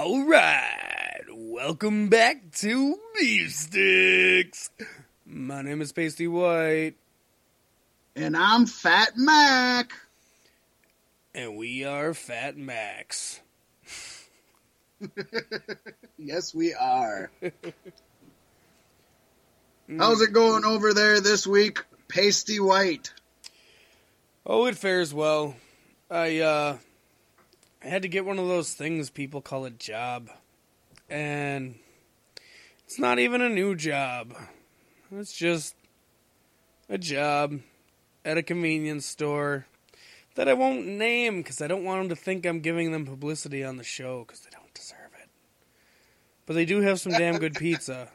All right, welcome back to Beef Sticks. My name is Pasty White, And I'm Fat Mac. and we are Fat Max. Yes, we are. How's it going over there this week, Pasty White? Oh, it fares well. I uh, I had to get one of those things people call a job, and it's not even a new job. It's just a job at a convenience store that I won't name because I don't want them to think I'm giving them publicity on the show because they don't deserve it. But they do have some damn good pizza.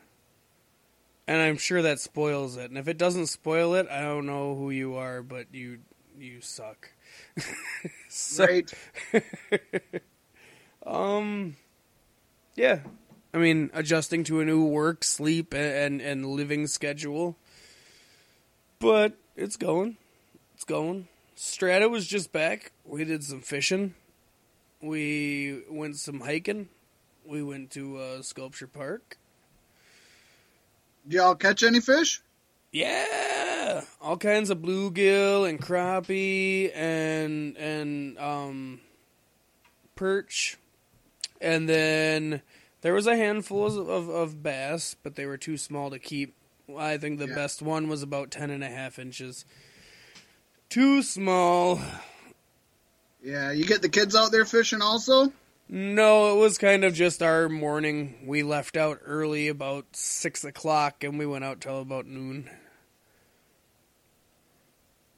And I'm sure that spoils it. And if it doesn't spoil it, I don't know who you are, but you you suck. so, Right? um, yeah. I mean, adjusting to a new work, sleep, and, and, and living schedule. But it's going. It's going. Strata was just back. We did some fishing. We went some hiking. We went to uh, Sculpture Park. Did y'all catch any fish? Yeah, all kinds of bluegill and crappie and and um perch, and then there was a handful of, of, of bass, but they were too small to keep. I think the Yeah. best one was about ten and a half inches. Too small. Yeah, you get the kids out there fishing also? No, it was kind of just our morning. We left out early, about six o'clock, and we went out till about noon.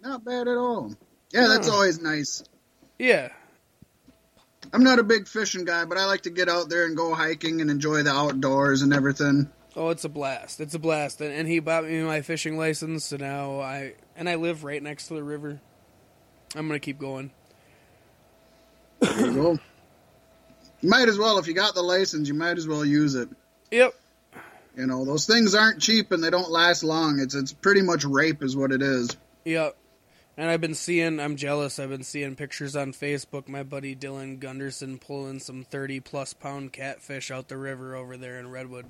Not bad at all. Yeah, that's Huh. always nice. Yeah, I'm not a big fishing guy, but I like to get out there and go hiking and enjoy the outdoors and everything. Oh, it's a blast! It's a blast, and, and he bought me my fishing license, so now I and I live right next to the river. I'm gonna keep going. There you go. You might as well, if you got the license, you might as well use it. Yep. You know, those things aren't cheap and they don't last long. It's it's pretty much rape, is what it is. Yep. And I've been seeing. I'm jealous. I've been seeing pictures on Facebook. My buddy Dylan Gunderson pulling some 30 plus pound catfish out the river over there in Redwood.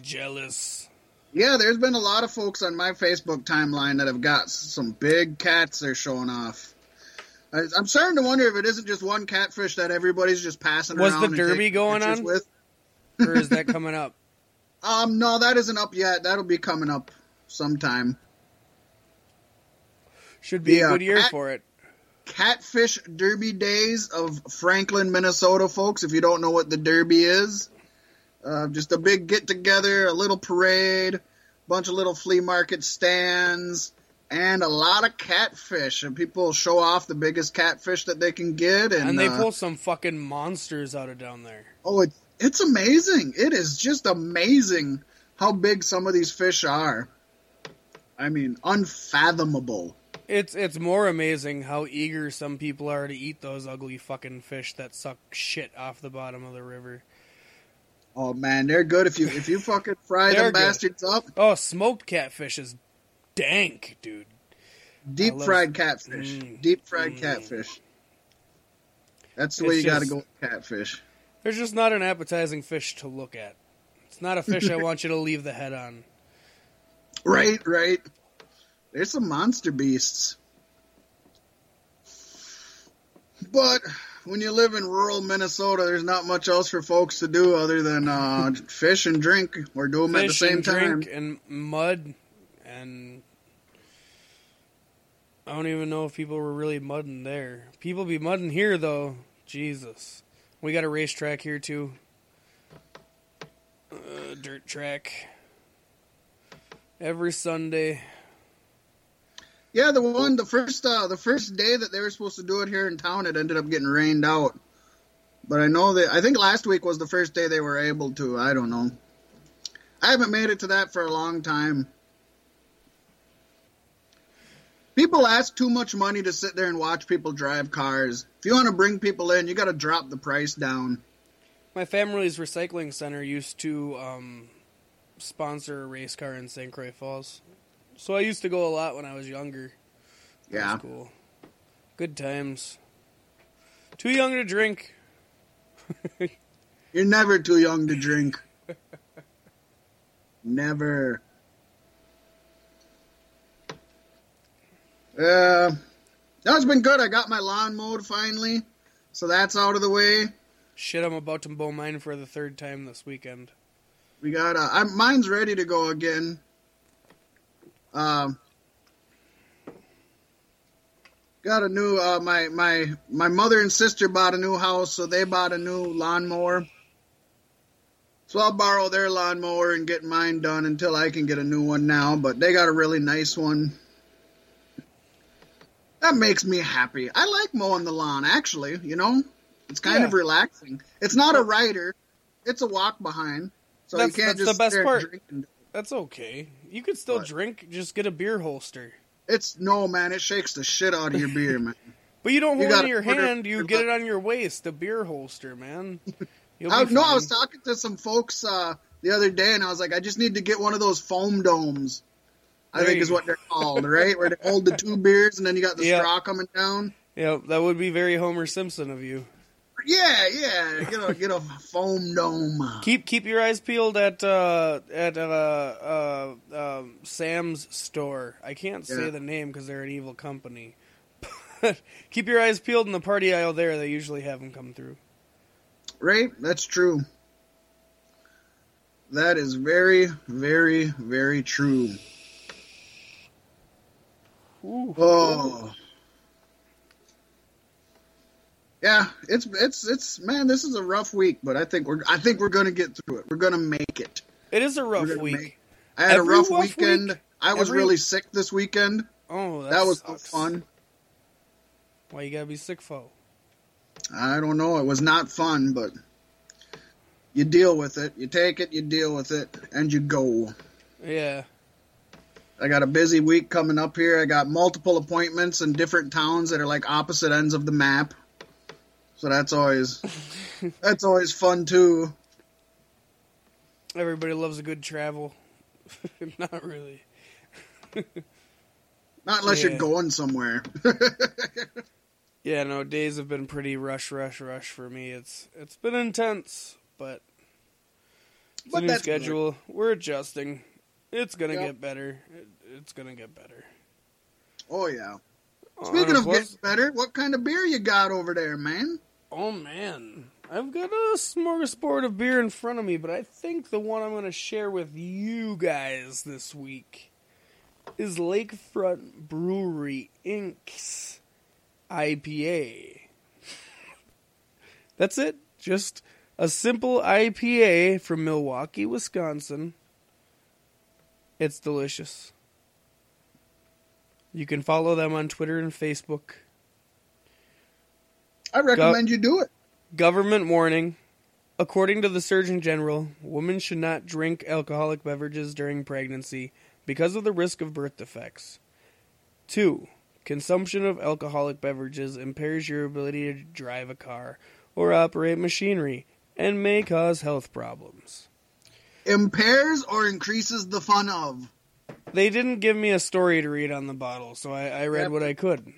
Jealous. Yeah, there's been a lot of folks on my Facebook timeline that have got some big cats they're showing off. I, I'm starting to wonder if it isn't just one catfish that everybody's just passing Was around. Was the derby going on? With. Or is that coming up? Um, no, that isn't up yet. That'll be coming up sometime. Should be Yeah, a good year cat- for it. Catfish Derby Days of Franklin, Minnesota, folks. If you don't know what the Derby is, uh, just a big get together, a little parade, bunch of little flea market stands, and a lot of catfish. And people show off the biggest catfish that they can get. And, And they uh, pull some fucking monsters out of down there. oh, it, it's amazing. It is just amazing how big some of these fish are. I mean, unfathomable. It's it's more amazing how eager some people are to eat those ugly fucking fish that suck shit off the bottom of the river. Oh man, they're good if you if you fucking fry them good. bastards up. Oh, smoked catfish is dank, dude. Deep I love- fried catfish. Mm. Deep fried Mm. catfish. That's the way It's you got to go with catfish. There's just not an appetizing fish to look at. It's not a fish I want you to leave the head on. Right, right. There's some monster beasts. But when you live in rural Minnesota, there's not much else for folks to do other than uh, fish and drink or do them at the Fish same and time. drink and mud and I don't even know if people were really mudding there. People be mudding here though. Jesus. We got a racetrack here too. Uh, dirt track. Every Sunday. Yeah, the one, the first, uh, the first day that they were supposed to do it here in town, it ended up getting rained out. But I know that I think last week was the first day they were able to. I don't know. I haven't made it to that for a long time. People ask too much money to sit there and watch people drive cars. If you want to bring people in, you got to drop the price down. My family's recycling center used to um, sponsor a race car in St. Croix Falls. So I used to go a lot when I was younger. That was Yeah. cool. Good times. Too young to drink. You're never too young to drink. never. Uh, that's been good. I got my lawn mowed finally, so that's out of the way. Shit, I'm about to mow mine for the third time this weekend. We got uh, I'm, mine's ready to go again. Um, got a new uh, my my my mother and sister bought a new house, so they bought a new lawnmower. So I'll borrow their lawnmower and get mine done until I can get a new one now. But they got a really nice one. That makes me happy. I like mowing the lawn, actually. You know, it's kind Yeah. of relaxing. It's not a rider; it's a walk behind. So That's- you can't that's just the best part. That's okay. You could still What? drink, just get a beer holster. It's no man. It shakes the shit out of your beer, man. But you don't You hold it in your put it- hand, you get it on your waist, a beer holster, man. I, no, I was talking to some folks uh, the other day, and I was like, I just need to get one of those foam domes. I There think is what they're called, right? Where they hold the two beers, and then you got the Yeah. straw coming down. Yeah, that would be very Homer Simpson of you. Yeah, yeah. Get a get a foam dome. Keep keep your eyes peeled at uh, at uh, uh, um, Sam's store. I can't say Yeah. the name because they're an evil company. But keep your eyes peeled in the party aisle there. They usually have them come through. Right? That's true. That is very, very, very true. Ooh. Oh. Yeah, it's it's it's man, this is a rough week, but I think we're I think we're gonna get through it. We're gonna make it. It is a rough week. make- I had Every a rough rough weekend. week? I was Every- really sick this weekend. Oh, that, That, was no fun. Why you gotta be sick, fo? I don't know. It was not fun, but you deal with it. You take it, you deal with it, and you go. Yeah. I got a busy week coming up here. I got multiple appointments in different towns that are like opposite ends of the map. So that's always that's always fun too. Everybody loves a good travel. Not really. Not unless Yeah. you're going somewhere. Yeah, no, days have been pretty rush, rush, rush for me. It's it's been intense, but it's But a new that's good. schedule. We're adjusting. It's gonna Yep. get better. It, it's gonna get better. oh yeah. Speaking of plus- getting better, what kind of beer you got over there, man? Oh man, I've got a smorgasbord of beer in front of me, but I think the one I'm gonna share with you guys this week is Lakefront Brewery Inc.'s IPA. That's it. Just a simple IPA from Milwaukee, Wisconsin. It's delicious. You can follow them on Twitter and Facebook. I recommend you do it. Government warning. According to the Surgeon General, women should not drink alcoholic beverages during pregnancy because of the risk of birth defects. 2. Consumption of alcoholic beverages impairs your ability to drive a car or operate machinery and may cause health problems. Impairs or increases the fun of. They didn't give me a story to read on the bottle, so I, I read what I could.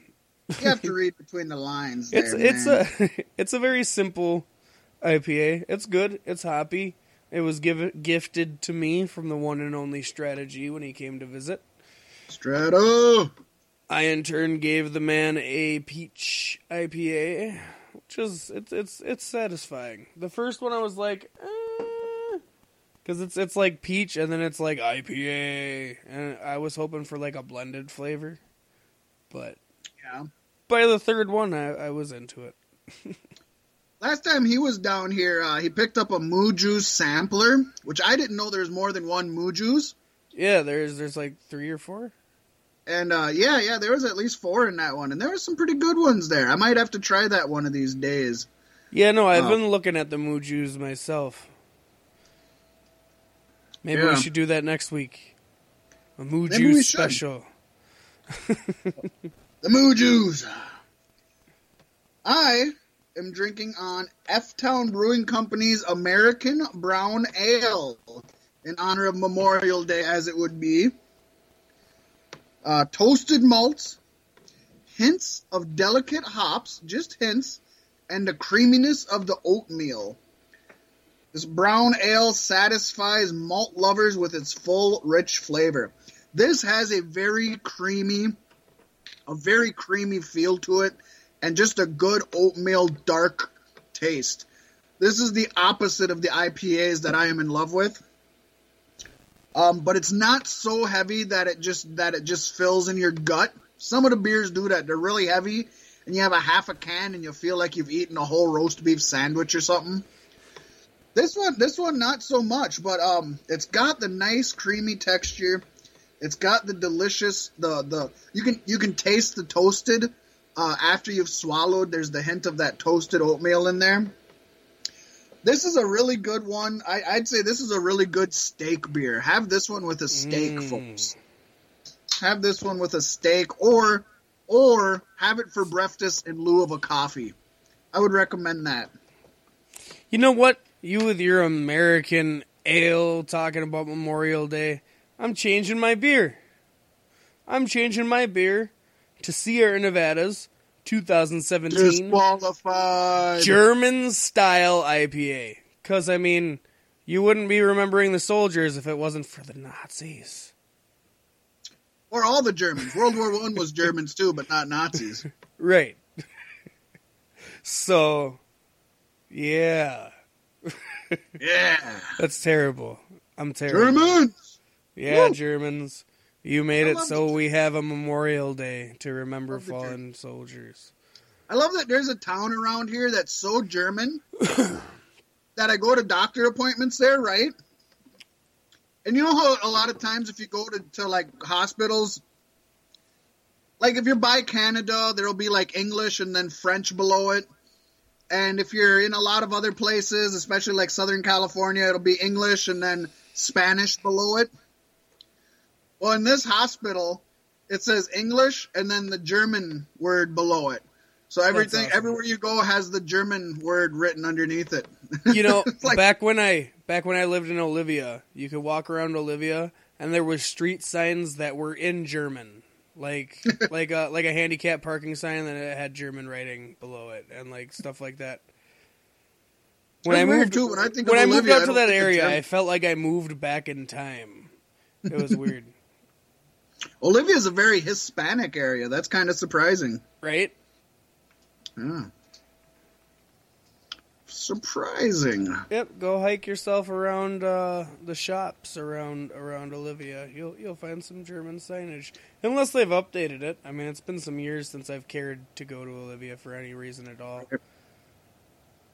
You have to read between the lines. There, It's it's man. a it's a very simple IPA. It's good. It's hoppy. It was give, gifted to me from the one and only Strategy when he came to visit. Strato. I in turn gave the man a peach IPA, which is it's it's it's satisfying. The first one I was like, eh, because it's it's like peach and then it's like IPA, and I was hoping for like a blended flavor, but Yeah. By the third one I, I was into it. Last time he was down here, uh, he picked up a Moo Juice sampler, which I didn't know there's more than one Moo Juice. Yeah, there's there's like three or four. And uh, yeah, yeah, there was at least four in that one, and there were some pretty good ones there. I might have to try that one of these days. Yeah, no, I've Oh. been looking at the Mujus myself. Maybe we should do that next week. A we should. special. The Moo. I am drinking on F Town Brewing Company's American Brown Ale in honor of Memorial Day, as it would be. Uh, toasted malts, hints of delicate hops, just hints, and the creaminess of the oatmeal. This brown ale satisfies malt lovers with its full, rich flavor. This has a very creamy, a very creamy feel to it, and just a good oatmeal dark taste. This is the opposite of the IPAs that I am in love with. Um, but it's not so heavy that it just that it just fills in your gut. Some of the beers do that. They're really heavy, and you have a half a can, and you feel like you've eaten a whole roast beef sandwich or something. This one, this one, not so much, but um, it's got the nice creamy texture. It's got the delicious the the you can you can taste the toasted uh, after you've swallowed. There's the hint of that toasted oatmeal in there. This is a really good one. I, would say this is a really good steak beer. Have this one with a steak, mm. folks. Have this one with a steak, or or have it for breakfast in lieu of a coffee. I would recommend that. You know what? You with your American ale talking about Memorial Day. I'm changing my beer. I'm changing my beer to Sierra Nevada's 2017 disqualified German style IPA. Because, I mean, you wouldn't be remembering the soldiers if it wasn't for the Nazis. Or all the Germans. World War One was Germans too, but not Nazis. right. so, yeah. yeah. That's terrible. I'm terrible. Germans! Yeah, Woo! Germans. You made I it so we have a Memorial Day to remember fallen soldiers. I love that there's a town around here that's so German that I go to doctor appointments there, right? And you know how a lot of times if you go to, to like hospitals, like if you're by Canada, there'll be like English and then French below it. And if you're in a lot of other places, especially like Southern California, it'll be English and then Spanish below it. Well, in this hospital, it says English and then the German word below it. So everything, awesome. everywhere you go, has the German word written underneath it. You know, like, back when I back when I lived in Olivia, you could walk around Olivia, and there was street signs that were in German, like like a like a handicap parking sign that it had German writing below it, and like stuff like that. When I moved too, when I, think when I moved out to that area, I felt like I moved back in time. It was weird. Olivia is a very Hispanic area. That's kind of surprising, right? Yeah. Surprising. Yep, go hike yourself around uh, the shops around around Olivia. You'll you'll find some German signage, unless they've updated it. I mean, it's been some years since I've cared to go to Olivia for any reason at all.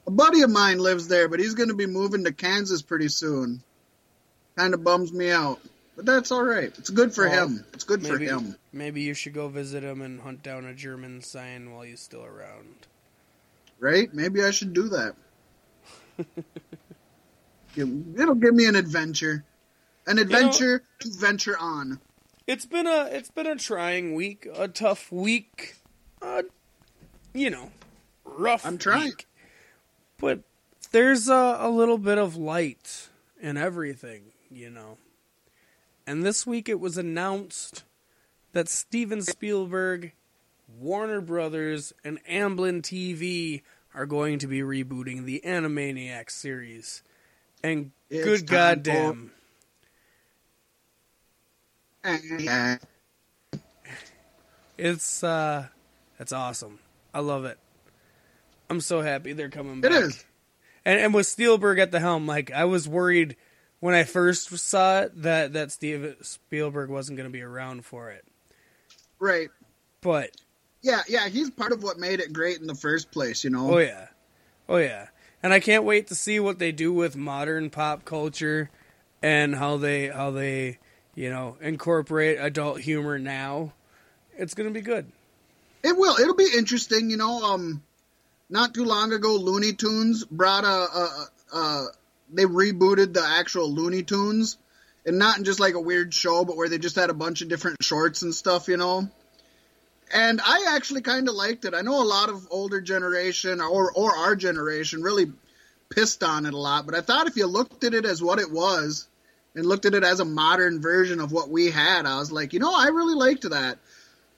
A buddy of mine lives there, but he's going to be moving to Kansas pretty soon. Kind of bums me out. But that's all right. It's good for well, him. It's good maybe, for him. Maybe you should go visit him and hunt down a German sign while he's still around. Right? Maybe I should do that. It'll give me an adventure. An adventure you know, to venture on. It's been a it's been a trying week, a tough week. Uh, you know, rough. I'm trying. Week. But there's a, a little bit of light in everything, you know. And this week it was announced that Steven Spielberg, Warner Brothers, and Amblin TV are going to be rebooting the Animaniacs series. And it's good goddamn. It's uh that's awesome. I love it. I'm so happy they're coming back. It is. And and with Spielberg at the helm, like I was worried when I first saw it that that Steve Spielberg wasn't going to be around for it. Right. But yeah, yeah, he's part of what made it great in the first place, you know. Oh yeah. Oh yeah. And I can't wait to see what they do with modern pop culture and how they how they, you know, incorporate adult humor now. It's going to be good. It will. It'll be interesting, you know, um not too long ago Looney Tunes brought a, a, a they rebooted the actual Looney Tunes, and not in just like a weird show, but where they just had a bunch of different shorts and stuff, you know. And I actually kind of liked it. I know a lot of older generation or or our generation really pissed on it a lot, but I thought if you looked at it as what it was and looked at it as a modern version of what we had, I was like, you know, I really liked that.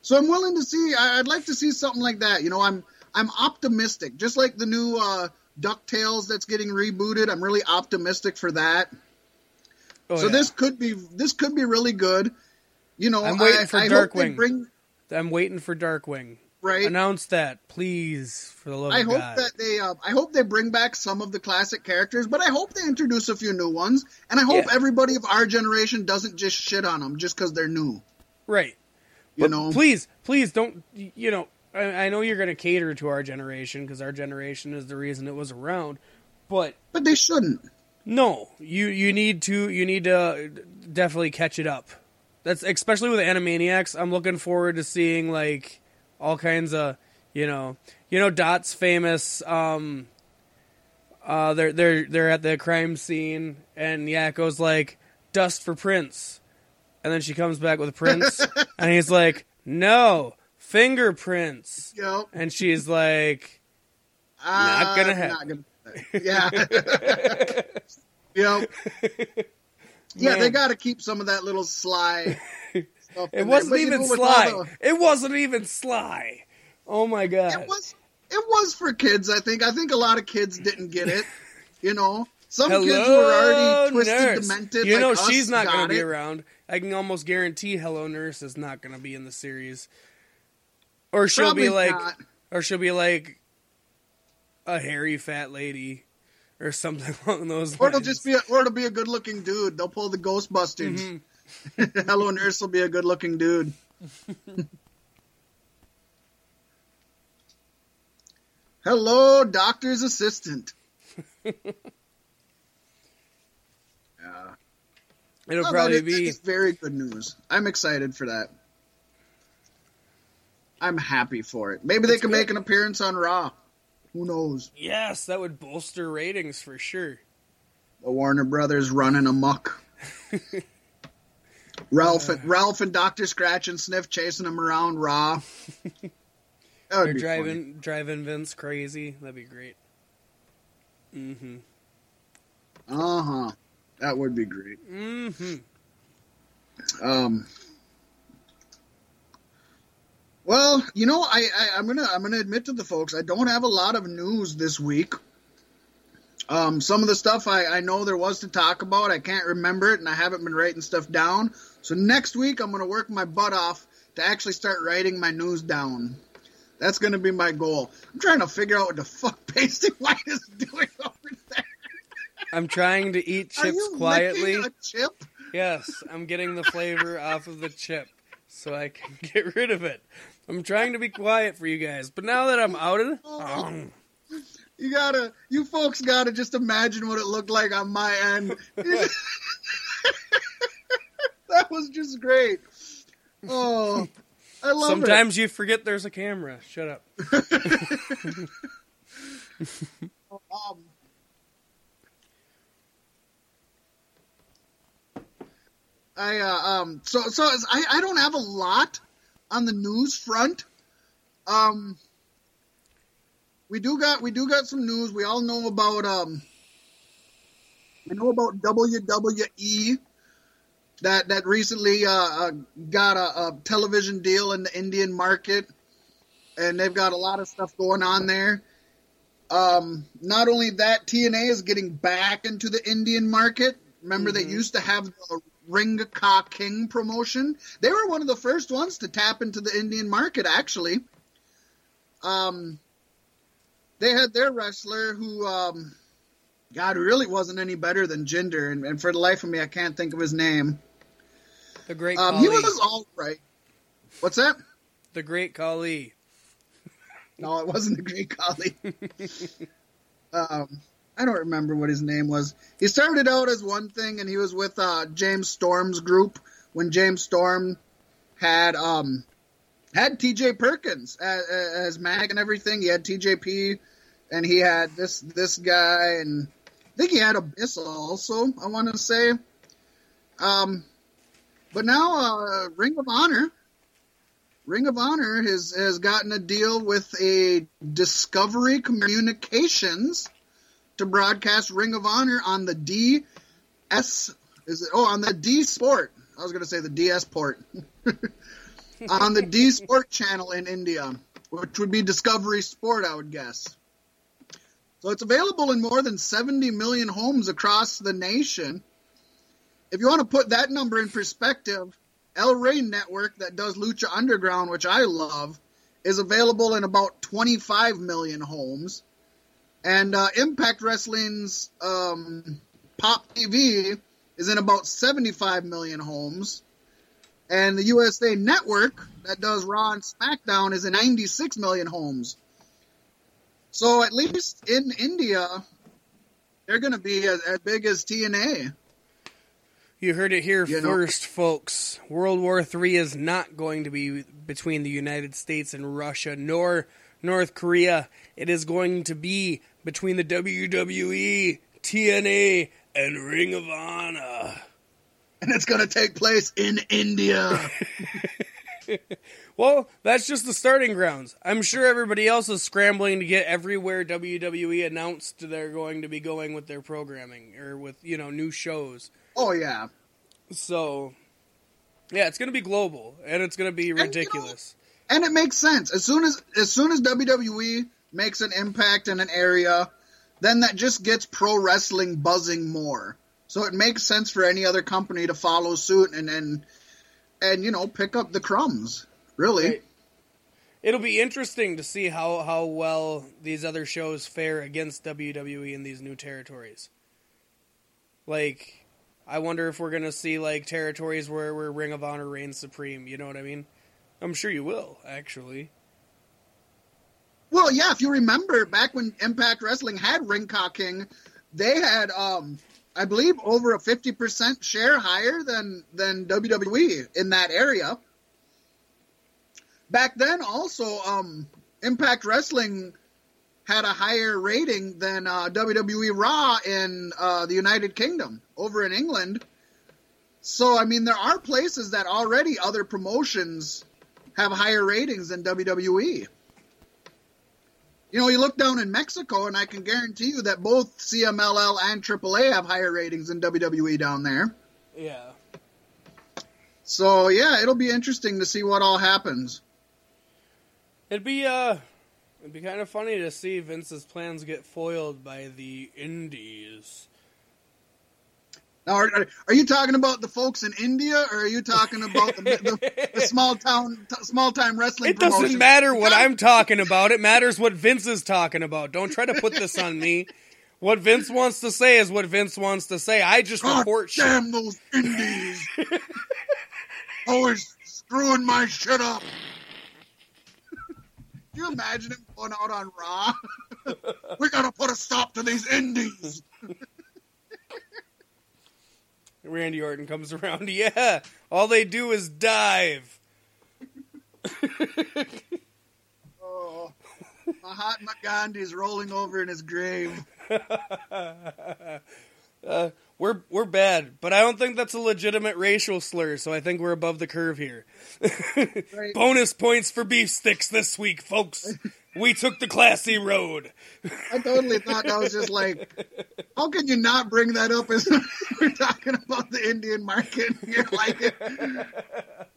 So I'm willing to see. I'd like to see something like that. You know, I'm I'm optimistic. Just like the new uh, Ducktales that's getting rebooted, I'm really optimistic for that. Oh, so yeah. this could be this could be really good. You know, I'm waiting I, for I Darkwing. Bring I'm waiting for Darkwing. right. Announce that, please, for the love I of hope God. that they uh, I hope they bring back some of the classic characters, but I hope they introduce a few new ones, and I hope Yeah. everybody of our generation doesn't just shit on them just because they're new. right. You But know, please, please don't. You know, I, I know you're going to cater to our generation because our generation is the reason it was around. But but they shouldn't. no, you you need to you need to definitely catch it up. That's especially with Animaniacs. I'm looking forward to seeing like all kinds of you know you know Dot's famous. Um, uh, they're they're they're at the crime scene and Yakko's like dust for prints, and then she comes back with Prince, and he's like no fingerprints, know, and she's like uh, gonna happen. Yeah. know, yeah, Man. they got to keep some of that little sly. Stuff It wasn't even Sly. the- It wasn't even Sly. Oh my god. It was it was for kids. I think. I think a lot of kids didn't get it. You know, some Hello, kids were already twisted, nurse. demented. You like know she's not going to be around. I can almost guarantee Hello Nurse is not going to be in the series. Or she'll Probably be like, not. or she'll be like a hairy fat lady, or something along those lines. Or it'll just be, a, or it'll be a good-looking dude. They'll pull the Ghostbusters. Mm-hmm. Hello, nurse will be a good-looking dude. Hello, doctor's assistant. yeah, It'll No, probably that is- be. very good news. I'm excited for that. I'm happy for it. Maybe they can good. make an appearance on Raw. Who knows? Yes, that would bolster ratings for sure. The Warner Brothers running amok. Ralph and Ralph and Doctor Scratch and Sniff chasing him around Raw. That would They're be driving driving Vince crazy. That'd be great. Mm-hmm. Uh huh. That would be great. Mm-hmm. Um. Well, you know, I, I I'm gonna I'm gonna admit to the folks I don't have a lot of news this week. Um, some of the stuff I, I know there was to talk about, I can't remember it, and I haven't been writing stuff down. So next week I'm gonna work my butt off to actually start writing my news down. That's gonna be my goal. I'm trying to figure out what the fuck pasting white is doing over there. I'm trying to eat chips quietly. a chip? Yes, I'm getting the flavor off of the chip so I can get rid of it. I'm trying to be quiet for you guys, but now that I'm out of um, You gotta, you folks gotta just imagine what it looked like on my end. that was just great. Oh, I love sometimes you forget there's a camera. Shut up. Um, I uh, um so so I I don't have a lot on the news front. Um, we do got we do got some news. We all know about um. I know about WWE that that recently uh, uh, got a, a television deal in the Indian market, and they've got a lot of stuff going on there. Um, not only that, TNA is getting back into the Indian market. Remember, they Mhm. used to have the Ring Ka King promotion. They were one of the first ones to tap into the Indian market, actually. Um, they had their wrestler who, um, God, really wasn't any better than Jinder, and, and for the life of me, I can't think of his name. The great Um, Khali. he was all right. What's that? the great Khali. No, it wasn't the Great Khali. um, I don't remember what his name was. He started out as one thing, and he was with uh, James Storm's group when James Storm had um, had T.J. Perkins as, as Mag and everything. He had TJP, and he had this this guy, and I think he had Abyss also. I want to say. Um, but now uh, Ring of Honor Ring of Honor has has gotten a deal with a Discovery Communications to broadcast Ring of Honor on the DS is it oh on the D Sport. I was going to say the DS port. on the D Sport channel in India. which would be Discovery Sport, I would guess. So it's available in more than 70 million homes across the nation. If you want to put that number in perspective, El Rey Network, that does Lucha Underground, which I love, is available in about 25 million homes. And uh, Impact Wrestling's um, Pop TV is in about 75 million homes. And the USA Network, that does Raw and SmackDown, is in 96 million homes. So at least in India, they're going to be as, as, big as TNA. You heard it here you first, know? folks. World War III is not going to be between the United States and Russia, nor North Korea. It is going to be between the WWE, TNA, and Ring of Honor. And it's going to take place in India. well, that's just the starting grounds. I'm sure everybody else is scrambling to get everywhere WWE announced they're going to be going with their programming or with, you know, new shows. Oh, yeah. So, yeah, it's going to be global and it's going to be ridiculous. And, you know, and it makes sense. As soon as as soon as WWE makes an impact in an area, then that just gets pro wrestling buzzing more. So it makes sense for any other company to follow suit and and and you know pick up the crumbs. Really. Right. It'll be interesting to see how, how well these other shows fare against WWE in these new territories. Like, I wonder if we're gonna see like territories where, where Ring of Honor reigns supreme. You know what I mean? I'm sure you will, actually. Well, yeah, if you remember back when Impact Wrestling had Ring King, they had um I believe over a 50% share higher than than WWE in that area. Back then also um Impact Wrestling had a higher rating than uh, WWE Raw in uh, the United Kingdom over in England. So I mean there are places that already other promotions have higher ratings than WWE. You know, you look down in Mexico, and I can guarantee you that both CMLL and AAA have higher ratings than WWE down there. Yeah. So yeah, it'll be interesting to see what all happens. It'd be uh, it'd be kind of funny to see Vince's plans get foiled by the Indies. Now, are, are, you talking about the folks in India, or are you talking about the, the, the small town, t- small time wrestling? It doesn't matter what I'm talking about. It matters what Vince is talking about. Don't try to put this on me. What Vince wants to say is what Vince wants to say. I just God report damn shit. those indies! Always screwing my shit up. Can you imagine him going out on Raw? we gotta put a stop to these indies. Randy Orton comes around. Yeah, all they do is dive. oh, Mahatma Gandhi's rolling over in his grave. uh, we're we're bad, but I don't think that's a legitimate racial slur. So I think we're above the curve here. right. Bonus points for beef sticks this week, folks. we took the classy road. I totally thought that was just like, how can you not bring that up as we're talking about the Indian market? You're like,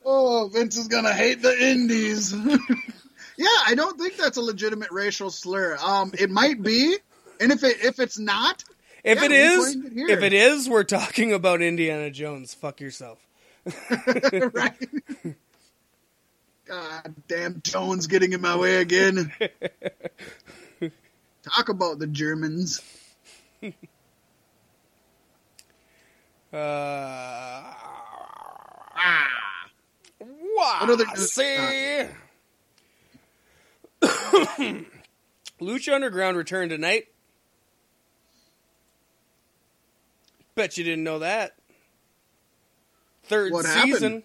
oh, Vince is gonna hate the Indies. yeah, I don't think that's a legitimate racial slur. Um, it might be, and if it if it's not, if yeah, it is, it if it is, we're talking about Indiana Jones. Fuck yourself. right. God damn Jones getting in my way again. Talk about the Germans. uh, ah. What other see? Lucha Underground returned tonight. Bet you didn't know that. Third what season.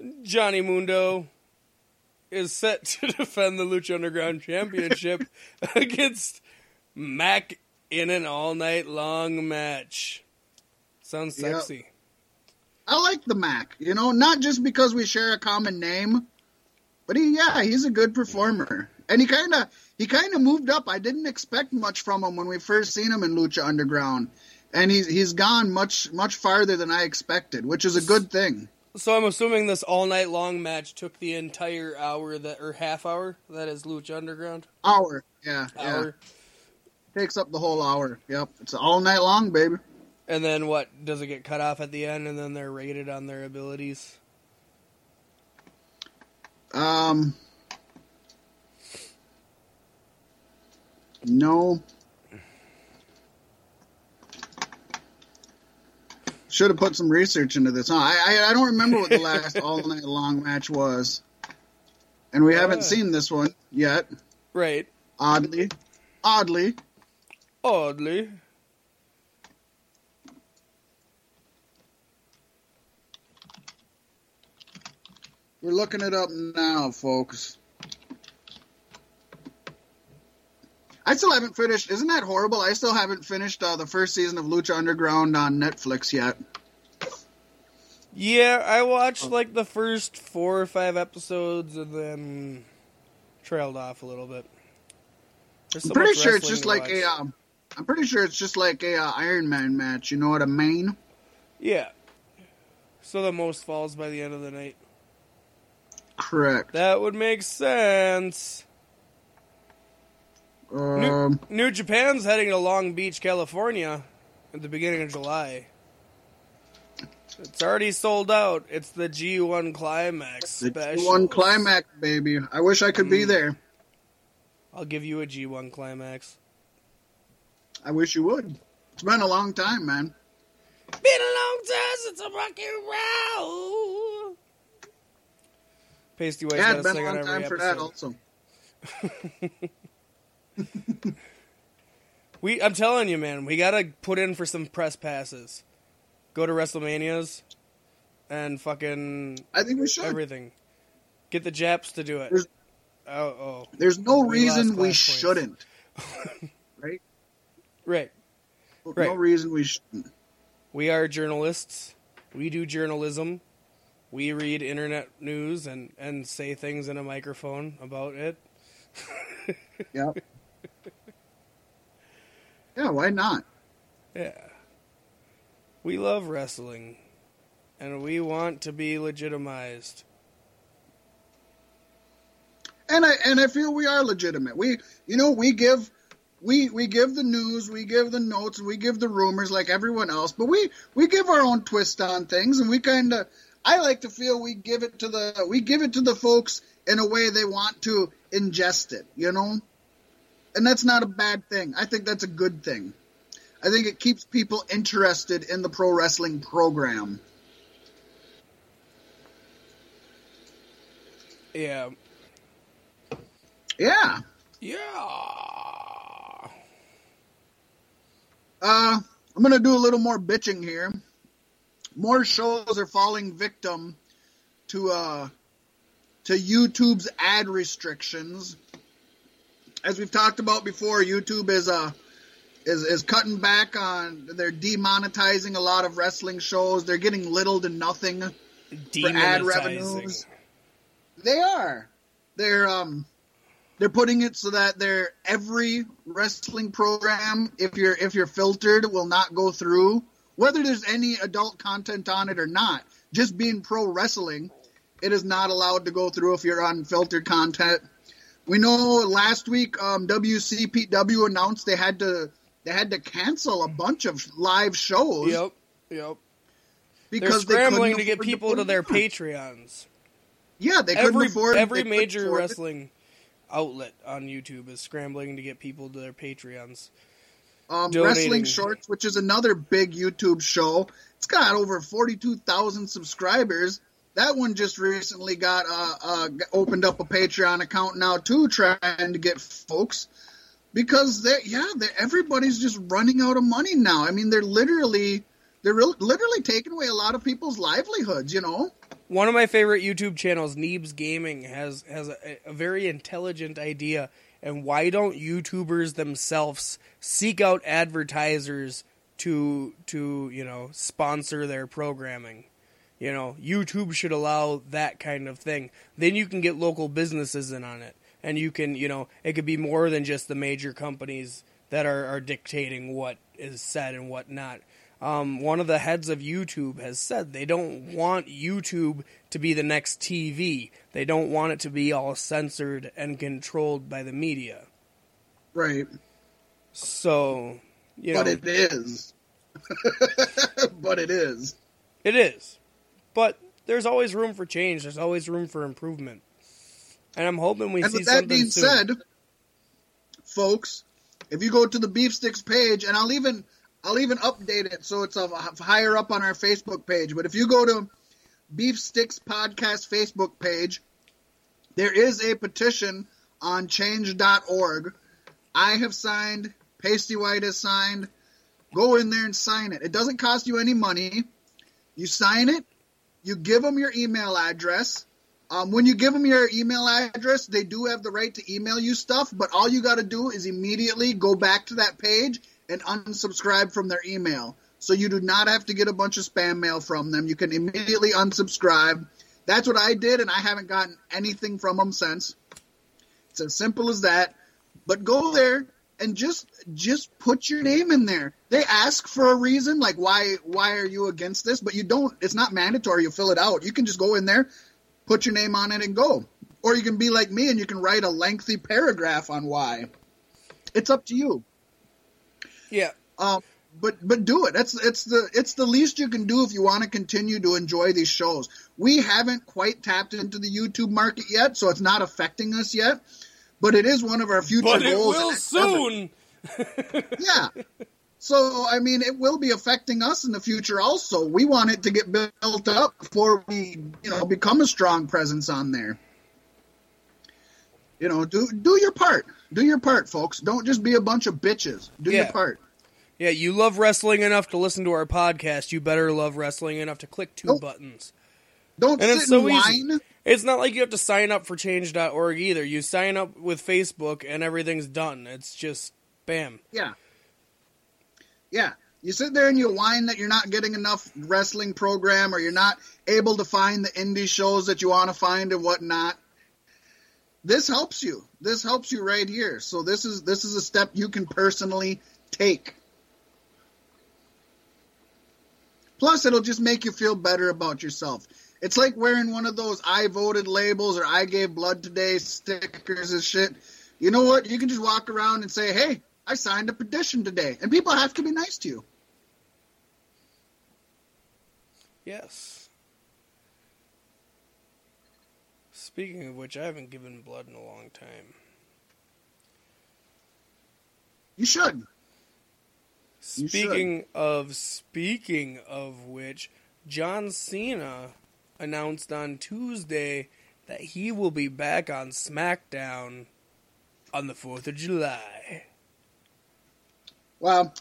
Happened? Johnny Mundo is set to defend the Lucha Underground Championship against Mack in an all night long match. Sounds sexy. Yep. I like the Mack, you know, not just because we share a common name, but he yeah, he's a good performer. And he kind of he kind of moved up. I didn't expect much from him when we first seen him in Lucha Underground. And he's he's gone much much farther than I expected, which is a good thing. So I'm assuming this all night long match took the entire hour that or half hour that is Lucha Underground Hour. Yeah. Yeah. hour, Takes up the whole hour. Yep. It's all night long, baby. and then what does it get cut off at the end, and then they're rated on their abilities? Um. No. Should have put some research into this. Huh? I, I I don't remember what the last all night long match was, and we haven't seen this one yet. Right. Oddly, oddly. Oddly. We're looking it up now, folks. I still haven't finished. Isn't that horrible? I still haven't finished uh, the first season of Lucha Underground on Netflix yet. Yeah, I watched Oh. like the first four or five episodes and then trailed off a little bit. I'm pretty sure it's just like watch. a. Um, I'm pretty sure it's just like a uh, Iron Man match. You know what I mean? Yeah. So the most falls by the end of the night. Correct. That would make sense. Um, New Japan's heading to Long Beach, California at the beginning of July. It's already sold out. It's the G1 Climax special. one climax, baby. I wish I could be Mm. there. I'll give you a G1 Climax. I wish you would. It's been a long time, man. Been a long time since I'm rock and roll. Pasty White's Yeah, been a on long time for episode. that, also. We, I'm telling you, man, we gotta put in for some press passes. Go to WrestleManias and fucking I think we should. everything. Get the Japs to do it. There's- Oh, oh, There's no We reason we points. shouldn't. right? right. No Right. reason we shouldn't. We are journalists. We do journalism. We read internet news and, and say things in a microphone about it. Yeah. Yeah, why not? Yeah. We love wrestling. And we want to be legitimized. And I and I feel we are legitimate. We you know, we give we we give the news, we give the notes, we give the rumors like everyone else, but we we give our own twist on things and we kind of I like to feel we give it to the we give it to the folks in a way they want to ingest it, you know? And that's not a bad thing. I think that's a good thing. I think it keeps people interested in the pro wrestling program. Yeah. Yeah. Yeah. Uh, I'm gonna do a little more bitching here. More shows are falling victim to uh to YouTube's ad restrictions. As we've talked about before, YouTube is uh is is cutting back on. They're demonetizing a lot of wrestling shows. They're getting little to nothing. for ad revenues. They are. They're um they're putting it so that they're every wrestling program, if you're if you're filtered, will not go through. Whether there's any adult content on it or not. Just being pro wrestling, it is not allowed to go through if you're on filtered content. We know last week um, WCPW announced they had to they had to cancel a bunch of live shows Yep. Yep. They're because they scrambling to get people put to their. Patreons. Yeah, they couldn't Every afford every major afford it. wrestling outlet on YouTube is scrambling to get people to their Patreons. Um. Wrestling Shorts, which is another big YouTube show. It's got over 42,000 subscribers. That one just recently got uh, uh, opened up a Patreon account now too, trying to get folks because they yeah, they everybody's just running out of money now. I mean, they're literally they're literally taking away a lot of people's livelihoods. You know, One of my favorite YouTube channels, Neebs Gaming, has has a, a very intelligent idea. And why don't YouTubers themselves seek out advertisers to to you know sponsor their programming? You know, YouTube should allow that kind of thing. Then you can get local businesses in on it, and you can you know it could be more than just the major companies that are, are dictating what is said and what not. Um, one of the heads of YouTube has said they don't want YouTube to be the next TV. They don't want it to be all censored and controlled by the media. Right. So, you know, But it is. but it is. it is. But there's always room for change. There's always room for improvement. And I'm hoping we and see with that being soon. said, folks, if you go to the Beef Sticks page, and I'll even I'll even update it so it's uh, higher up on our Facebook page. But if you go to Beef Sticks Podcast Facebook page, there is a petition on change.org. I have signed. Pasty White has signed. Go in there and sign it. It doesn't cost you any money. You sign it. You give them your email address. Um, when you give them your email address, they do have the right to email you stuff, but all you got to do is immediately go back to that page and unsubscribe from their email. So you do not have to get a bunch of spam mail from them. You can immediately unsubscribe. That's what I did, and I haven't gotten anything from them since. It's as simple as that. But go there and just just put your name in there. They ask for a reason, like why why are you against this? But you don't. It's not mandatory. You fill it out. You can just go in there, put your name on it, and go. Or you can be like me and you can write a lengthy paragraph on why. It's up to you. Yeah. Um, but but do it. That's it's the it's the least you can do if you want to continue to enjoy these shows. We haven't quite tapped into the YouTube market yet, so it's not affecting us yet. But it is one of our future But it goals. will soon. yeah. So I mean, it will be affecting us in the future. Also, we want it to get built up before we, you know, become a strong presence on there. You know, do do your part. Do your part, folks. Don't just be a bunch of bitches. Do Yeah. your part. Yeah, you love wrestling enough to listen to our podcast. You better love wrestling enough to click two Nope. buttons. Don't And sit so and easy. It's not like you have to sign up for change.org either. You sign up with Facebook and everything's done. It's just bam. Yeah. Yeah. You sit there and you whine that you're not getting enough wrestling program or you're not able to find the indie shows that you want to find and whatnot. This helps you. This helps you right here. So this is this is a step you can personally take. Plus, it'll just make you feel better about yourself. It's like wearing one of those I voted labels or I gave blood today stickers and shit. You know what? You can just walk around and say, hey, I signed a petition today. And people have to be nice to you. Yes. Speaking of which, I haven't given blood in a long time. You should. You Speaking of speaking of which, John Cena announced on Tuesday that he will be back on SmackDown on the 4th of July. Well,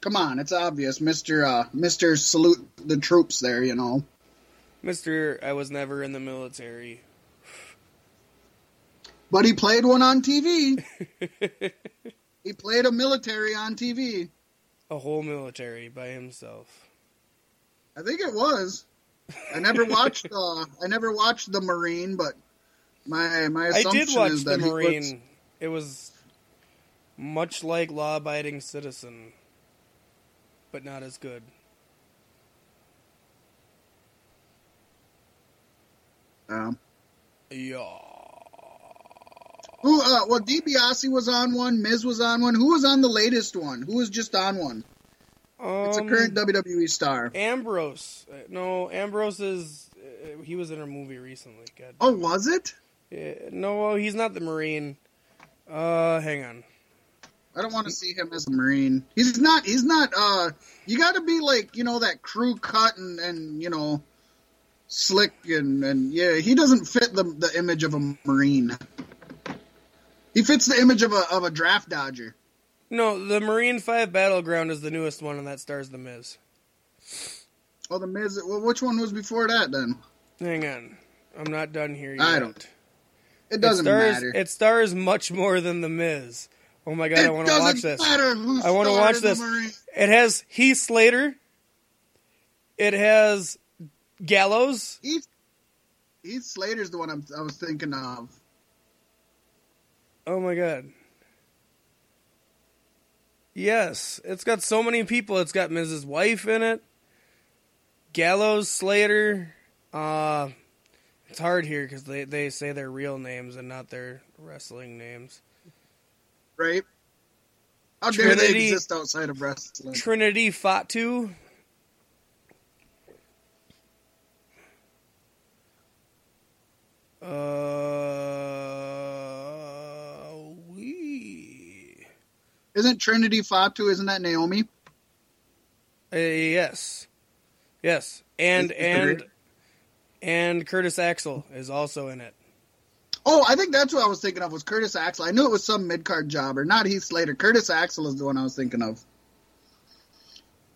come on, it's obvious. Mr. Uh, Mr. Salute the troops there, you know. Mr. I was never in the military. But he played one on TV. he played a military on TV. A whole military by himself. I think it was. I never watched uh I never watched the Marine, but my my I assumption did watch is the that Marine. was, It was much like Law Abiding Citizen, but not as good. um, Yeah. who uh well DiBiase was on one, Miz was on one. Who was on the latest one? Who was just on one? It's a Um, current WWE star. Ambrose. Uh, No, Ambrose is. Uh, he was in a movie recently. God. Oh, was it? Yeah, no, he's not the Marine. Uh, hang on. I don't want to see him as a Marine. He's not. He's not. Uh, you got to be like you know that crew cut and and you know slick and and yeah. He doesn't fit the the image of a Marine. He fits the image of a of a draft dodger. No, the Marine Five Battleground is the newest one, and that stars the Miz. Oh, the Miz. Well, which one was before that then? Hang on, I'm not done here yet. I don't- It doesn't it stars, matter. It stars much more than the Miz. Oh my god, It I want to watch this. matter who I wanna watch this. Marine. It has Heath Slater. It has Gallows. Heath, Heath Slater's the one I'm, I was thinking of. Oh my god. Yes, it's got so many people. It's got Mrs. Wife in it, Gallows Slater. Uh, it's hard here because they, they say their real names and not their wrestling names. Right? How dare they exist outside of wrestling? Trinity Fatu. Uh, Isn't Trinity Fatu? Isn't that Naomi? Uh, yes, yes, and Is- is and and Curtis Axel is also in it. Oh, I think that's what I was thinking of was Curtis Axel. I knew it was some mid card jobber, not Heath Slater. Curtis Axel is the one I was thinking of.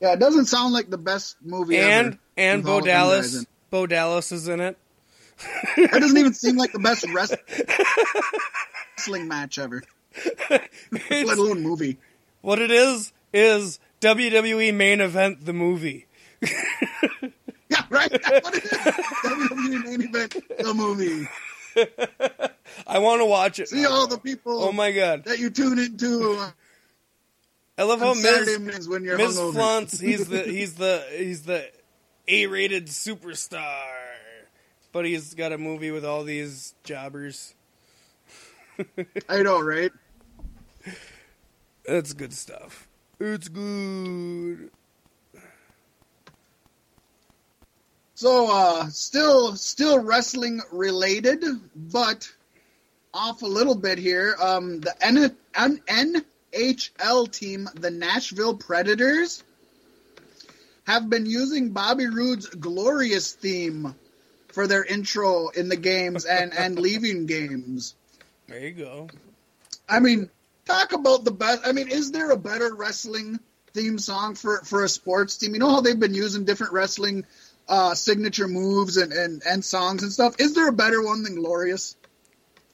Yeah, it doesn't sound like the best movie and ever. and Bo of them guys Dallas. Bo Dallas is in it. That doesn't even seem like the best wrestling match ever, let alone movie. what it is is WWE main event the movie. Yeah, right. That's what it is. WWE main event, the movie. I want to watch it. See all the people Oh my god! that you tune into I love how Miz when you're Miz. Flunts. He's the he's the he's the A-rated superstar, but he's got a movie with all these jobbers. I know, right? That's good stuff. It's good. So, uh, still, still wrestling related, but off a little bit here. Um, the N- N- NHL team, the Nashville Predators, have been using Bobby Roode's glorious theme for their intro in the games and, and leaving games. There you go. I mean, talk about the best. I mean, is there a better wrestling theme song for, for a sports team? You know how they've been using different wrestling uh, signature moves and, and, and songs and stuff? Is there a better one than Glorious?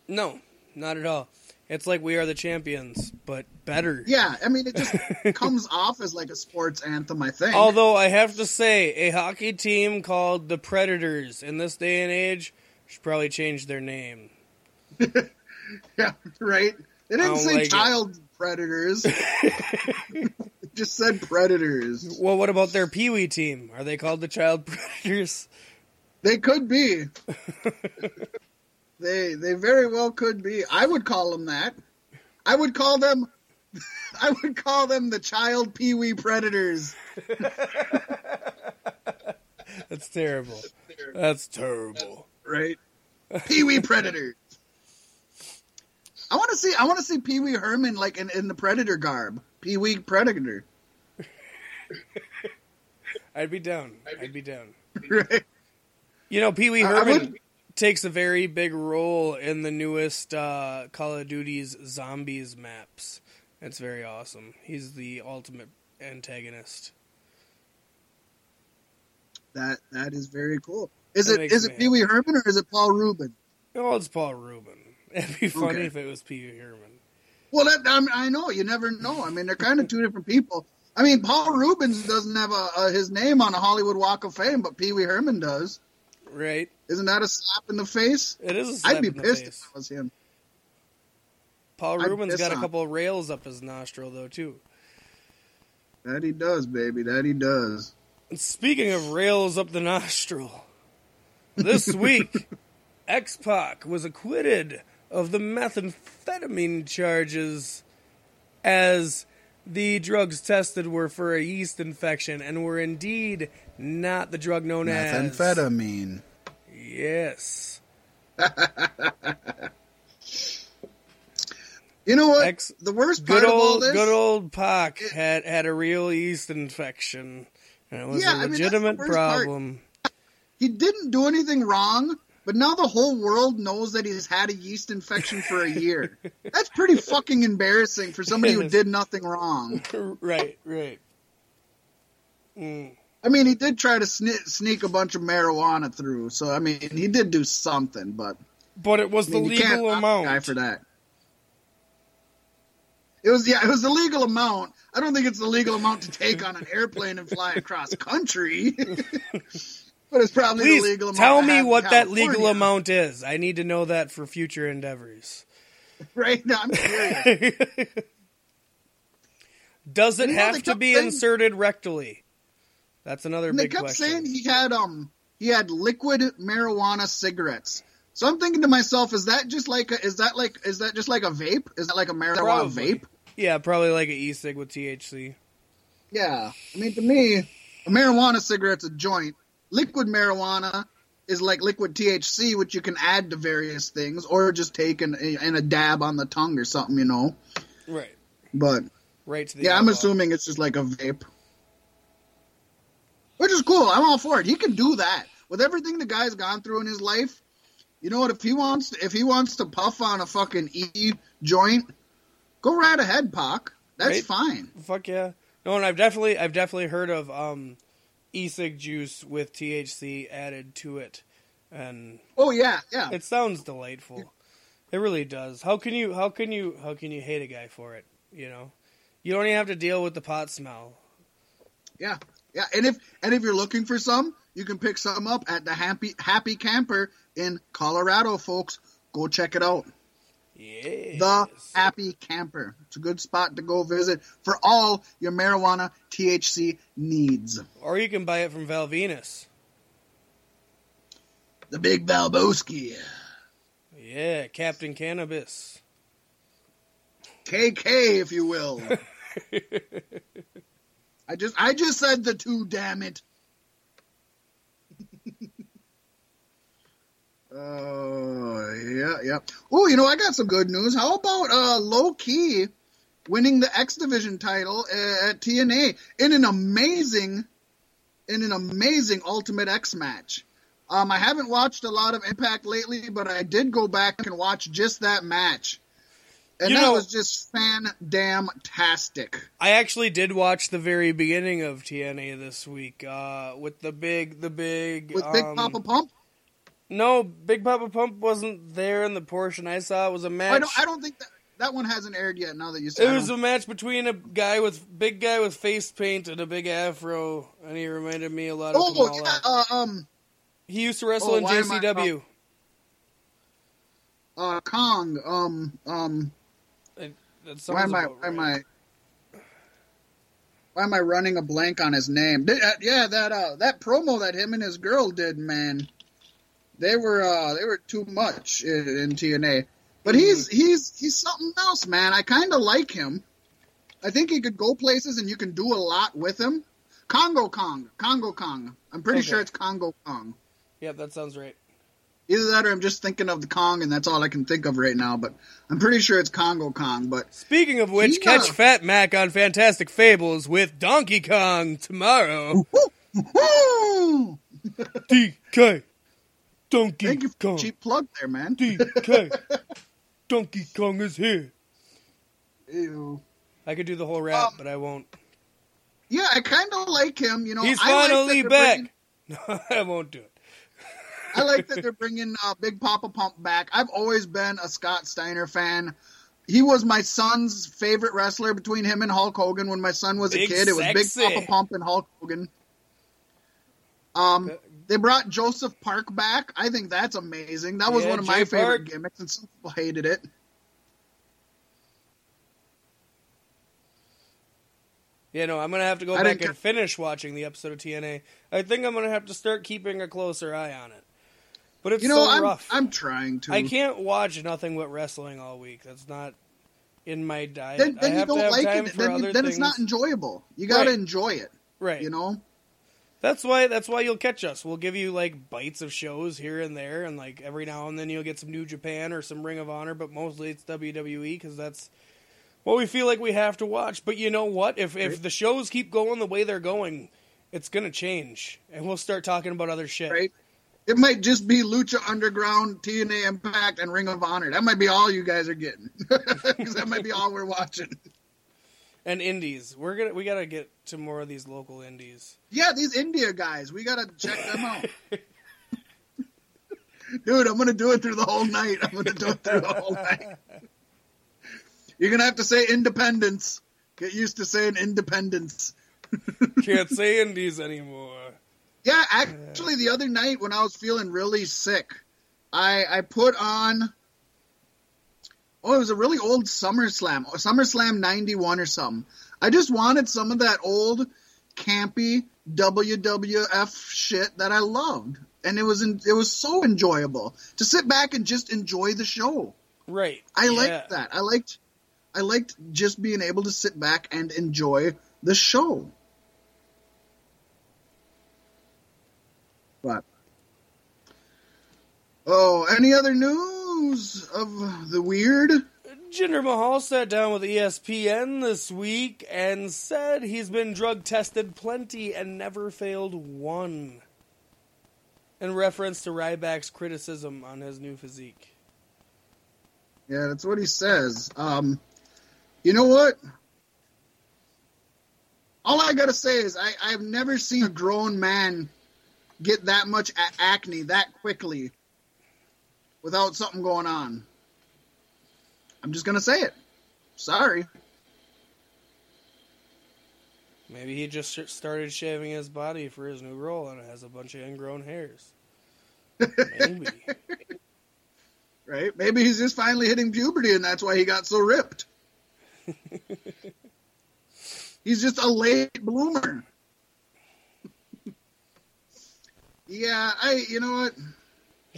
No, not at all. It's like we are the champions, but better. Yeah, I mean, it just comes off as like a sports anthem, I think. Although I have to say, a hockey team called the Predators in this day and age should probably change their name. yeah, right? They didn't um, say like it. child predators. it just said predators. Well, what about their Pee Wee team? Are they called the Child Predators? They could be. they they very well could be. I would call them that. I would call them. I would call them the child pee wee predators. That's terrible. That's terrible. Right, pee wee predators. I want to see. I want to see Pee Wee Herman like in, in the predator garb. Pee Wee Predator. I'd be down. I'd be down. Right. You know, Pee Wee Herman takes a very big role in the newest uh, Call of Duty's Zombies maps. It's very awesome. He's the ultimate antagonist. That that is very cool. Is That it is it Pee Wee Herman or is it Paul Reubens? Oh, it's Paul Reubens. It'd be funny Okay. if it was Pee Wee Herman. Well, that, I, I know you never know. I mean, they're kind of two different people. I mean, Paul Reubens doesn't have a, a, his name on a Hollywood Walk of Fame, but Pee Wee Herman does. Right? Isn't that a slap in the face? It is a slap I'd be pissed face. if I was him. Paul I'd piss got a couple of rails up his nostril, though, too. That he does, baby. That he does. And speaking of rails up the nostril, this week, X Pac was acquitted of the methamphetamine charges as the drugs tested were for a yeast infection and were indeed not the drug known as Methamphetamine. Yes. You know what? Ex- the worst part Good of all old this. good old Pac had had a real yeast infection. And it was Yeah, a I mean, legitimate worst part. problem. he didn't do anything wrong, but now the whole world knows that he's had a yeast infection for a year. That's pretty fucking embarrassing for somebody who did nothing wrong. right, right. Mm. I mean, he did try to sne- sneak a bunch of marijuana through, so I mean, he did do something, but But it was I mean, the you can't legal amount. guy for that. It was yeah, it was the legal amount. I don't think it's the legal amount to take on an airplane and fly across country. but it's probably Please the legal amount. tell me what that legal amount is. I need to know that for future endeavors. Right now, I'm curious. Does it you know, have to be saying- inserted rectally? That's another And they kept saying he had um he had liquid marijuana cigarettes. So I'm thinking to myself, is that just like a, is that like is that just like a vape? Is that like a marijuana Probably. vape? yeah, probably like an e-cig with THC. Yeah. I mean, to me, a marijuana cigarette's a joint. Liquid marijuana is like liquid THC, which you can add to various things, or just take in, a dab on the tongue or something, you know. Right. But Right to the yeah, I'm assuming it's just like a vape, which is cool. I'm all for it. He can do that with everything the guy's gone through in his life. You know what? If he wants, if he wants to puff on a fucking e joint, go right ahead, Pac. That's Right. fine. Fuck yeah. No, and I've definitely I've definitely heard of um e-cig juice with THC added to it. And Oh yeah, yeah. it sounds delightful. It really does. How can you how can you how can you hate a guy for it, you know? You don't even have to deal with the pot smell. Yeah, yeah, and if and if you're looking for some, you can pick some up at the Happy Happy Camper in Colorado, folks. Go check it out. Yeah. The Happy Camper. It's a good spot to go visit for all your marijuana THC needs. Or you can buy it from Val Venis. The Big Valbowski, Yeah, Captain Cannabis. KK, if you will. I just I just said the two. Damn it. Oh yeah, yeah. Oh, you know, I got some good news. How about uh, Low Ki winning the X Division title at TNA in an amazing, in an amazing Ultimate X match. Um, I haven't watched a lot of Impact lately, but I did go back and watch just that match, and You that know- was just fan damn tastic. I actually did watch the very beginning of TNA this week uh, with the big, the big, With Big um, Papa Pump, No, Big Papa Pump wasn't there in the portion I saw. It was a match. I don't, I don't think that that one hasn't aired yet. Now that you said it was a match between a guy with big guy with face paint and a big afro, and he reminded me a lot of oh yeah, uh, um, He used to wrestle Oh, in I- JCW. uh, Kong, um, um. Sounds Why am I? about Why am. I? Why am I running a blank on his name? Did- uh, yeah, that uh, that promo that him and his girl did, man. They were uh, they were too much in, in TNA. But he's he's he's something else, man. I kind of like him. I think he could go places, and you can do a lot with him. Kongo Kong, Kongo Kong. I'm pretty Okay. sure it's Kongo Kong. Yeah, that sounds right. Either that, or I'm just thinking of the Kong, and that's all I can think of right now. But I'm pretty sure it's Kongo Kong. But Speaking of which, He, catch uh, Fat Mack on Fantastic Fables with Donkey Kong tomorrow. DK. Donkey Thank you for Kong. cheap plug there, man. DK. Donkey Kong is here. Ew. I could do the whole rap, Um, but I won't. Yeah, I kind of like him. You know, He's I like finally that they're back. bringing- No, I won't do it. I like that they're bringing uh, Big Papa Pump back. I've always been a Scott Steiner fan. He was my son's favorite wrestler between him and Hulk Hogan when my son was a Big kid. It was sexy. Big Papa Pump and Hulk Hogan. Um, they brought Joseph Park back. I think that's amazing. That was Yeah, one of my Jay favorite gimmicks, and some people hated it. Yeah, no, I'm gonna have to go I back and finish watching the episode of TNA. I think I'm gonna have to start keeping a closer eye on it. But it's You know, so I'm rough. I'm trying to. I can't watch nothing but wrestling all week. That's not in my diet. Then, then you don't like it. Then, then it's not enjoyable. You got to Right. enjoy it. right. You know. That's why. That's why you'll catch us. We'll give you like bites of shows here and there, and like every now and then you'll get some New Japan or some Ring of Honor. But mostly it's WWE because that's what we feel like we have to watch. But you know what? If if the shows keep going the way they're going, it's gonna change, and we'll start talking about other shit. right? It might just be Lucha Underground, TNA Impact, and Ring of Honor. That might be all you guys are getting, because that might be all we're watching. And indies, we're gonna we gotta get to more of these local indies. Yeah, these India guys, we gotta check them out. Dude, I'm gonna do it through the whole night. I'm gonna do it through the whole night. You're gonna have to say independence. Get used to saying independence. Can't say indies anymore. Yeah, actually, the other night when I was feeling really sick, I I put on Oh, it was a really old SummerSlam, SummerSlam '91 or something. I just wanted some of that old campy WWF shit that I loved, and it was in, it was so enjoyable to sit back and just enjoy the show. Right. I yeah. liked that. I liked I liked just being able to sit back and enjoy the show. But oh, any other news of the weird? Jinder Mahal sat down with ESPN this week and said he's been drug tested plenty and never failed one. In reference to Ryback's criticism on his new physique. Yeah, that's what he says. Um, you know what? All I gotta say is I, I've never seen a grown man get that much a- acne that quickly without something going on. I'm just gonna say it. Sorry. Maybe he just started shaving his body for his new role and it has a bunch of ingrown hairs. Maybe. Right? Maybe he's just finally hitting puberty and that's why he got so ripped. he's just a late bloomer. yeah, I you know what?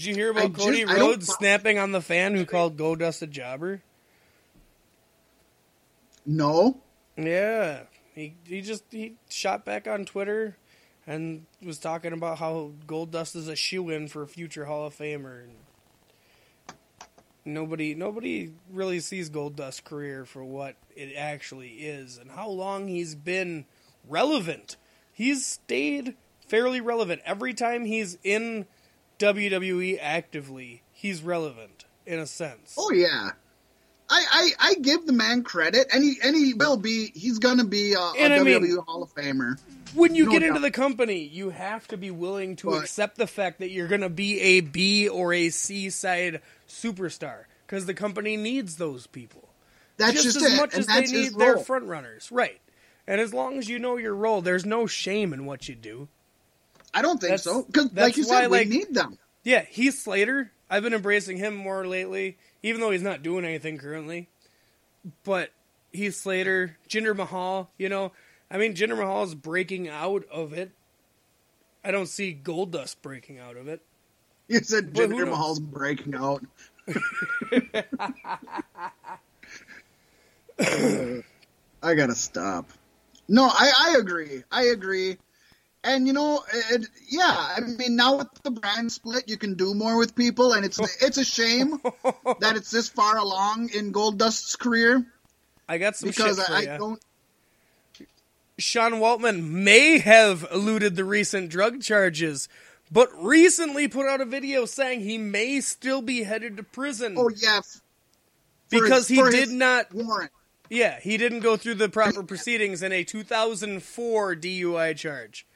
Did you hear I about Cody just- Rhodes snapping on the fan who called Goldust a jobber? No. Yeah, he he just he shot back on Twitter and was talking about how Goldust is a shoe in for a future Hall of Famer. And nobody nobody really sees Goldust's career for what it actually is and how long he's been relevant. He's stayed fairly relevant every time he's in WWE actively. He's relevant in a sense. Oh yeah. I, I, I give the man credit, and he and he will be. He's gonna be a, a WWE mean- Hall of Famer. when you No get into the company, you have to be willing to But- accept the fact that you're going to be a B or a C side superstar because the company needs those people That's just, just, as it, much and as they need their front runners, right? And as long as you know your role, there's no shame in what you do. I don't think That's- so because, like you why, said, like- we need them. Yeah, Heath Slater. I've been embracing him more lately, even though he's not doing anything currently. But Heath Slater, Jinder Mahal, you know, I mean, Jinder Mahal is breaking out of it. I don't see Goldust breaking out of it. You said But Jinder? Mahal's breaking out. I gotta stop. No, I, I agree. I agree. And you know, it, yeah, I mean, now with the brand split, you can do more with people, and it's it's a shame that it's this far along in Goldust's career I got some because shit for I, I don't. Sean Waltman may have eluded the recent drug charges, but recently put out a video saying he may still be headed to prison Oh yeah, for because his- he did not warrant. Yeah, he didn't go through the proper proceedings in a 2004 DUI charge.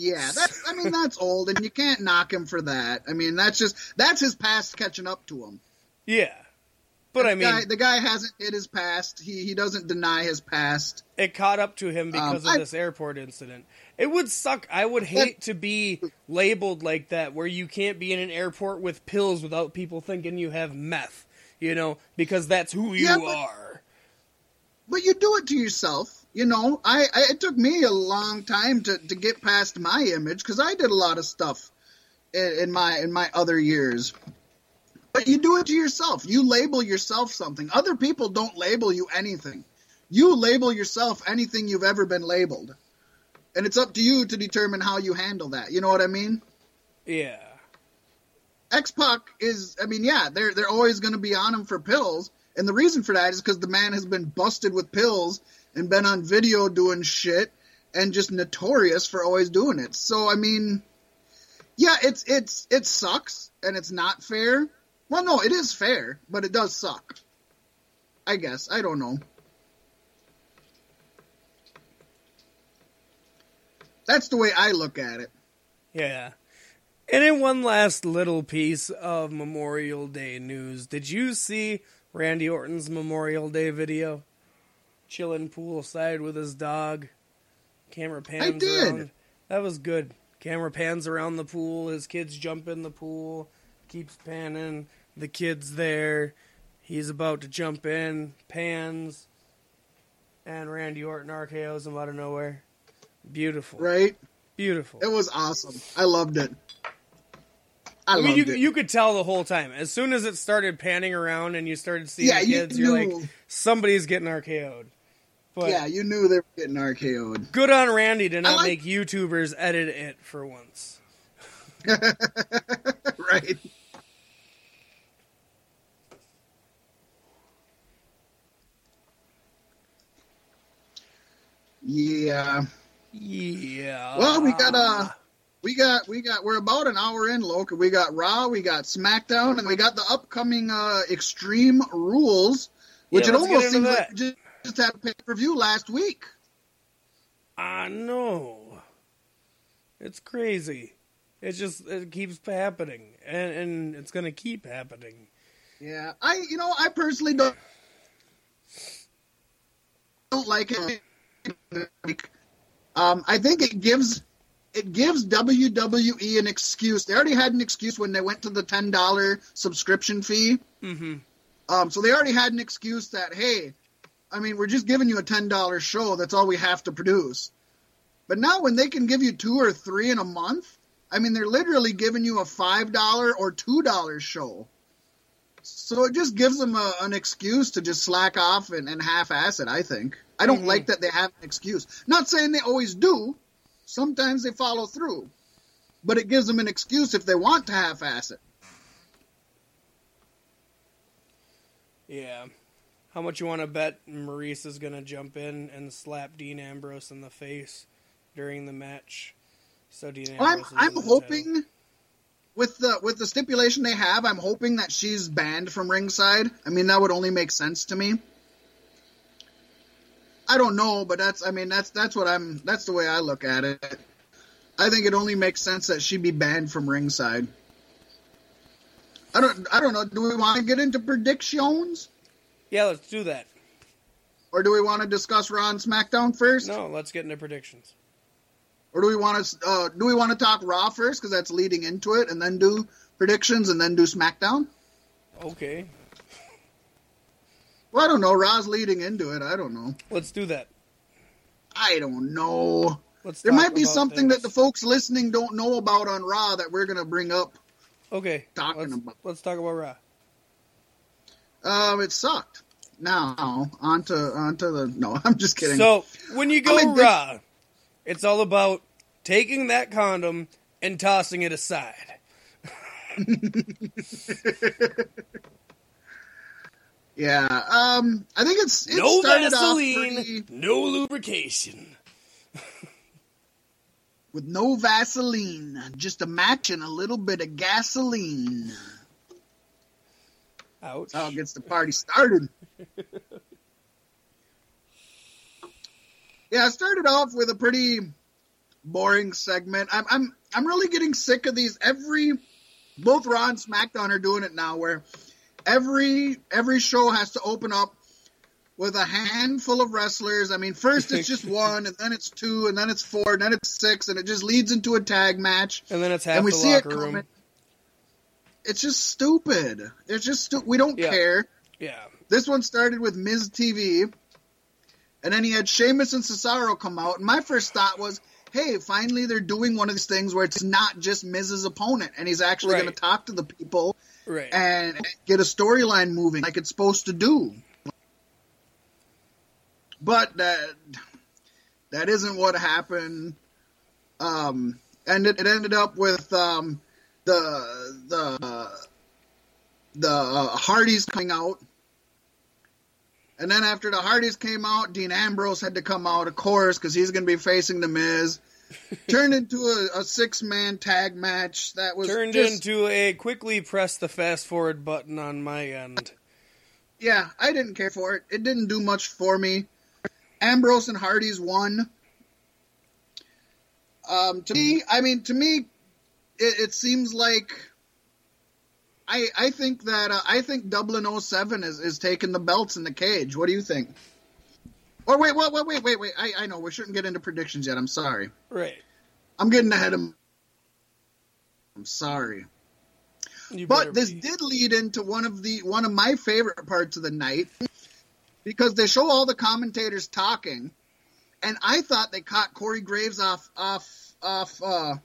Yeah, that's. I mean, that's old, and you can't knock him for that. I mean, that's just that's his past catching up to him. Yeah. But I mean, guy, the guy hasn't hit his past. He he doesn't deny his past. it caught up to him because Um, of I- this airport incident. It would suck. I would hate to be labeled like that, where you can't be in an airport with pills without people thinking you have meth, you know, because that's who you Yeah, but- are. But you do it to yourself. You know, I, I it took me a long time to, to get past my image because I did a lot of stuff in, in my in my other years. But you do it to yourself. You label yourself something. Other people don't label you anything. You label yourself anything you've ever been labeled. And it's up to you to determine how you handle that. You know what I mean? Yeah. X Pac is, I mean, yeah, they're they're always going to be on him for pills, and the reason for that is because the man has been busted with pills and been on video doing shit and just notorious for always doing it. So I mean, yeah, it's it's it sucks and it's not fair. Well, no, it is fair, but it does suck. I guess I don't know. That's the way I look at it. Yeah. And in one last little piece of Memorial Day news, did you see Randy Orton's Memorial Day video? Chilling poolside with his dog. Camera pans did. around. That was good. Camera pans around the pool. His kids jump in the pool. Keeps panning. The kid's there. He's about to jump in, pans, and Randy Orton RKO's him out of nowhere. Beautiful. Right? Beautiful. It was awesome. I loved it. I, I mean, you, it. you could tell the whole time. As soon as it started panning around and you started seeing Yeah, the kids, you are like, somebody's getting RKO'd. But yeah, you knew they were getting RKO'd. good on Randy to not like- make YouTubers edit it for once. right. Yeah. Yeah. Well, we got uh we got we got we're about an hour in, Loki. We got Raw, we got SmackDown, and we got the upcoming uh Extreme Rules, which Yeah, it almost seems that. like just, just had a pay per view last week. I know. It's crazy. It just it keeps happening, and and it's gonna keep happening. Yeah, I you know I personally don't don't like it. Um, I think it gives it gives WWE an excuse. They already had an excuse when they went to the ten dollar subscription fee. Mm-hmm. Um, so they already had an excuse that hey, I mean we're just giving you a ten dollar show. That's all we have to produce. But now when they can give you two or three in a month, I mean they're literally giving you a five dollar or two dollar show. So it just gives them a, an excuse to just slack off and, and half-ass it. I think. I don't Mhm. like that they have an excuse. Not saying they always do. Sometimes they follow through, but it gives them an excuse if they want to half-ass it. Yeah. How much you want to bet Maryse is gonna jump in and slap Dean Ambrose in the face during the match? So Dean I'm Ambrose. I'm the hoping title. with the with the stipulation they have, I'm hoping that she's banned from ringside. I mean, that would only make sense to me. I don't know, but that's I mean that's that's what I'm that's the way I look at it. I think it only makes sense that she be banned from ringside. I don't I don't know. Do we want to get into predictions Yeah, let's do that. or do we want to discuss Raw and SmackDown first? No, let's get into predictions. Or do we want to uh, do we want to talk Raw first because that's leading into it, and then do predictions and then do SmackDown? Okay, Well, I don't know. Raw's leading into it. I don't know. let's do that. I don't know. Let's. There might be something things. that the folks listening don't know about on Raw that we're gonna bring up. Okay, talking let's, about. Let's talk about Raw. Um, it sucked. Now onto onto the no. I'm just kidding. So when you go I mean, raw, it's all about taking that condom and tossing it aside. yeah. Um, I think it's it no Vaseline, pretty, no lubrication. with no Vaseline, just a match and a little bit of gasoline. Ouch. That's how it gets the party started. yeah, I started off with a pretty boring segment. I'm I'm I'm really getting sick of these. Every both Raw and SmackDown are doing it now, where every every show has to open up with a handful of wrestlers. I mean, first it's just one, and then it's two, and then it's four, and then it's six, and it just leads into a tag match and then it's half and we the see it locker room. It's just stupid. It's just stu- we don't Yeah. care. Yeah. This one started with Miz TV, and then he had Sheamus and Cesaro come out. And my first thought was, hey, finally they're doing one of these things where it's not just Miz's opponent, and he's actually Right. going to talk to the people Right. and get a storyline moving like it's supposed to do. But that that isn't what happened. Um, and it, it ended up with um, the the the uh, Hardys coming out. And then after the Hardys came out, Dean Ambrose had to come out, of course, because he's going to be facing the Miz. Turned into a, a six man tag match that was Turned just- into a quickly press the fast forward button on my end. Yeah, I didn't care for it. It didn't do much for me. Ambrose and Hardy's won. Um, to me, I mean, to me, it, it seems like I I think that uh, I think Dublin 07 is is taking the belts in the cage. What do you think? Or wait, wait, wait, wait, wait, wait. I I know we shouldn't get into predictions yet. I'm sorry. Right. I'm getting ahead of. I'm sorry. You But this be. did lead into one of the one of my favorite parts of the night because they show all the commentators talking, and I thought they caught Corey Graves off off off. uh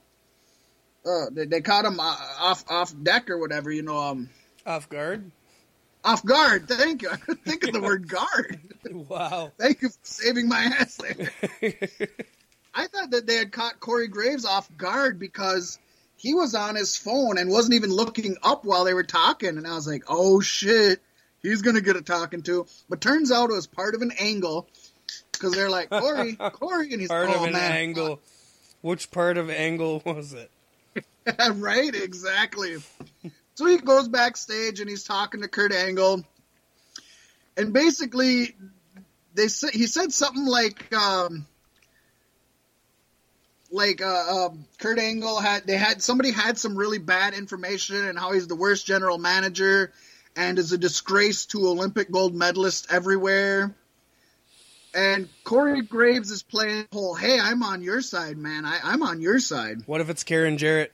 uh, they, they caught him uh, off off deck or whatever, you know, um, off guard. off guard. Thank you. I couldn't think of the word guard. Wow. Thank you for saving my ass there. I thought that they had caught Corey Graves off guard because he was on his phone and wasn't even looking up while they were talking. And I was like, oh shit, he's going to get a talking to. But turns out it was part of an angle because they're like, Corey, Corey. And he's part oh, of an man. angle. Which part of angle was it? right, exactly. So he goes backstage and he's talking to Kurt Angle, and basically, they said he said something like, um, like uh, um, Kurt Angle had they had somebody had some really bad information and how he's the worst general manager and is a disgrace to Olympic gold medalists everywhere. And Corey Graves is playing whole, hey, I'm on your side, man. I, I'm on your side. What if it's Karen Jarrett?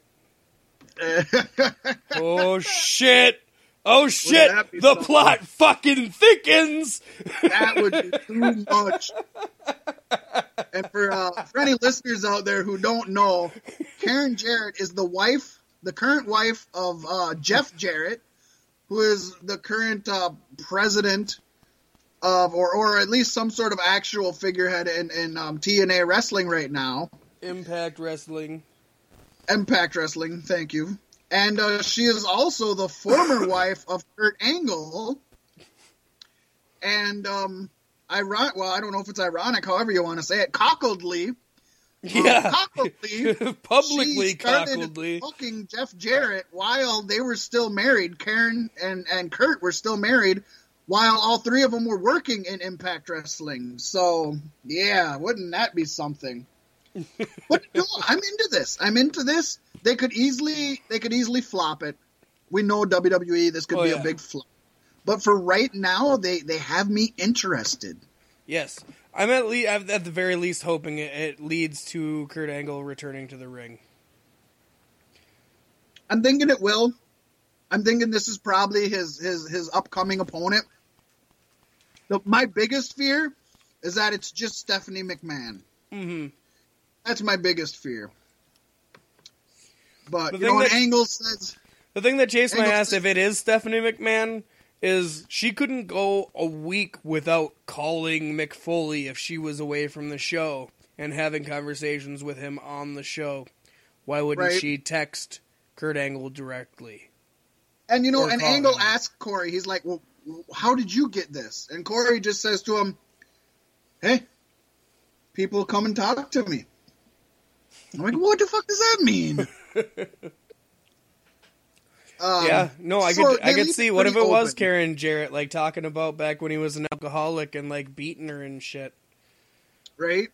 Oh shit! Oh shit! The plot fucking thickens. that would be too much. And for uh, for any listeners out there who don't know, Karen Jarrett is the wife, the current wife of uh, Jeff Jarrett, who is the current uh, president of, or or at least some sort of actual figurehead in in um, TNA wrestling right now. Impact Wrestling. Impact Wrestling, thank you. And uh, she is also the former wife of Kurt Angle. And um, ironic, well, I don't know if it's ironic, however you want to say it, cockedly, Yeah. cockedly, Publicly started fucking Jeff Jarrett while they were still married. Karen and and Kurt were still married, while all three of them were working in Impact Wrestling. So yeah, wouldn't that be something? But no, I'm into this. I'm into this. They could easily they could easily flop it. We know WWE. This could Oh, be yeah. a big flop. But for right now, they they have me interested. Yes. I'm at least at the very least hoping it, it leads to Kurt Angle returning to the ring. I'm thinking it will. I'm thinking this is probably his his his upcoming opponent. The, my biggest fear is that it's just Stephanie McMahon. hmm That's my biggest fear. But The you know, that- Angle says, The thing that chased my Angle- ass, if it is Stephanie McMahon, is she couldn't go a week without calling Mick Foley if she was away from the show and having conversations with him on the show. Why wouldn't Right. she text Kurt Angle directly? and you know, and Angle him. asks Corey, he's like, "Well, how did you get this?" And Corey just says to him, "Hey, people come and talk to me." I'm like, "What the fuck does that mean?" Um, yeah, no, I so could I could see what if it pretty was. Karen Jarrett like talking about back when he was an alcoholic and like beating her and shit. right?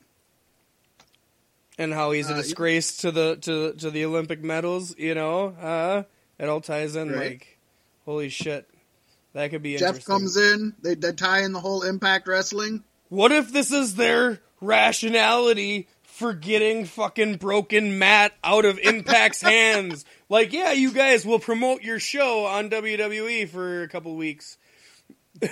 and how he's a Uh, yeah. disgrace to the to to the Olympic medals. You know, uh, it all ties in. Right. Like, holy shit, that could be Jeff comes in. They, they tie in the whole Impact Wrestling. What if this is their rationality for getting fucking broken Matt out of Impact's hands? Like, yeah, you guys will promote your show on WWE for a couple weeks.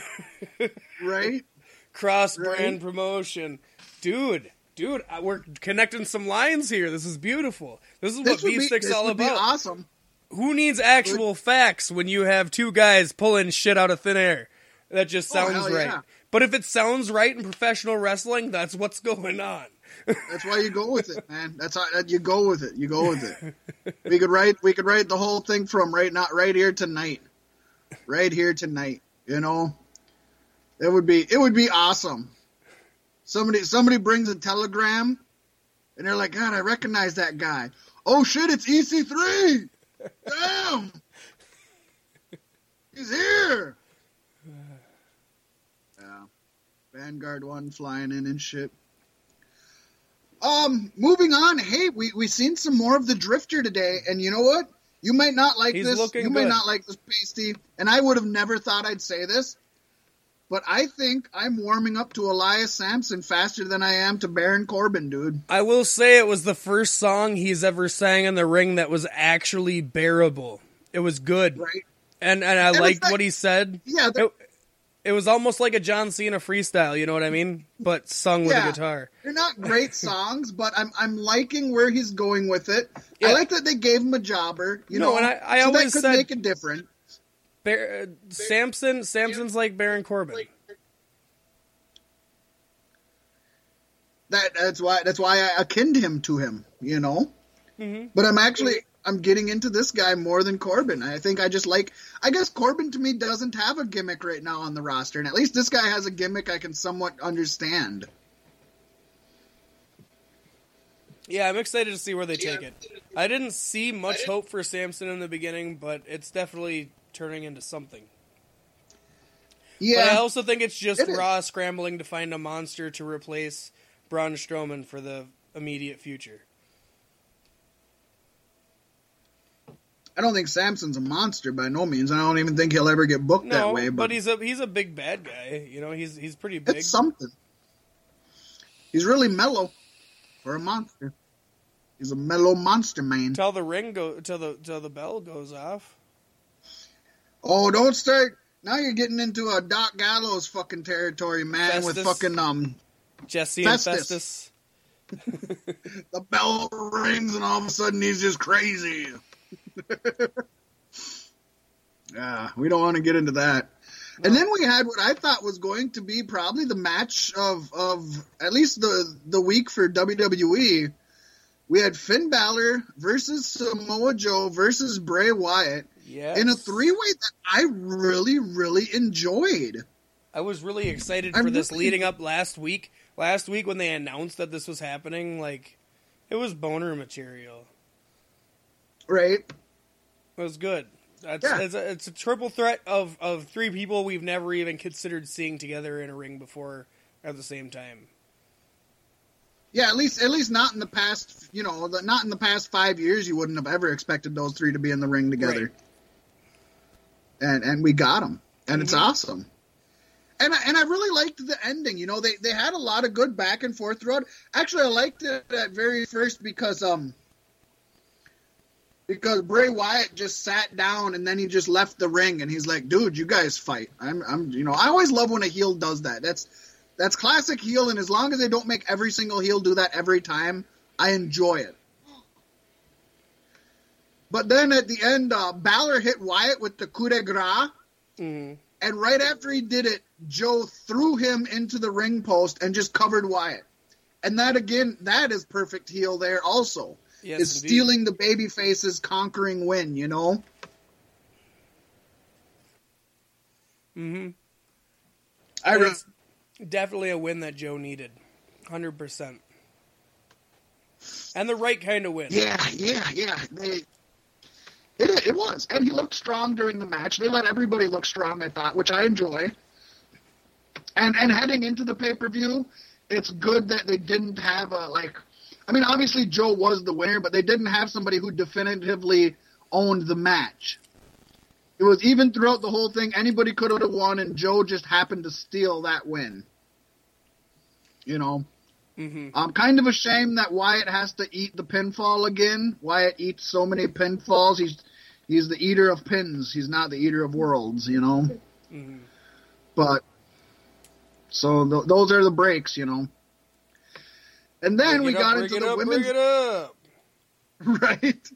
Right? Cross brand Right. promotion, dude. Dude, we're connecting some lines here. This is beautiful. This is what This V6 this all would be about. awesome. Who needs actual facts when you have two guys pulling shit out of thin air? That just Oh, sounds hell right. yeah. But if it sounds right in professional wrestling, that's what's going on. That's why you go with it, man. That's how you go with it. You go with it. We could write we could write the whole thing from right not right here tonight. Right here tonight. You know? It would be it would be awesome. Somebody somebody brings a telegram and they're like, God, I recognize that guy. Oh shit, it's EC3. Damn. He's here. Yeah. Vanguard one flying in and shit. Um, moving on. Hey, we we seen some more of the Drifter today, and you know what? You might not like He's this. You may good. not like this pasty, and I would have never thought I'd say this, but I think I'm warming up to Elias Samson faster than I am to Baron Corbin, dude. I will say it was the first song he's ever sang in the ring that was actually bearable. It was good, right? and and I it's liked like- what he said. Yeah, It, it was almost like a John Cena freestyle. You know what I mean? But sung with Yeah. a guitar. they're not great songs, but I'm I'm liking where he's going with it. Yeah. I like that they gave him a jobber. You No, know, and I- I so always that could said- make a difference. Bar- uh, Samson, Samson's like Baron Corbin. That that's why that's why I akined him to him. You know. hmm But I'm actually I'm getting into this guy more than Corbin. I think I just like I guess Corbin to me doesn't have a gimmick right now on the roster, and at least this guy has a gimmick I can somewhat understand. Yeah, I'm excited to see where they take it. I didn't see much hope for Samson in the beginning, but it's definitely turning into something. Yeah. But I also think it's just It is. Raw scrambling to find a monster to replace Braun Strowman for the immediate future. I don't think Samson's a monster by no means. I don't even think he'll ever get booked No, that way. but, But, he's a he's a big bad guy. You know, he's he's pretty big. it's something. He's really mellow for a monster. He's a mellow monster man. Till the ring go till the till the bell goes off. Oh, don't start. Now you're getting into a Doc Gallows fucking territory, man, with fucking um Jesse Festus. and Festus. the bell rings and all of a sudden he's just crazy. yeah, we don't want to get into that. And then we had what I thought was going to be probably the match of of at least the the week for WWE. We had Finn Balor versus Samoa Joe versus Bray Wyatt Yeah. in a three way that I really really enjoyed. I was really excited I'm for this really- leading up last week. Last week when they announced that this was happening, like it was boner material. Right? It was good. That's, Yeah. it's, a, it's a triple threat of, of three people we've never even considered seeing together in a ring before at the same time. Yeah, at least at least not in the past, you know, the- not in the past five years. You wouldn't have ever expected those three to be in the ring together, Right. and and we got them, and it's Mhm. awesome. And I, and I really liked the ending. You know, they they had a lot of good back and forth throughout. Actually, I liked it at very first because um because Bray Wyatt just sat down and then he just left the ring and he's like, "Dude, you guys fight." I'm I'm you know I always love when a heel does that. That's that's classic heel, and as long as they don't make every single heel do that every time, I enjoy it. But then at the end, uh, Balor hit Wyatt with the coup de grace, Mm. and right after he did it, Joe threw him into the ring post and just covered Wyatt. And that again, that is perfect heel there also. Yes, is indeed. stealing the baby face's conquering win, you know? hmm I re- definitely a win that Joe needed, hundred percent, and the right kind of win. Yeah, yeah, yeah. They, it, it was, and he looked strong during the match. They let everybody look strong, I thought, which I enjoy. And and heading into the pay per view, it's good that they didn't have a like. I mean, obviously Joe was the winner, but they didn't have somebody who definitively owned the match. It was even throughout the whole thing. Anybody could have won, and Joe just happened to steal that win. You know. hmm Um, kind of a shame that Wyatt has to eat the pinfall again. Wyatt eats so many pinfalls. He's he's the eater of pins. He's not the eater of worlds, you know. hmm But so th- those are the breaks, you know. And then we got into the up, women's Bring up. right.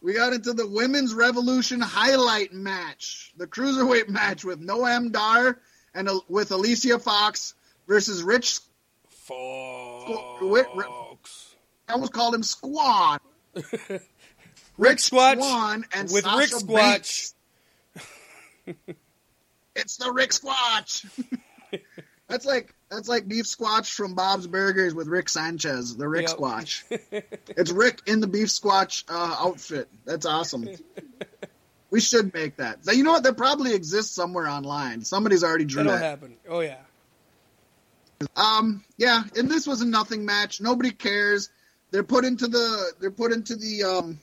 We got into the women's revolution highlight match, the cruiserweight match with Noam Dar and uh, with Alicia Fox versus Rich. Fox. I almost called him Squad. Rick Squatch Swann and with Sasha Rick Squatch. It's the Rick Squatch. That's like that's like beef squatch from Bob's Burgers with Rick Sanchez, the Rick Yep. Squatch. It's Rick in the beef squatch uh, outfit. That's awesome. We should make that. So, you know what? That probably exists somewhere online. Somebody's already drew That'll that. happen. Oh yeah. Um, yeah, and this was a nothing match. Nobody cares. They're put into the they're put into the um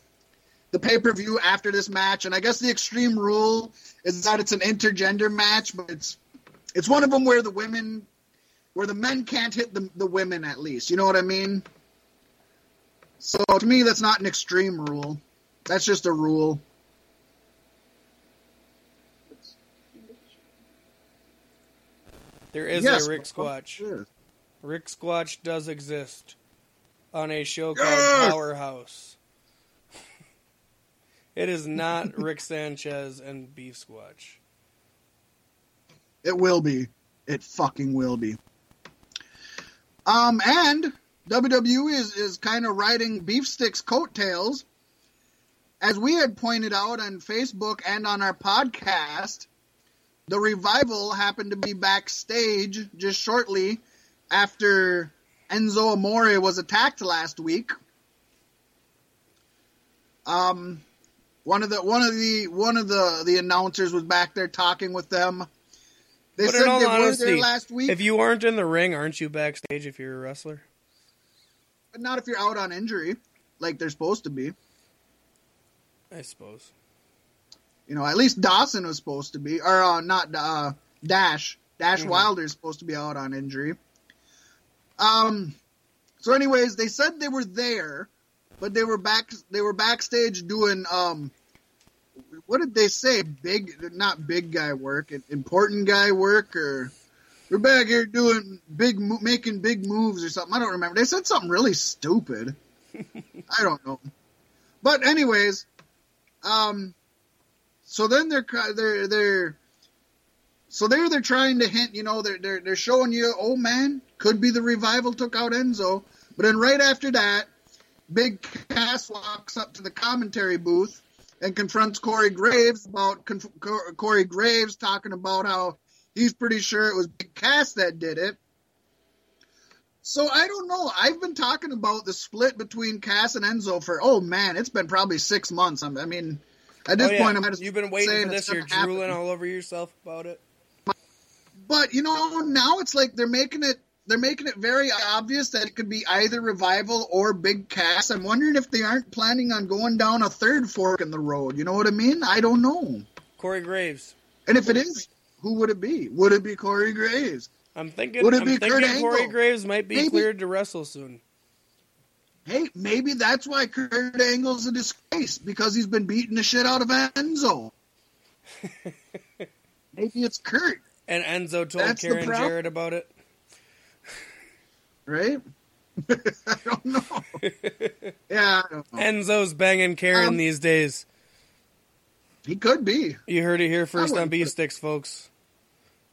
the pay per view after this match, and I guess the extreme rule is that it's an intergender match, but it's it's one of them where the women, where the men can't hit the, the women at least. You know what I mean? So to me, that's not an extreme rule. That's just a rule. There is yes, a Rick Squatch. Sure. Rick Squatch does exist on a show called yes! Powerhouse. It is not Rick Sanchez and Beef Squatch. It will be. It fucking will be. Um, and WWE is, is kind of riding Beef Stick's coattails. As we had pointed out on Facebook and on our podcast, the revival happened to be backstage just shortly after Enzo Amore was attacked last week. Um, one of the one of the one of the the announcers was back there talking with them. They But said they were there last week, if you aren't in the ring, aren't you backstage if you're a wrestler? but not if you're out on injury, like they're supposed to be. I suppose. You know, at least Dawson was supposed to be, or uh, not uh, Dash. Dash Mhm. Wilder is supposed to be out on injury. Um. So, anyways, they said they were there, but they were back. They were backstage doing um. What did they say? Big, not big guy work, important guy work, or we're back here doing big, making big moves or something. I don't remember. They said something really stupid. I don't know. But anyways, um, so then they're they're they're so there they're trying to hint, you know, they're they're they're showing you, oh man, could be the revival took out Enzo, but then right after that, Big Cass walks up to the commentary booth and confronts Corey Graves about conf- Corey Graves talking about how he's pretty sure it was Big Cass that did it. So I don't know. I've been talking about the split between Cass and Enzo for oh man, it's been probably six months. I'm, I mean, at this Oh, yeah. point, I might as You've been waiting for this. You're happen. drooling all over yourself about it. But you know, now it's like they're making it they're making it very obvious that it could be either revival or Big Cass. I'm wondering if they aren't planning on going down a third fork in the road. You know what I mean? I don't know. Corey Graves. And if it is, who would it be? Would it be Corey Graves? I'm thinking. Would it I'm be Kurt Corey Graves might be Maybe. cleared to wrestle soon. Hey, maybe that's why Kurt Angle's a disgrace because he's been beating the shit out of Enzo. maybe it's Kurt, And Enzo told That's Karen. Jarrett about it. Right? I don't know. yeah, I don't know. Enzo's banging Karen Um, these days. he could be. You heard it here first on B Sticks, folks.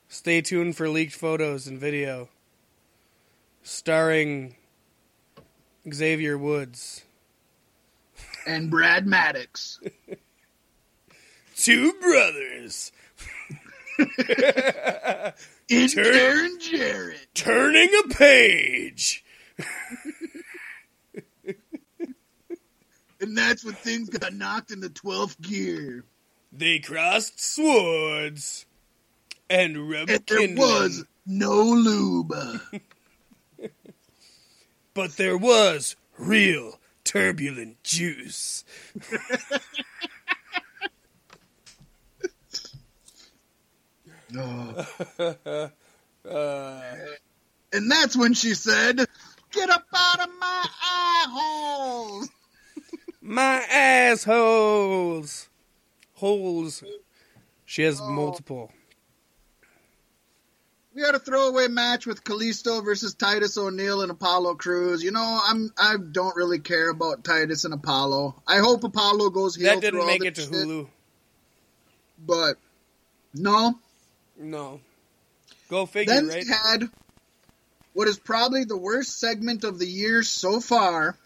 Stay tuned for leaked photos and video. Starring Xavier Woods. And Brad Maddox. Two brothers Intern Jared, turning a page. And that's when things got knocked into 12th gear. They crossed swords and rubbed And there was no lube. but there was real turbulent juice. Uh, And that's when she said, Get up out of my eye holes. my assholes. Holes. She has Oh. multiple. We had a throwaway match with Kalisto versus Titus O'Neil and Apollo Crews. You know, I'm I don't really care about Titus and Apollo. I hope Apollo goes heel. That didn't make it to shit, Hulu. but no. No. Go figure, Then right? had what is probably the worst segment of the year so far.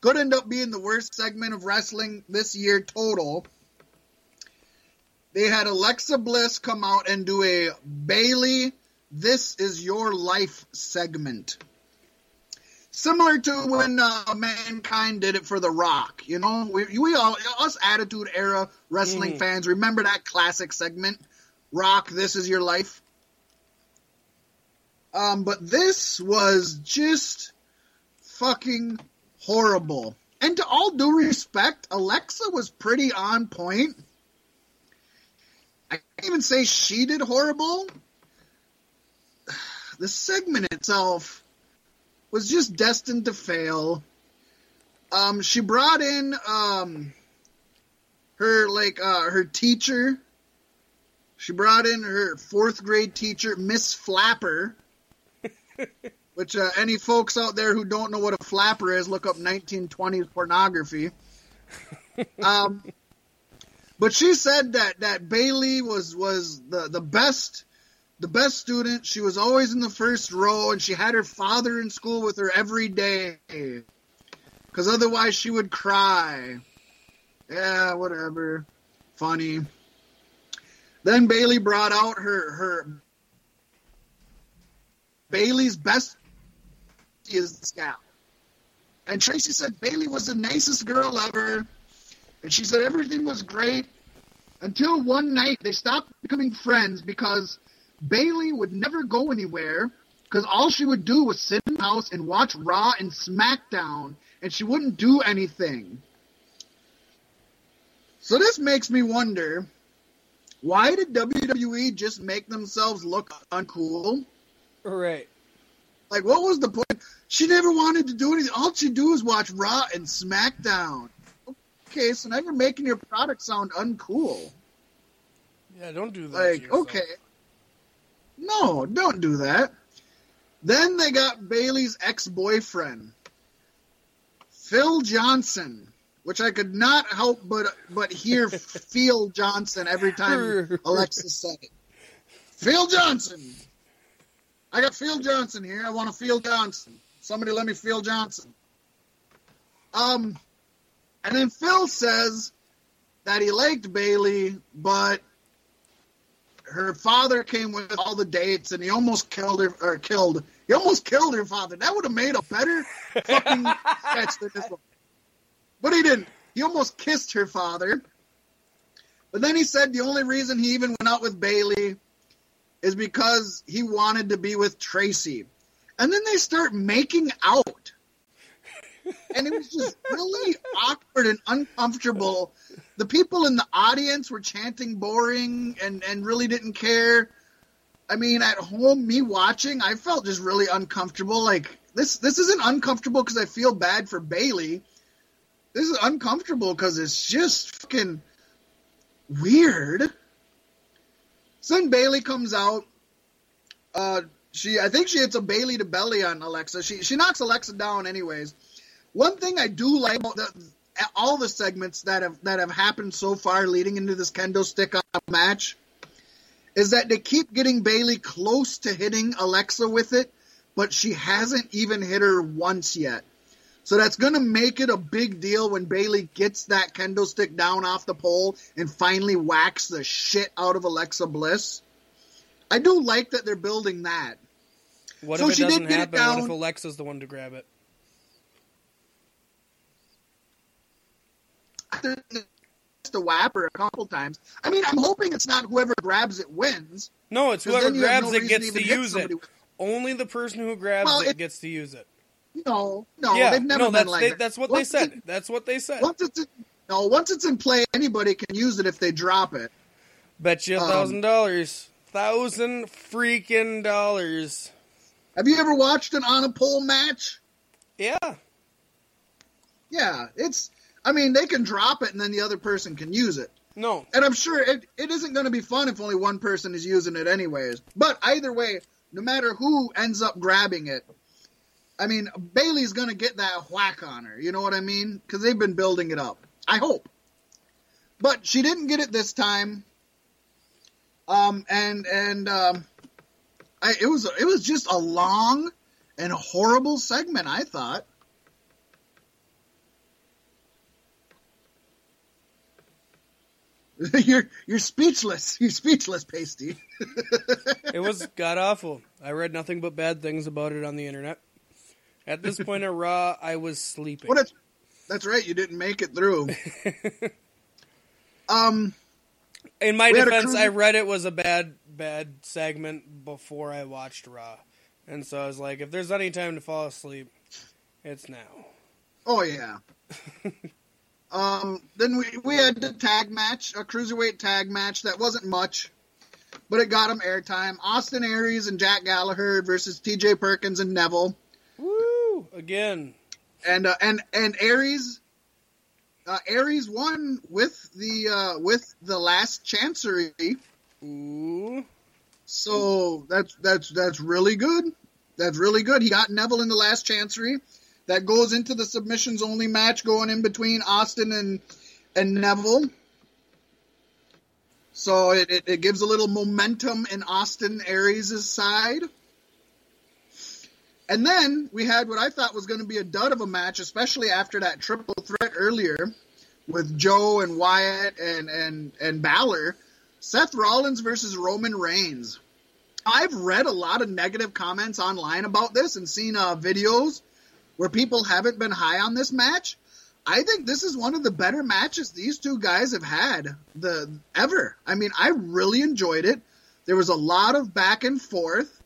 Could end up being the worst segment of wrestling this year total. They had Alexa Bliss come out and do a Bayley, this is your life segment. Similar to when uh, Mankind did it for The Rock. You know, we, we all, us Attitude Era wrestling Mhm. fans, remember that classic segment? Rock, this is your life. Um, but this was just fucking horrible. And to all due respect, Alexa was pretty on point. I can't even say she did horrible. The segment itself was just destined to fail. Um, she brought in um, her like uh, her teacher She brought in her fourth grade teacher, Miss Flapper. which uh, any folks out there who don't know what a flapper is, look up 1920s pornography. um, but she said that that Bayley was was the the best the best student. She was always in the first row, and she had her father in school with her every day, because otherwise she would cry. Yeah, whatever. Funny. Then Bayley brought out her her Bayley's best is the scout. And Tracy said Bayley was the nicest girl ever. And she said everything was great until one night they stopped becoming friends because Bayley would never go anywhere because all she would do was sit in the house and watch Raw and SmackDown and she wouldn't do anything. So this makes me wonder why did WWE just make themselves look uncool? Right. Like, what was the point? She never wanted to do anything. All she'd do is watch Raw and SmackDown. Okay, so now you're making your product sound uncool. Yeah, don't do that. Like, okay. No, don't do that. Then they got Bayley's ex boyfriend, Phil Johnson, which I could not help but but hear Phil Johnson every time Alexis said it. Phil Johnson. I got Phil Johnson here. I want a Phil Johnson. Somebody let me Phil Johnson. Um, and then Phil says that he liked Bayley, but her father came with all the dates, and he almost killed her. Or killed. He almost killed her father. That would have made a better fucking sketch than this one. But he didn't. He almost kissed her father. But then he said the only reason he even went out with Bayley is because he wanted to be with Tracy. And then they start making out. And it was just really awkward and uncomfortable. The people in the audience were chanting boring and, and really didn't care. I mean, at home, me watching, I felt just really uncomfortable. Like this, this isn't uncomfortable because I feel bad for Bayley. This is uncomfortable because it's just fucking weird. So then Bayley comes out. Uh, she, I think she hits a Bayley to belly on Alexa. She she knocks Alexa down anyways. One thing I do like about the, all the segments that have that have happened so far leading into this kendo stick up match is that they keep getting Bayley close to hitting Alexa with it, but she hasn't even hit her once yet. So that's going to make it a big deal when Bayley gets that kendo stick down off the pole and finally whacks the shit out of Alexa Bliss. I do like that they're building that. What So if it she did doesn't happen? What if. Alexa's the one to grab it? The whapper a couple times. I mean, I'm hoping it's not whoever grabs it wins. No, it's whoever then you have grabs no it gets to to use it. Only the person who grabs Well, it, it- gets to use it. No, no, yeah, they've never no, been that's like they, that. that's what Once they said. That's what they said. Once it's in, no, once it's in play, anybody can use it if they drop it. Bet you a um, thousand dollars, thousand freaking dollars. Have you ever watched an on a pole match? Yeah, Yeah, it's. I mean, they can drop it and then the other person can use it. no, And I'm sure it, it isn't going to be fun if only one person is using it anyways. But either way, no matter who ends up grabbing it, I mean, Bayley's going to get that whack on her. You know what I mean? Because they've been building it up. I hope. But she didn't get it this time. Um, and and um, I, it was it was just a long and horrible segment. I thought. you're you're speechless. You're speechless, pasty. it was god awful. I read nothing but bad things about it on the internet. At this point of Raw, I was sleeping. What? It's, that's right. You didn't make it through. um. In my We had a defense, I read it was a bad, bad segment before I watched Raw, and so I was like, if there's any time to fall asleep, it's now. Oh yeah. um. Then we we had the tag match, a cruiserweight tag match that wasn't much, but it got him airtime. Austin Aries and Jack Gallagher versus T.J. Perkins and Neville, Woo! Again, and uh, and and Aries. Uh, Aries won with the uh, with the last chancery Ooh. So that's that's that's really good. That's really good. He got Neville in the last chancery. That goes into the submissions only match going in between Austin and and Neville. So it, it, it gives a little momentum in Austin Aries' side. And then we had what I thought was going to be a dud of a match, especially after that triple threat earlier with Joe and Wyatt and and and Balor. Seth Rollins versus Roman Reigns. I've read a lot of negative comments online about this and seen uh, videos where people haven't been high on this match. I think this is one of the better matches these two guys have had the ever. I mean, I really enjoyed it. There was a lot of back and forth.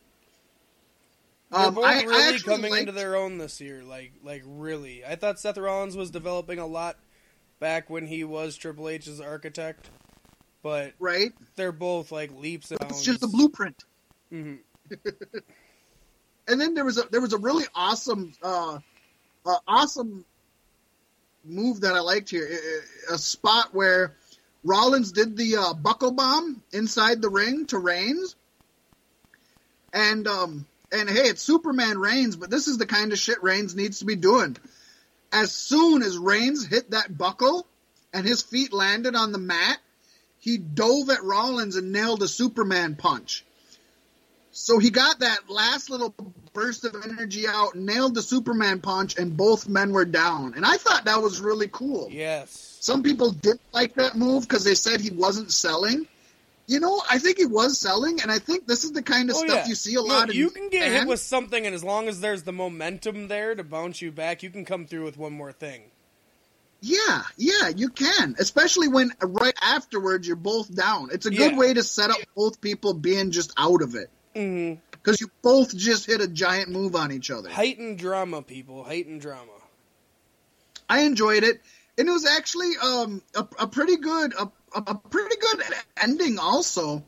They're Um, both I- I really actually coming liked- into their own this year. Like, like really. I thought Seth Rollins was developing a lot back when he was Triple H's architect, but right. they're both like leaps and bounds. It's just the blueprint. Mhm. and then there was a there was a really awesome uh, uh awesome move that I liked here. A- spot where Rollins did the uh, buckle bomb inside the ring to Reigns, and um and hey, it's Superman Reigns, but this is the kind of shit Reigns needs to be doing. As soon as Reigns hit that buckle and his feet landed on the mat, he dove at Rollins and nailed a Superman punch. So he got that last little burst of energy out, nailed the Superman punch, and both men were down. And I thought that was really cool. Yes. Some people didn't like that move because they said he wasn't selling. You know, I think he was selling, and I think this is the kind of Oh, stuff yeah. you see a lot of. you can get hit with something, and as long as there's the momentum there to bounce you back, you can come through with one more thing. Yeah, yeah, you can. Especially when right afterwards you're both down. It's a good Yeah. way to set up both people being just out of it. Mm-hmm. Because you both just hit a giant move on each other. Heightened drama, people. Heightened drama. I enjoyed it, and it was actually um, a, a pretty good a, a a pretty good ending. Also,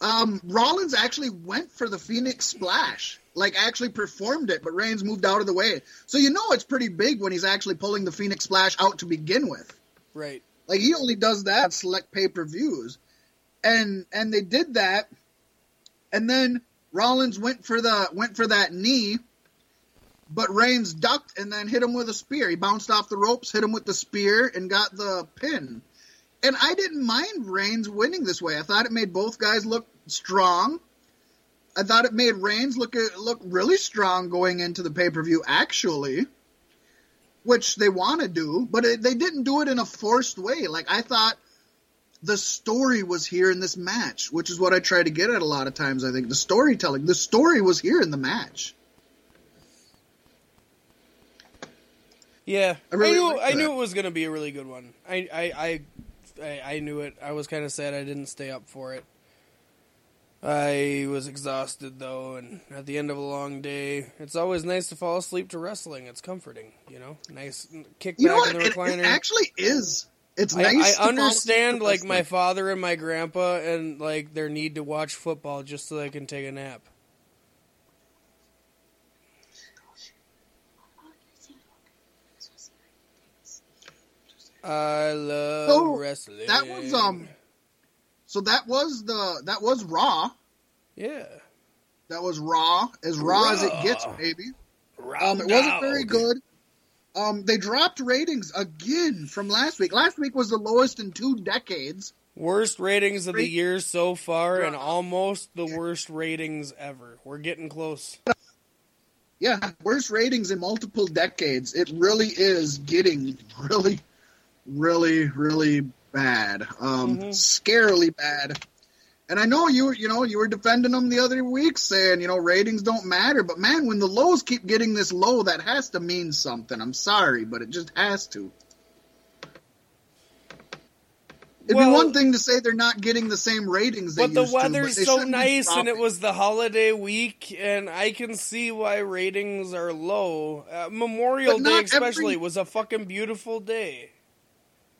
um, Rollins actually went for the Phoenix Splash, like actually performed it, but Reigns moved out of the way. So you know it's pretty big when he's actually pulling the Phoenix Splash out to begin with. Right. Like he only does that select pay per views, and and they did that, and then Rollins went for the went for that knee, but Reigns ducked and then hit him with a spear. He bounced off the ropes, hit him with the spear, and got the pin. And I didn't mind Reigns winning this way. I thought it made both guys look strong. I thought it made Reigns look look really strong going into the pay per view. Actually, which they want to do, but it, they didn't do it in a forced way. Like I thought the story was here in this match, which is what I try to get at a lot of times. I think the storytelling, the story was here in the match. Yeah, I I, knew I knew it was gonna be a really good one. I I I, I, knew it. I was kind of sad I didn't stay up for it. I was exhausted though, and at the end of a long day, it's always nice to fall asleep to wrestling. It's comforting, you know. Nice kick You know back in the It, recliner. it actually is. It's nice. I fall understand like my father and my grandpa and like their need to watch football just so they can take a nap. I love So, wrestling. That was um. So that was the that was Raw. yeah. That was Raw, as raw, as it gets, baby. Raw Um, it wasn't very good. Um, they dropped ratings again from last week. Last week was the lowest in two decades. Worst ratings of the year so far, and almost the worst ratings ever. We're getting close. Yeah, worst ratings in multiple decades. It really is getting really, really, really bad. Um, Mhm. scarily bad. And I know you, were- you know, you were defending them the other week, saying, you know, ratings don't matter. But man, when the lows keep getting this low, that has to mean something. I'm sorry, but it just has to. It'd Well- be one thing to say they're not getting the same ratings they used to. But the used to, weather's they so nice, and it was the holiday week, and I can see why ratings are low. Uh, Memorial Day, especially, every- was a fucking beautiful day.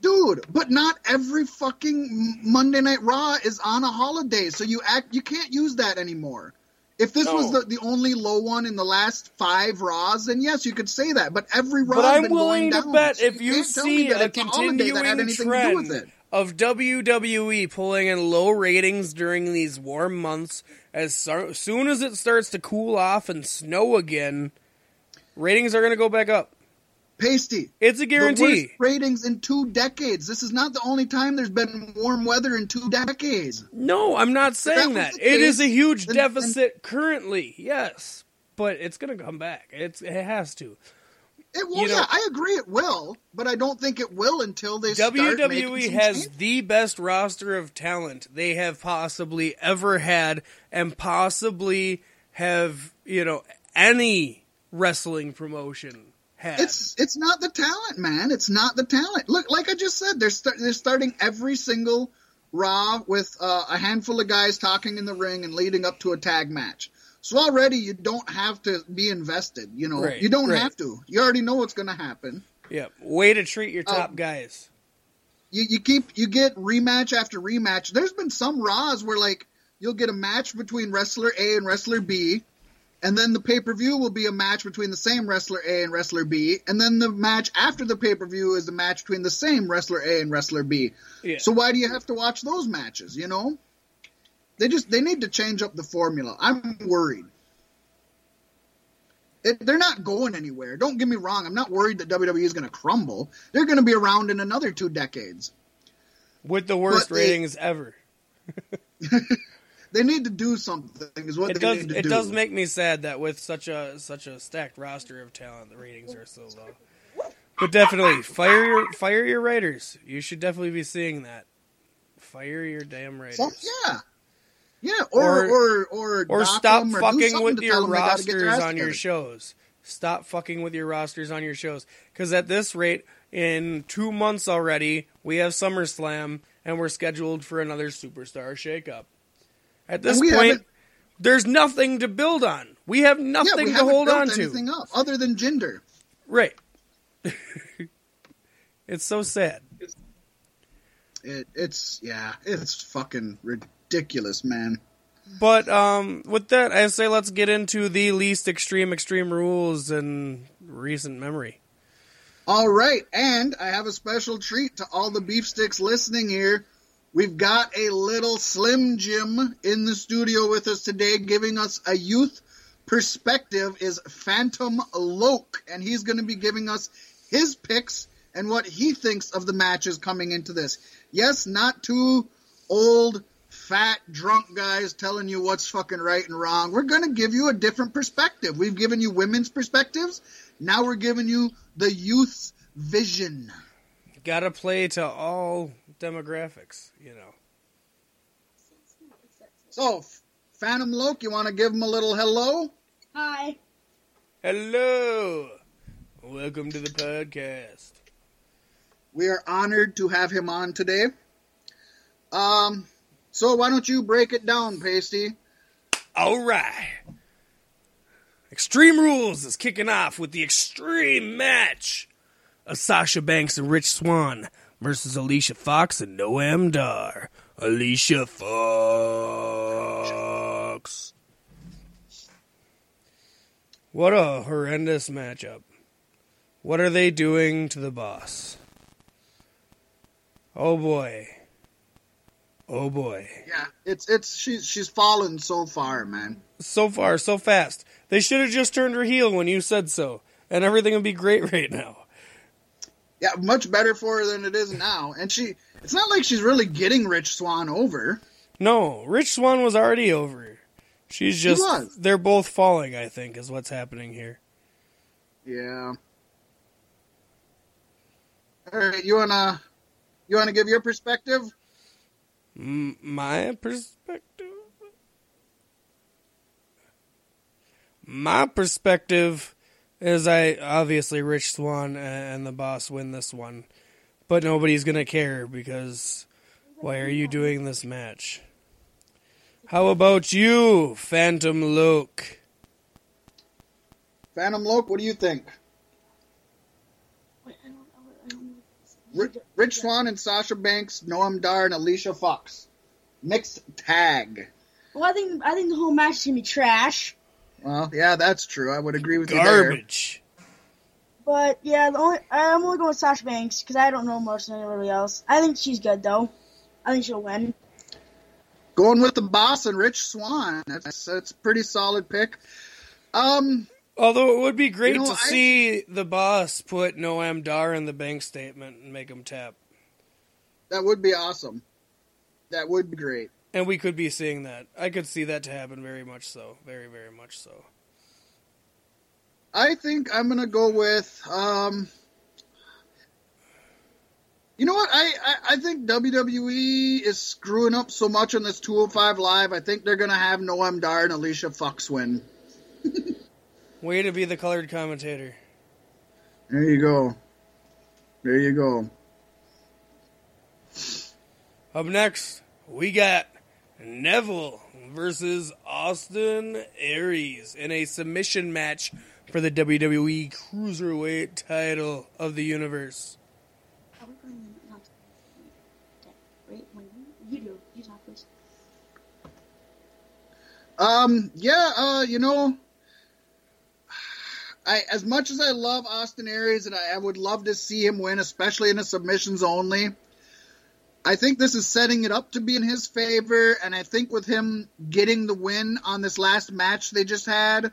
Dude, but not every fucking Monday Night Raw is on a holiday, so you act you can't use that anymore. If this was the, the only low one in the last five Raws, then yes, you could say that. But every Raw, But I'm willing to bet if you me see that a it's holiday that had continuing anything trend, to do with it. of WWE pulling in low ratings during these warm months. As so- soon as it starts to cool off and snow again, ratings are going to go back up. Pasty. It's a The guarantee. ratings in two decades. This is not the only time there's been warm weather in two decades. No, I'm not saying was that. the It is case, a huge then- deficit currently. Yes, but it's going to come back. It's it has to. It will, You know- yeah, I agree it will, but I don't think it will until they start making WWE has changes. the best roster of talent they have possibly ever had, and possibly have you know any wrestling promotion had. It's it's not the talent, man. It's not the talent. Look, like I just said, they're start, they're starting every single Raw with uh, a handful of guys talking in the ring and leading up to a tag match. So already you don't have to be invested. You know, Right, you don't right. have to. You already know what's going to happen. yeah, way to treat your top Um, guys. You you keep you get rematch after rematch. There's been some Raws where like you'll get a match between wrestler A and wrestler B. And then the pay per view will be a match between the same wrestler A and wrestler B, and then the match after the pay per view is the match between the same wrestler A and wrestler B. Yeah. So why do you have to watch those matches? You know, they just they need to change up the formula. I'm worried. It, they're not going anywhere. Don't get me wrong. I'm not worried that WWE is going to crumble. They're going to be around in another two decades. with the worst but they- ratings ever. They need to do something. Is what It they does. need to It do. does make me sad that with such a such a stacked roster of talent, the ratings are so low. But definitely fire your fire your writers. You should definitely be seeing that. Fire your damn writers. Some, yeah. Yeah, or or or, or dock stop or fucking with your tell them they gotta get their rosters on your shows. Stop fucking with your rosters on your shows. Because at this rate, in two months already, we have SummerSlam and we're scheduled for another superstar shakeup. At this point, there's nothing to build on. We have nothing Yeah, we to hold built on to. anything up other than gender. Right. it's so sad. It, it's yeah, it's fucking ridiculous, man. But um, with that, I say let's get into the least extreme extreme rules in recent memory. All right, and I have a special treat to all the beef sticks listening here. We've got a little Slim Jim in the studio with us today, giving us a youth perspective. Is Phantom Loke, and he's going to be giving us his picks and what he thinks of the matches coming into this. Yes, not two old, fat, drunk guys telling you what's fucking right and wrong. We're going to give you a different perspective. We've given you women's perspectives. Now we're giving you the youth's vision. Got to play to all demographics, you know. So, Phantom Loke, you want to give him a little hello? Hi. Hello, welcome to the podcast. We are honored to have him on today. Um, so why don't you break it down, Pasty? All right. Extreme Rules is kicking off with the extreme match of Sasha Banks and Rich Swann versus Alicia Fox and Noam Dar. Alicia Fox. What a horrendous matchup. What are they doing to the boss? Oh boy. Oh boy. Yeah, it's it's she's she's fallen so far, man. so far, so fast. They should have just turned her heel when you said so, and everything would be great right now. Yeah, much better for her than it is now. And she, it's not like she's really getting Rich Swann over. No, Rich Swann was already over. She's just was. they're both falling, I think, is what's happening here. Yeah. All right, you wanna you wanna give your perspective? M- my perspective. My perspective is I obviously Rich Swann and the boss win this one, but nobody's gonna care because why are you doing this match? How about you, Phantom Luke? Phantom Luke, what do you think? Wait, I don't, I don't, Ri- Rich Swann and Sasha Banks, Noam Dar, and Alicia Fox. Mixed tag. Well, I think I think the whole match is gonna be trash. Well, yeah, that's true. I would agree with you there. Garbage. But yeah, the only I'm only going with Sasha Banks because I don't know much than anybody else. I think she's good though. I think she'll win. Going with the boss and Rich Swann. That's that's a pretty solid pick. Um, Although it would be great You know, to I- see the boss put Noam Dar in the bank statement and make him tap. that would be awesome. That would be great. And we could be seeing that. I could see that to happen very much so. Very, very much so. I think I'm gonna go with um. You know what? I, I, I think WWE is screwing up so much on this 205 Live. I think they're gonna have Noam Dar and Alicia Fox win. Way to be the colored commentator. There you go. There you go. Up next, we got Neville versus Austin Aries in a submission match for the WWE Cruiserweight title of the universe. Are we going to not? Wait, wait, you do. You talk. Um, yeah, uh, you know, I as much as I love Austin Aries and I, I would love to see him win, especially in a submissions only. I think this is setting it up to be in his favor, and I think with him getting the win on this last match they just had,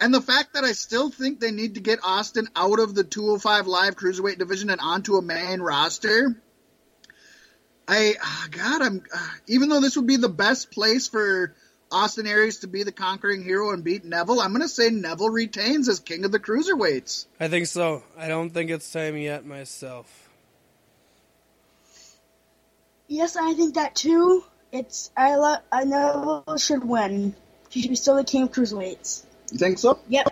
and the fact that I still think they need to get Austin out of the 205 Live Cruiserweight division and onto a main roster. I, ah, God, I'm, uh, even though this would be the best place for Austin Aries to be the conquering hero and beat Neville, I'm going to say Neville retains as king of the cruiserweights. I think so. I don't think it's time yet myself. Yes, I think that too. It's I love. I know should win. She should be still the king of cruiserweights. You think so? Yep.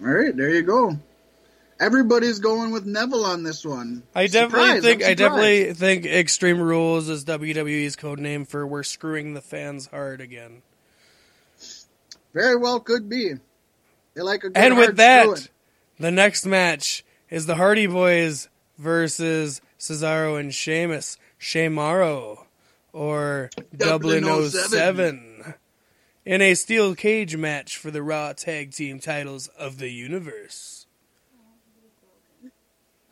All right, there you go. Everybody's going with Neville on this one. I definitely Surprise, think I'm I surprised. definitely think Extreme Rules is WWE's code name for we're screwing the fans hard again. very well could be. They like a good And with that, screwing. the next match is the Hardy Boys versus Cesaro and Sheamus. Shemaro or Dublin Dublin 07 07. in a steel cage match for the Raw Tag Team titles of the universe.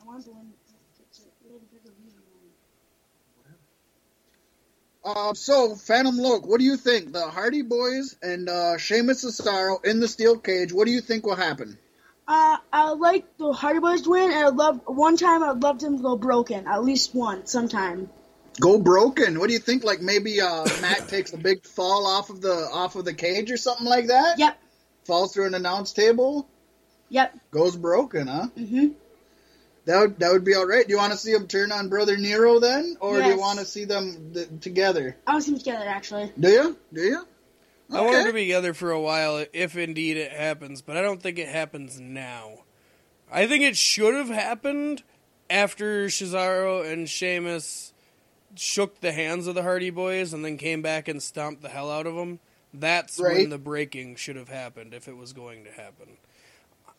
I want to win. Uh, so, Phantom Loke, what do you think? The Hardy Boys and uh, Sheamus Cesaro in the steel cage. What do you think will happen? Uh, I like the Hardy Boys to win, and I'd love one time. I'd love them to go broken at least once, sometime. Go broken. What do you think? Like maybe uh, Matt takes a big fall off of the off of the cage or something like that. Yep. Falls through an announce table. Yep. Goes broken, huh? Mm-hmm. That would that would be all right. Do you want to see them turn on Brother Nero then, or do you want to see them th- together? I want to see them together actually. Do you? Do you? I want them to be together for a while if indeed it happens, but I don't think it happens now. I think it should have happened after Cesaro and Sheamus shook the hands of the Hardy Boys and then came back and stomped the hell out of them. That's when the breaking should have happened if it was going to happen.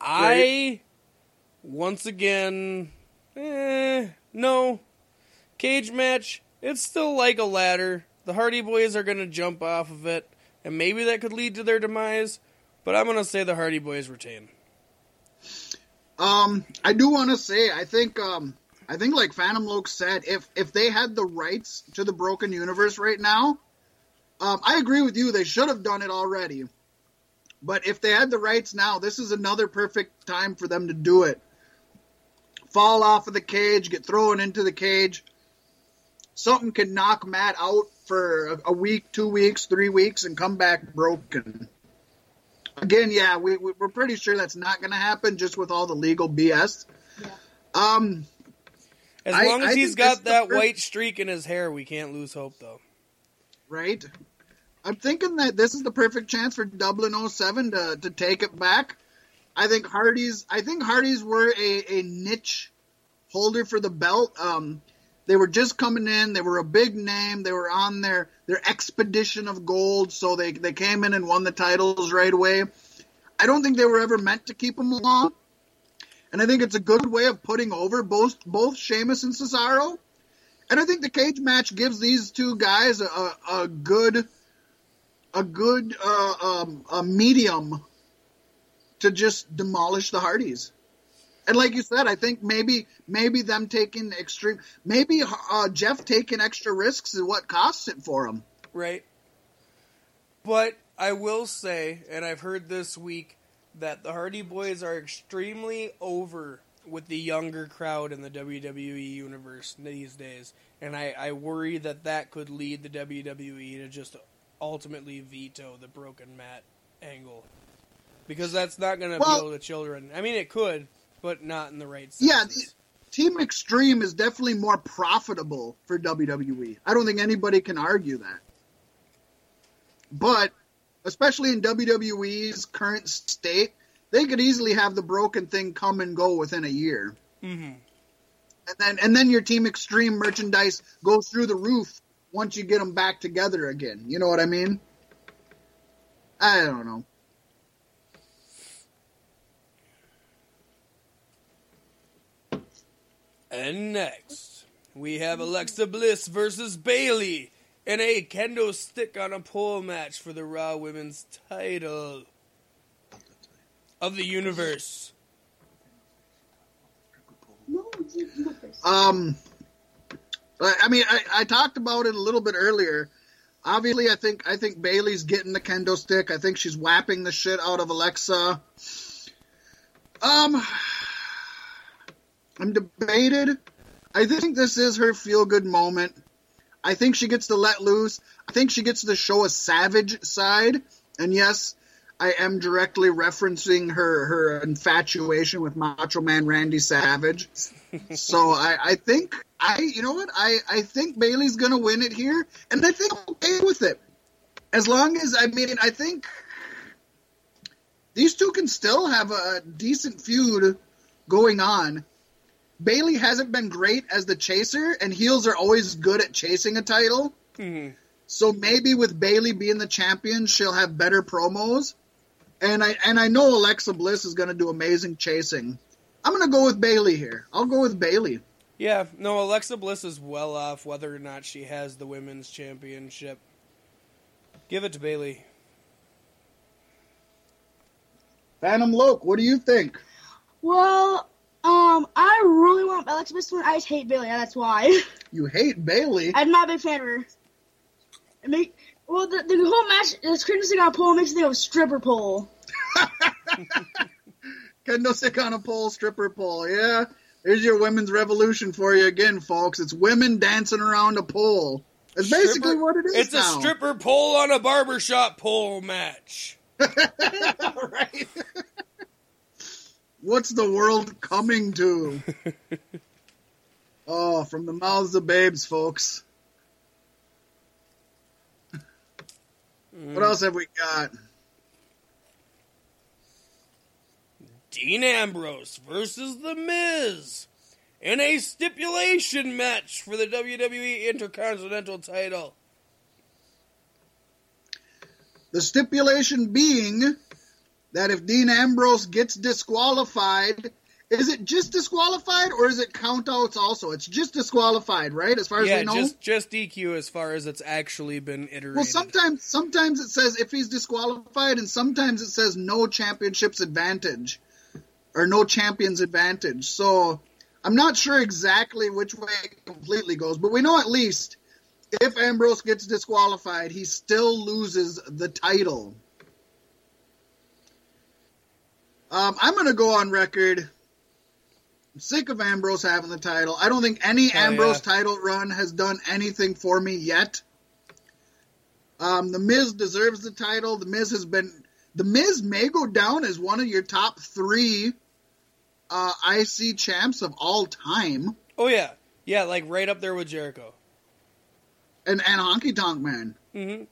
I, once again, eh, no. Cage match, it's still like a ladder. The Hardy Boys are going to jump off of it, and maybe that could lead to their demise, but I'm to say the Hardy Boys retain. Um, I do want to say, I think, um, I think like Phantom Loke said, if if they had the rights to the Broken Universe right now, um, I agree with you. They should have done it already. But if they had the rights now, this is another perfect time for them to do it. Fall off of the cage, get thrown into the cage. Something can knock Matt out for a, a week, two weeks, three weeks, and come back broken. Again, yeah, we, we, we're pretty sure that's not going to happen just with all the legal BS. Yeah. Um, As I- long as I he's think that's got that per- white streak in his hair, we can't lose hope, though. right? I'm thinking that this is the perfect chance for Dublin 07 to, to take it back. I think Hardy's I think Hardy's were a, a niche holder for the belt. Um, they were just coming in. They were a big name. They were on their their expedition of gold, so they they came in and won the titles right away. I don't think they were ever meant to keep them long, and I think it's a good way of putting over both both Sheamus and Cesaro. And I think the cage match gives these two guys a, a, a good, a good uh, um, a medium to just demolish the Hardys. And like you said, I think maybe maybe them taking extreme, maybe uh, Jeff taking extra risks is what costs it for him. Right. But I will say, and I've heard this week, that the Hardy Boys are extremely over with the younger crowd in the WWE universe these days, and I, I worry that that could lead the WWE to just ultimately veto the broken mat angle because that's not going to Well- appeal to children. I mean, it could, but not in the right Yeah, senses. Team Extreme is definitely more profitable for WWE. I don't think anybody can argue that. But especially in WWE's current state, they could easily have the broken thing come and go within a year. hmm And then and then your Team Extreme merchandise goes through the roof once you get them back together again. You know what I mean? I don't know. And next, we have Alexa Bliss versus Bayley in a kendo stick on a pole match for the Raw Women's title of the universe. Um, I I mean, I, I talked about it a little bit earlier. Obviously, I think I think Bayley's getting the kendo stick. I think she's whapping the shit out of Alexa. Um, I'm debated. I think this is her feel good moment. I think she gets to let loose. I think she gets to show a savage side. And yes, I am directly referencing her her infatuation with Macho Man Randy Savage. so I, I think I you know what I, I think Bayley's gonna win it here, and I think I'm okay with it. As long as I mean I think these two can still have a decent feud going on. Bayley hasn't been great as the chaser, and heels are always good at chasing a title. Mhm. So maybe with Bayley being the champion, she'll have better promos. And I and I know Alexa Bliss is going to do amazing chasing. I'm going to go with Bayley here. I'll go with Bayley. Yeah, no, Alexa Bliss is well off whether or not she has the women's championship. Give it to Bayley. Phantom Loke, what do you think? Well, um, I really want Alexa Bliss to win. I just hate Bayley. That's why. You hate Bayley. I'm not a big fan of her. It make, well, the, the whole match, this Christmas thing on a pole makes me think of stripper pole. Kendo stick on a pole, stripper pole. Yeah, there's your women's revolution for you again, folks. It's women dancing around a pole. That's basically what it is It's now. a stripper pole on a barbershop pole match. right? What's the world coming to? oh, from the mouths of babes, folks. What mm. else have we got? Dean Ambrose versus The Miz in a stipulation match for the WWE Intercontinental title. The stipulation being that if Dean Ambrose gets disqualified, is it just disqualified or is it countouts also? It's just disqualified, right? As far as Yeah, we know. just just DQ as far as it's actually been iterated. Well, sometimes sometimes it says if he's disqualified, and sometimes it says no championships advantage or no champions advantage. So I'm not sure exactly which way it completely goes, but we know at least if Ambrose gets disqualified, he still loses the title. Um, I'm going to go on record. I'm sick of Ambrose having the title. I don't think any Oh, Ambrose yeah. title run has done anything for me yet. Um, the Miz deserves the title. The Miz has been. The Miz may go down as one of your top three uh, IC champs of all time, oh yeah, yeah, like right up there with Jericho. and and Honky Tonk Man. hmm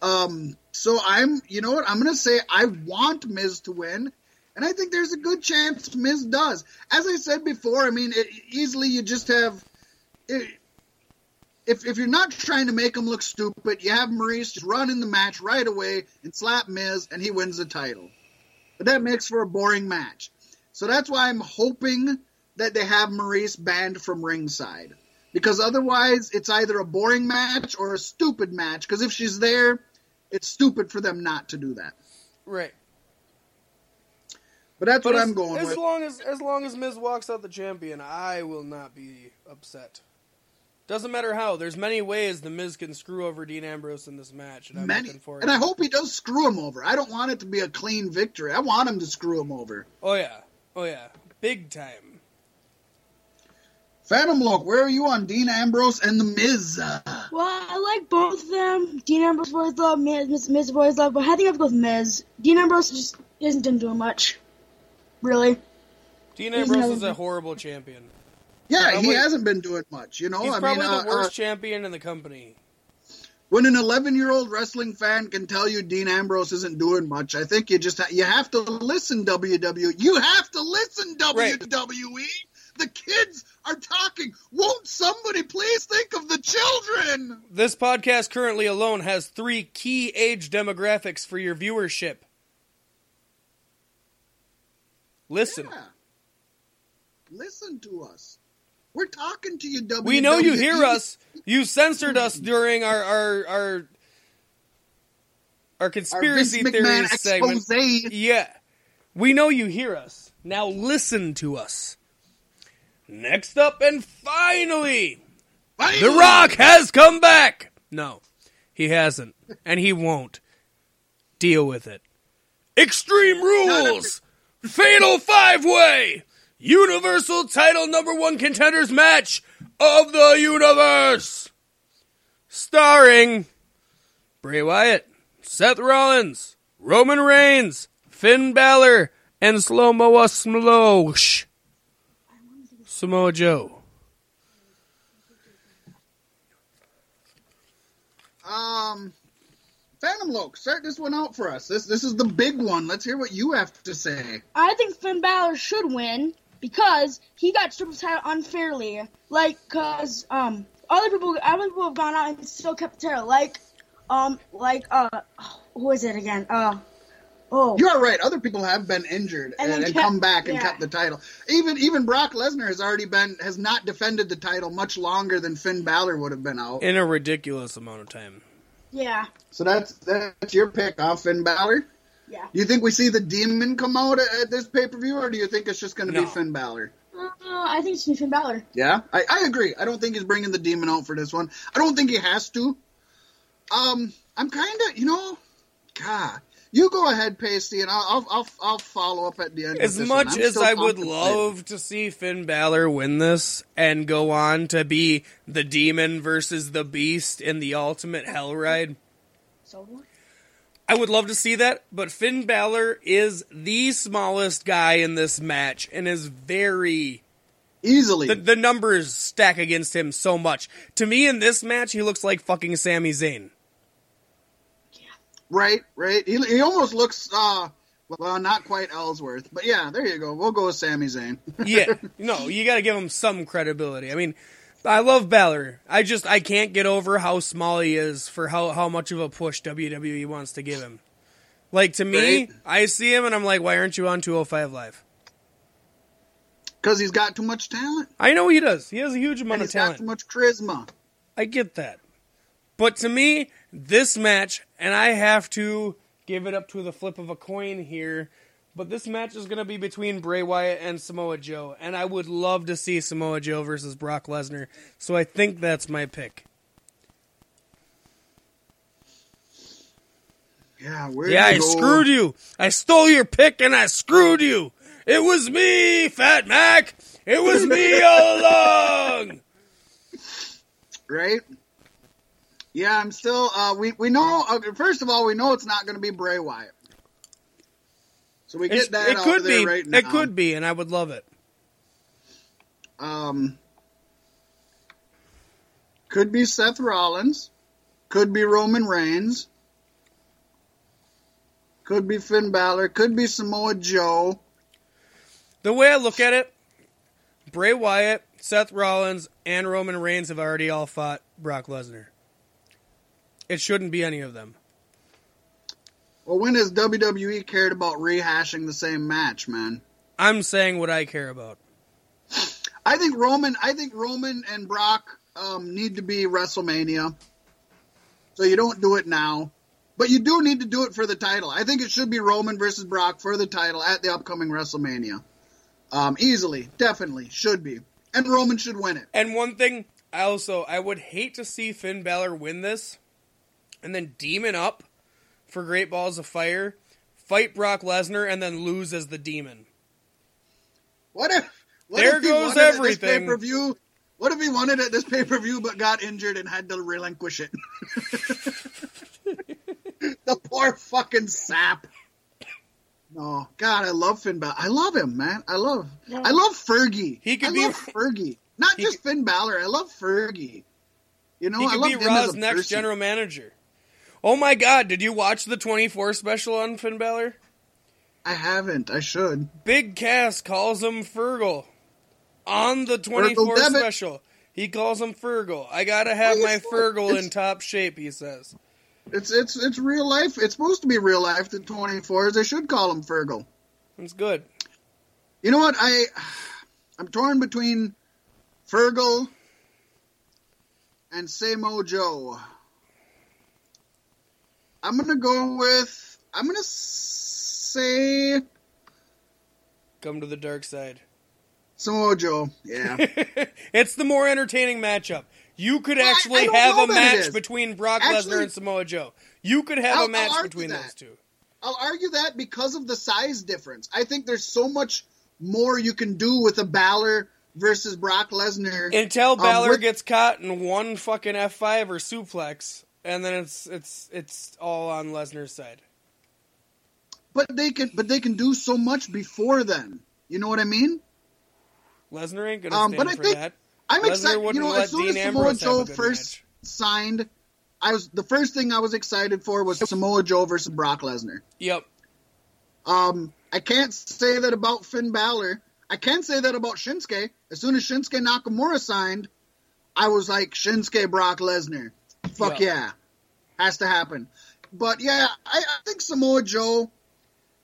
Um, so I'm, you know what? I'm gonna say I want Miz to win, and I think there's a good chance Miz does. As I said before, I mean, it, easily you just have, it, if if you're not trying to make him look stupid, you have Maurice just run in the match right away and slap Miz, and he wins the title. But that makes for a boring match. So that's why I'm hoping that they have Maurice banned from ringside. Because otherwise, it's either a boring match or a stupid match. Because if she's there, it's stupid for them not to do that. Right. But that's But what as, I'm going as with. long as as long as Miz walks out the champion, I will not be upset. Doesn't matter how. There's many ways the Miz can screw over Dean Ambrose in this match, and I'm Many, looking forward. and I hope he does screw him over. I don't want it to be a clean victory. I want him to screw him over. oh yeah, oh yeah, big time. Phantom Look, where are you on Dean Ambrose and the Miz? Well, I like both of them. Dean Ambrose boys love, Miz, Miz, Miz boys love, but I think I have to go with Miz. Dean Ambrose just isn't done doing much. Really. Dean He's Ambrose another- is a horrible champion. yeah, he hasn't been doing much. You know, He's I probably mean, the uh, worst uh, champion in the company. when an 11 year old wrestling fan can tell you Dean Ambrose isn't doing much, I think you just ha- you have to listen WWE. You have to listen Right. WWE. The kids are talking. Won't somebody please think of the children? This podcast currently alone has three key age demographics for your viewership. Listen, Yeah. Listen to us. We're talking to you, WWE. we know you hear us. You censored us during our our our, our Our conspiracy McMahon theories segment. Yeah. We know you hear us. Now listen to us. Next up and finally, Finally. The Rock has come back. No, he hasn't. And he won't. Deal with it. Extreme Rules! Fatal Five Way! Universal title number one contenders match of the universe! Starring Bray Wyatt, Seth Rollins, Roman Reigns, Finn Balor, and Slow Slomo Smlosh. Samoa Joe. Um, Phantom Loke, start this one out for us. This this is the big one. Let's hear what you have to say. I think Finn Balor should win because he got stripped of the title unfairly. Like, cause um, other people, other people have gone out and still kept the title. Like, um, like uh, who is it again? Uh, oh, You are right. Other people have been injured And and, then and kept- come back and yeah. kept the title. Even even Brock Lesnar has already been has not defended the title much longer than Finn Balor would have been out. In a ridiculous amount of time. yeah, So that's that's your pick, huh, Finn Balor? yeah. Do you think we see the demon come out at, at this pay per view, or do you think it's just going to No. be Finn Balor? Uh, I think it's gonna be Finn Balor. Yeah, I, I agree. I don't think he's bringing the demon out for this one. I don't think he has to. Um, I'm kind of, you know, God, you go ahead, Pasty, and I'll I'll I'll, I'll follow up at the end. As with much as I would love to see Finn Balor win this and go on to be the demon versus the beast in the ultimate hell ride, So I would love to see that, but Finn Balor is the smallest guy in this match and is very easily. the, the numbers stack against him so much. To me in this match he looks like fucking Sami Zayn. Right, right. He, he almost looks, uh, well, not quite Ellsworth, but yeah, there you go. We'll go with Sami Zayn. Yeah. No, you got to give him some credibility. I mean, I love Balor. I just I can't get over how small he is for how how much of a push WWE wants to give him. Like to me, Right. I see him and I'm like, why aren't you on 205 live? Because he's got too much talent. I know he does. He has a huge amount of talent. too much charisma. I get that. But to me, this match, and I have to give it up to the flip of a coin here, but this match is going to be between Bray Wyatt and Samoa Joe, and I would love to see Samoa Joe versus Brock Lesnar, so I think that's my pick. Yeah, Yeah, I go? screwed you. I stole your pick and I screwed you. It was me, Fat Mack. It was me all along. right? Yeah, I'm still. Uh, we we know. Uh, first of all, we know it's not going to be Bray Wyatt. So we It's- get that it out could be. right now. It could be, and I would love it. Um, could be Seth Rollins. Could be Roman Reigns. Could be Finn Balor. Could be Samoa Joe. The way I look at it, Bray Wyatt, Seth Rollins, and Roman Reigns have already all fought Brock Lesnar. It shouldn't be any of them. Well, when has WWE cared about rehashing the same match, man? I'm saying what I care about. I think Roman. I think Roman and Brock um, need to be WrestleMania. So you don't do it now. But you do need to do it for the title. I think it should be Roman versus Brock for the title at the upcoming WrestleMania. Um, easily, definitely, should be. And Roman should win it. And one thing, I also I would hate to see Finn Balor win this, and then demon up for Great Balls of Fire, fight Brock Lesnar, and then lose as the demon. What if? What There if he goes won at everything. Pay per view. What if he won it at this pay per view but got injured and had to relinquish it? the poor fucking sap. No, God, I love Finn Balor. I love him, man. I love, Yeah. I love Fergie. He could I be- love Fergie. Not He just Finn Balor. I love Fergie. You know, He I could love be him as Raw's a next person. general manager. Oh my God! Did you watch the 24 special on Finn Balor? I haven't. I should. Big Cass calls him Fergal on the 24 Devitt. special. He calls him Fergal. I gotta have Well, my Fergal in top shape. He says. It's it's it's real life. It's supposed to be real life. The twenty fours. They should call him Fergal. It's good. You know what? I I'm torn between Fergal and Samo Joe. I'm gonna go with I'm gonna say Come to the dark side. Samoa Joe. Yeah. it's the more entertaining matchup. You could Well, I- actually I don't have a match between Brock Actually- Lesnar and Samoa Joe. You could have I'll- a match between that. those two. I'll argue that because of the size difference. I think there's so much more you can do with a Balor versus Brock Lesnar. Until Um, Balor with- gets caught in one fucking F five or suplex, and then it's it's it's all on Lesnar's side. but they can but they can do so much before then. You know what I mean? Lesnar ain't gonna Um, but I for think- that. I'm Lesnar excited. You know, as soon Dean as Samoa Ambrose Joe first match. signed, I was the first thing I was excited for was Samoa Joe versus Brock Lesnar. Yep. Um, I can't say that about Finn Balor. I can say that about Shinsuke. As soon as Shinsuke Nakamura signed, I was like Shinsuke Brock Lesnar. Fuck Yeah. yeah, has to happen. But yeah, I, I think Samoa Joe.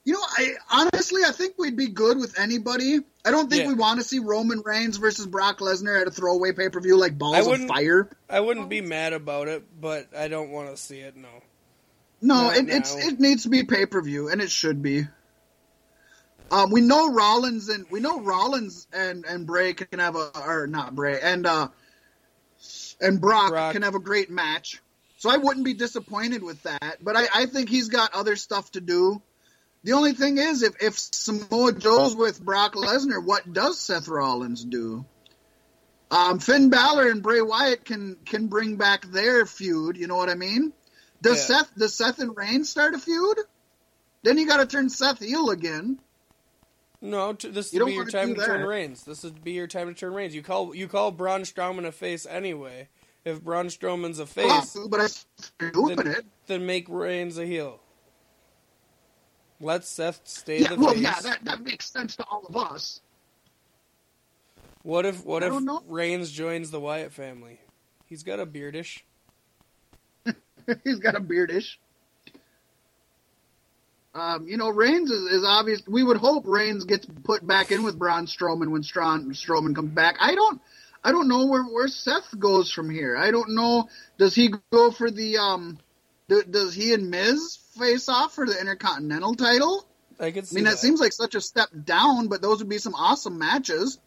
You know, I honestly I think we'd be good with anybody. I don't think Yeah. we want to see Roman Reigns versus Brock Lesnar at a throwaway pay per view like Balls of Fire. I wouldn't be mad about it, but I don't want to see it. No. No, it, it's it needs to be pay per view, and it should be. Um, we know Rollins and we know Rollins and and Bray can have a or not Bray and uh and Brock, Brock. can have a great match. So I wouldn't be disappointed with that. But I, I think he's got other stuff to do. The only thing is, if if Samoa Joe's with Brock Lesnar, what does Seth Rollins do? Um, Finn Balor and Bray Wyatt can can bring back their feud. You know what I mean? Does Yeah. Seth does Seth and Reigns start a feud? Then you got to turn Seth heel again. No, t- this would be your time to turn that. Reigns. This would be your time to turn Reigns. You call you call Braun Strowman a face anyway. If Braun Strowman's a face, Possible, but I'm Then- it. then make Reigns a heel. Let Seth stay Yeah, the well, face. yeah, that, that makes sense to all of us. What if what I if. Reigns joins the Wyatt family? He's got a beardish. He's got a beardish. Um, you know, Reigns is, is obvious. We would hope Reigns gets put back in with Braun Strowman when Strawn, Strowman comes back. I don't, I don't know where, where Seth goes from here. I don't know. Does he go for the um? Do, does he and Miz face off for the Intercontinental title? I could I mean, that. that seems like such a step down, but those would be some awesome matches.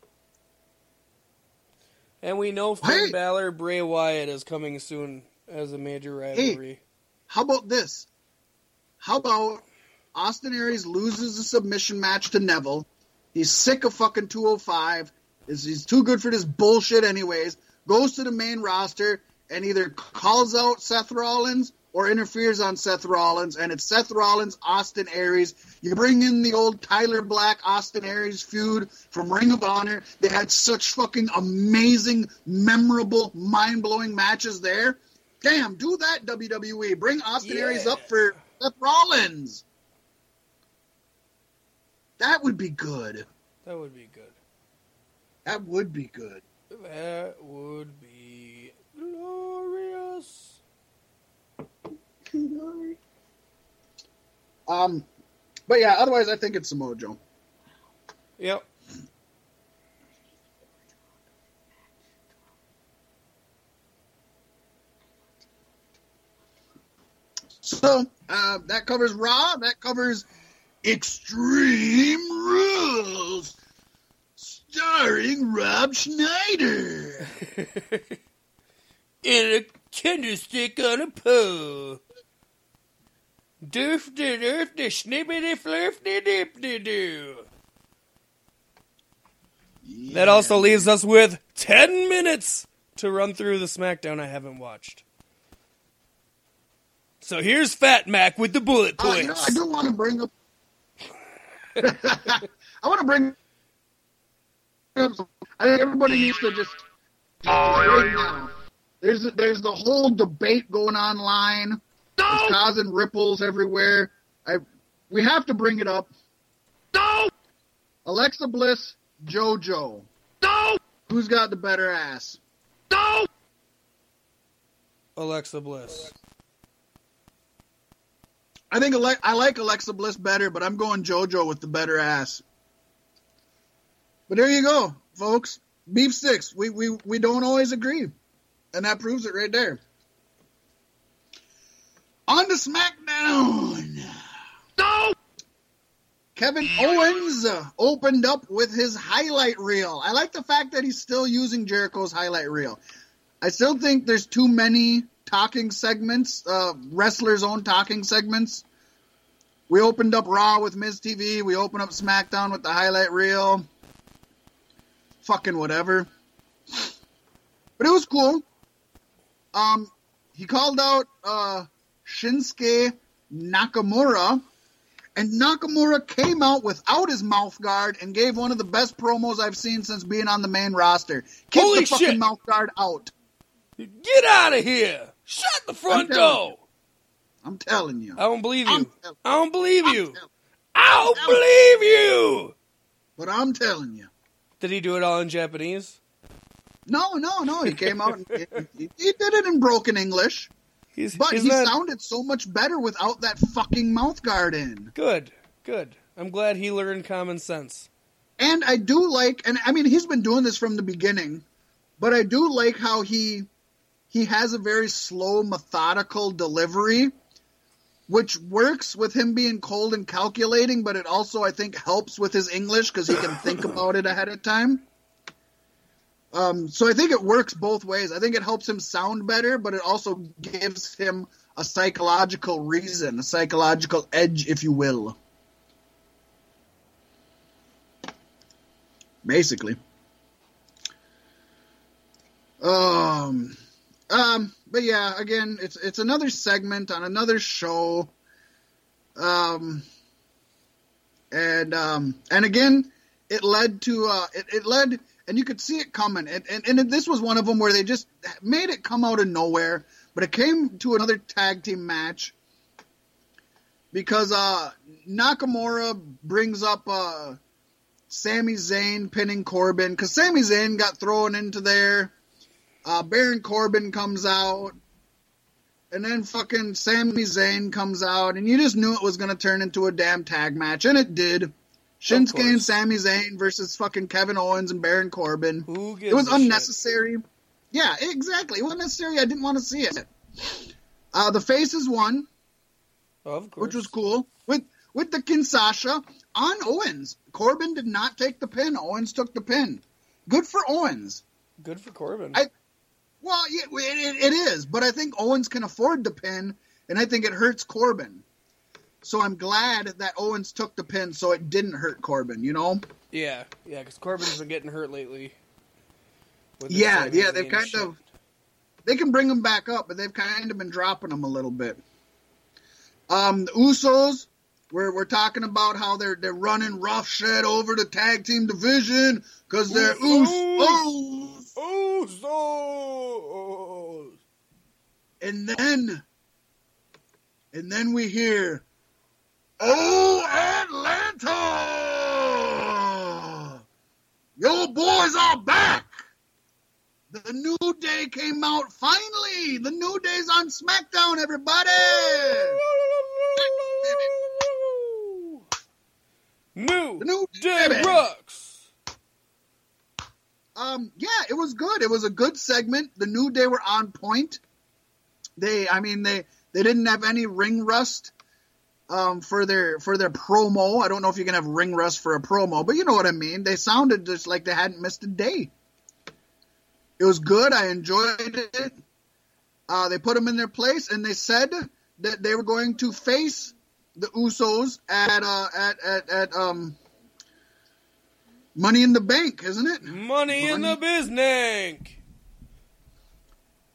and we know Finn Hey! Balor Bray Wyatt is coming soon as a major rivalry. Hey, How about this? How about Austin Aries loses a submission match to Neville? He's sick of fucking 205. Is he's too good for this bullshit anyways? Goes to the main roster and either calls out Seth Rollins or interferes on Seth Rollins, and it's Seth Rollins, Austin Aries. You bring in the old Tyler Black, Austin Aries feud from Ring of Honor. They had such fucking amazing, memorable, mind blowing matches there. Damn, do that WWE. Bring Austin Yeah. Aries up for Seth Rollins. That would be good. That would be good. That would be good. That would be glorious. Um, but yeah, otherwise I think it's Samoa Joe. Yep. So Uh, that covers Raw. That covers Extreme Rules, starring Rob Schneider. In a candlestick on a pole. Doof de doof de snippity flurf de dip de doo. That also leaves us with 10 minutes to run through the SmackDown I haven't watched. So here's Fat Mack with the bullet Uh, you know, points. I do want to bring up. I want to bring. I think everybody needs to just right. There's there's the whole debate going online. It's causing ripples everywhere. I we have to bring it up. No! Alexa Bliss, JoJo. No! Who's got the better ass? No! Alexa Bliss. I think Ale- I like Alexa Bliss better, but I'm going JoJo with the better ass. But there you go, folks. Beef sticks. We we we don't always agree, and that proves it right there. On to SmackDown. No! Kevin Owens uh, opened up with his highlight reel. I like the fact that he's still using Jericho's highlight reel. I still think there's too many talking segments, uh, wrestlers' own talking segments. We opened up Raw with Miz TV. We opened up SmackDown with the highlight reel. Fucking whatever. But it was cool. Um, he called out uh, Shinsuke Nakamura. And Nakamura came out without his mouth guard and gave one of the best promos I've seen since being on the main roster. Keep Holy the fucking shit. mouth guard out. Get out of here! Shut the front I'm door! I'm telling you. I don't believe you. I don't believe you. I don't believe you! But I'm telling you. Did he do it all in Japanese? No, no, no. He came out and he, he did it in broken English. He's, But he's he not sounded so much better without that fucking mouth guard in. good. Good. I'm glad he learned common sense. And I do like, and I mean, he's been doing this from the beginning, but I do like how he he has a very slow, methodical delivery, which works with him being cold and calculating, but it also I think helps with his English because he can think about it ahead of time. Um, so I think it works both ways. I think it helps him sound better, but it also gives him a psychological reason, a psychological edge, if you will. basically. Um, um, but yeah, again, it's it's another segment on another show. Um, and um, and again, it led to uh, it, it led, and you could see it coming. And, and and this was one of them where they just made it come out of nowhere. But it came to another tag team match because uh, Nakamura brings up uh. Sami Zayn pinning Corbin because Sami Zayn got thrown into there. Uh, Baron Corbin comes out, and then fucking Sami Zayn comes out, and you just knew it was going to turn into a damn tag match, and it did. Shinsuke and Sami Zayn versus fucking Kevin Owens and Baron Corbin. Who gives It was a shit? unnecessary. Yeah, exactly. It wasn't necessary. I didn't want to see it. Uh, the faces won Of course. which was cool. With with the Kinshasa on Owens. Corbin did not take the pin. Owens took the pin. Good for Owens. good for Corbin. I- Well, yeah, it, it, it is, but I think Owens can afford the pin, and I think it hurts Corbin. So I'm glad that Owens took the pin, so it didn't hurt Corbin. You know? yeah, yeah, because Corbin's been getting hurt lately. Yeah, yeah. They've kind shit. of they can bring him back up, but they've kind of been dropping him a little bit. Um, the Usos, we're we're talking about how they're they're running rough shit over the tag team division because they're Usos. Usos. And then, and then we hear, "Oh Atlanta, your boys are back." The New Day came out finally. The New Day's on SmackDown, everybody. New New Day Day. rocks. Um, yeah, it was good. It was a good segment. The New Day were on point. They, I mean, they they didn't have any ring rust. um, for their for their promo. I don't know if you can have ring rust for a promo, but you know what I mean. They sounded just like they hadn't missed a day. It was good. I enjoyed it. Uh, they put them in their place, and they said that they were going to face the Usos at uh, at at at um Money in the Bank, isn't it? Money, in Money- the business.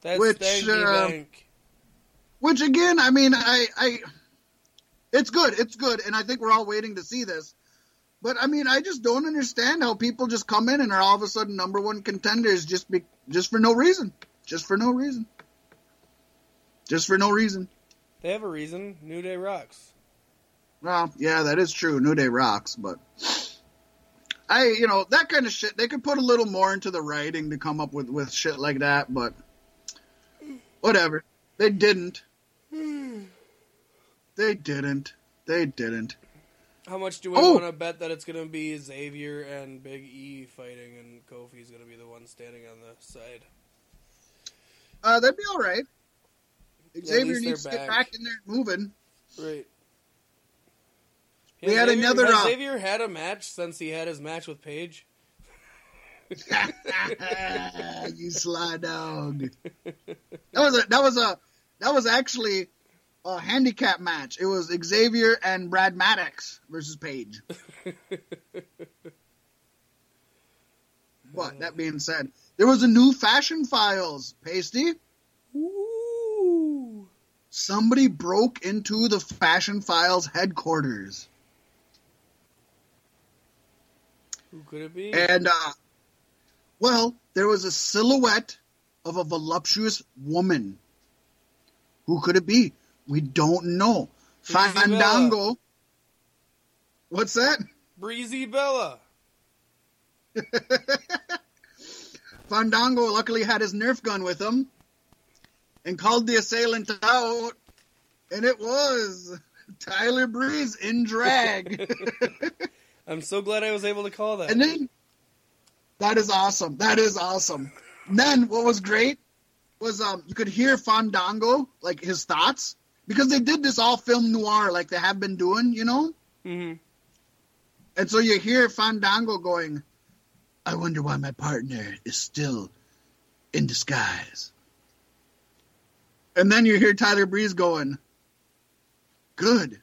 That's Which, uh, bank. Which again, I mean, I, I, it's good, it's good, and I think we're all waiting to see this. But I mean, I just don't understand how people just come in and are all of a sudden number one contenders just be just for no reason, just for no reason, just for no reason. They have a reason. New Day rocks. Well, yeah, that is true. New Day rocks, but I, you know, that kind of shit. They could put a little more into the writing to come up with with shit like that, but whatever. They didn't. They didn't. They didn't. How much do we Oh! want to bet that it's going to be Xavier and Big E fighting, and Kofi's going to be the one standing on the side? Uh, that'd be all right. Xavier least needs to they're get back. back in there moving. Right. We had Xavier, another, Has Xavier had a match since he had his match with Paige? you sly dog. That was a that was a that was actually a handicap match. It was Xavier and Brad Maddox versus Paige. but that being said, there was a new Fashion Files pasty. Ooh. Somebody broke into the Fashion Files headquarters, Who could it be? and uh, well, there was a silhouette of a voluptuous woman. Who could it be? We don't know. Breezy Fandango. What's that? Breezy Bella. Fandango luckily had his Nerf gun with him and called the assailant out, and it was Tyler Breeze in drag. I'm so glad I was able to call that. and then that is awesome. That is awesome. And then what was great was um you could hear Fandango like his thoughts because they did this all film noir like they have been doing, you know. hmm And so you hear Fandango going, I wonder why my partner is still in disguise. And then you hear Tyler Breeze going, Good.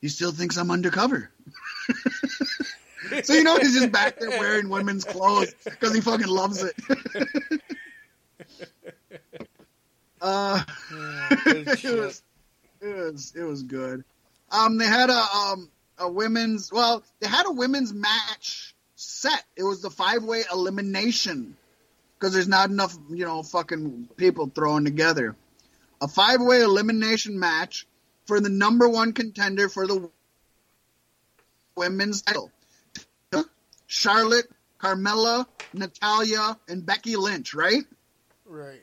He still thinks I'm undercover. so you know he's just back there wearing women's clothes because he fucking loves it. uh, it was it was it was good. Um, they had a um a women's well, they had a women's match set. It was the five way elimination because there's not enough you know fucking people throwing together. A five way elimination match for the number one contender for the women's title. Charlotte, Carmella, Natalya, and Becky Lynch, right? Right.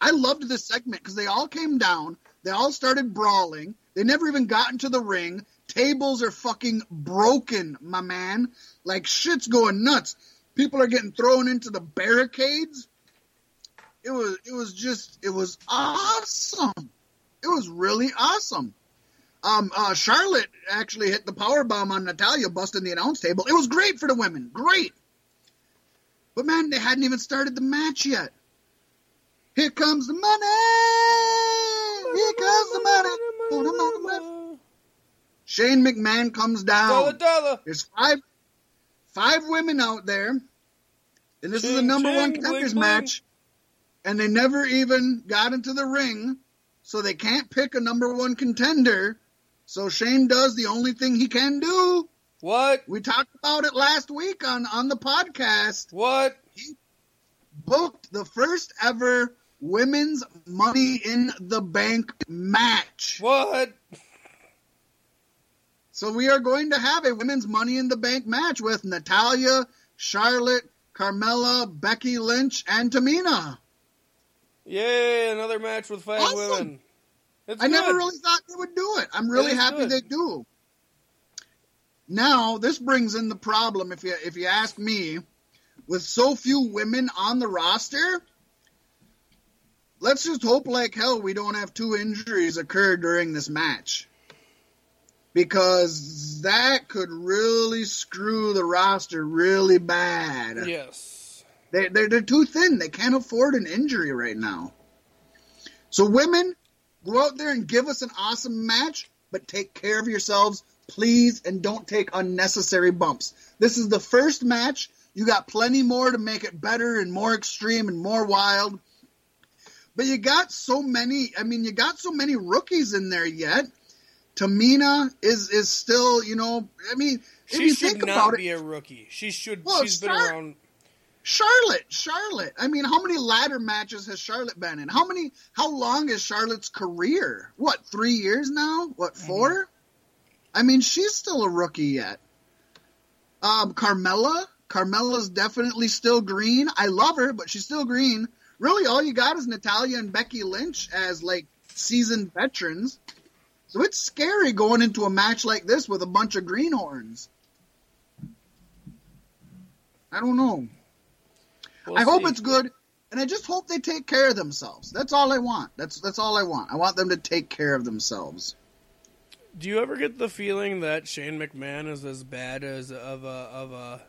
I loved this segment because they all came down, they all started brawling, they never even got into the ring. Tables are fucking broken, my man. Like shit's going nuts. People are getting thrown into the barricades. It was it was just it was awesome. It was really awesome. Um, uh, Charlotte actually hit the power bomb on Natalya, busting the announce table. It was great for the women, great. But man, they hadn't even started the match yet. Here comes the money. Here comes the money. Shane McMahon comes down. dollar. There's five five women out there, and this is the Ching, number one contenders match. And they never even got into the ring, so they can't pick a number one contender. So Shane does the only thing he can do. What? We talked about it last week on on the podcast. What? He booked the first ever women's Money in the Bank match. What? So we are going to have a women's Money in the Bank match with Natalya, Charlotte, Carmella, Becky Lynch, and Tamina. Yay! Another match with five Awesome. women. It's I good. never really thought they would do it. I'm really is happy good. they do. Now, this brings in the problem if you if you ask me, with so few women on the roster, let's just hope like hell we don't have two injuries occur during this match. because that could really screw the roster really bad. Yes. They, they're, they're too thin. They can't afford an injury right now. So, women, go out there and give us an awesome match, but take care of yourselves, please, and don't take unnecessary bumps. This is the first match. You got plenty more to make it better and more extreme and more wild. But you got so many, I mean, you got so many rookies in there yet. Tamina is is still, you know, I mean, She should not be it, a rookie. She should. Well, she's been start- around. Charlotte, Charlotte. I mean, how many ladder matches has Charlotte been in? How many? How long is Charlotte's career? What, three years now? What, 4 I mean, she's still a rookie yet. Um, Carmella, Carmella's definitely still green. I love her, but she's still green. Really, all you got is Natalya and Becky Lynch as like seasoned veterans. So it's scary going into a match like this with a bunch of greenhorns. I don't know. We'll I hope it's good, and I just hope they take care of themselves. That's all I want. That's that's all I want. I want them to take care of themselves. Do you ever get the feeling that Shane McMahon is as bad as of a of a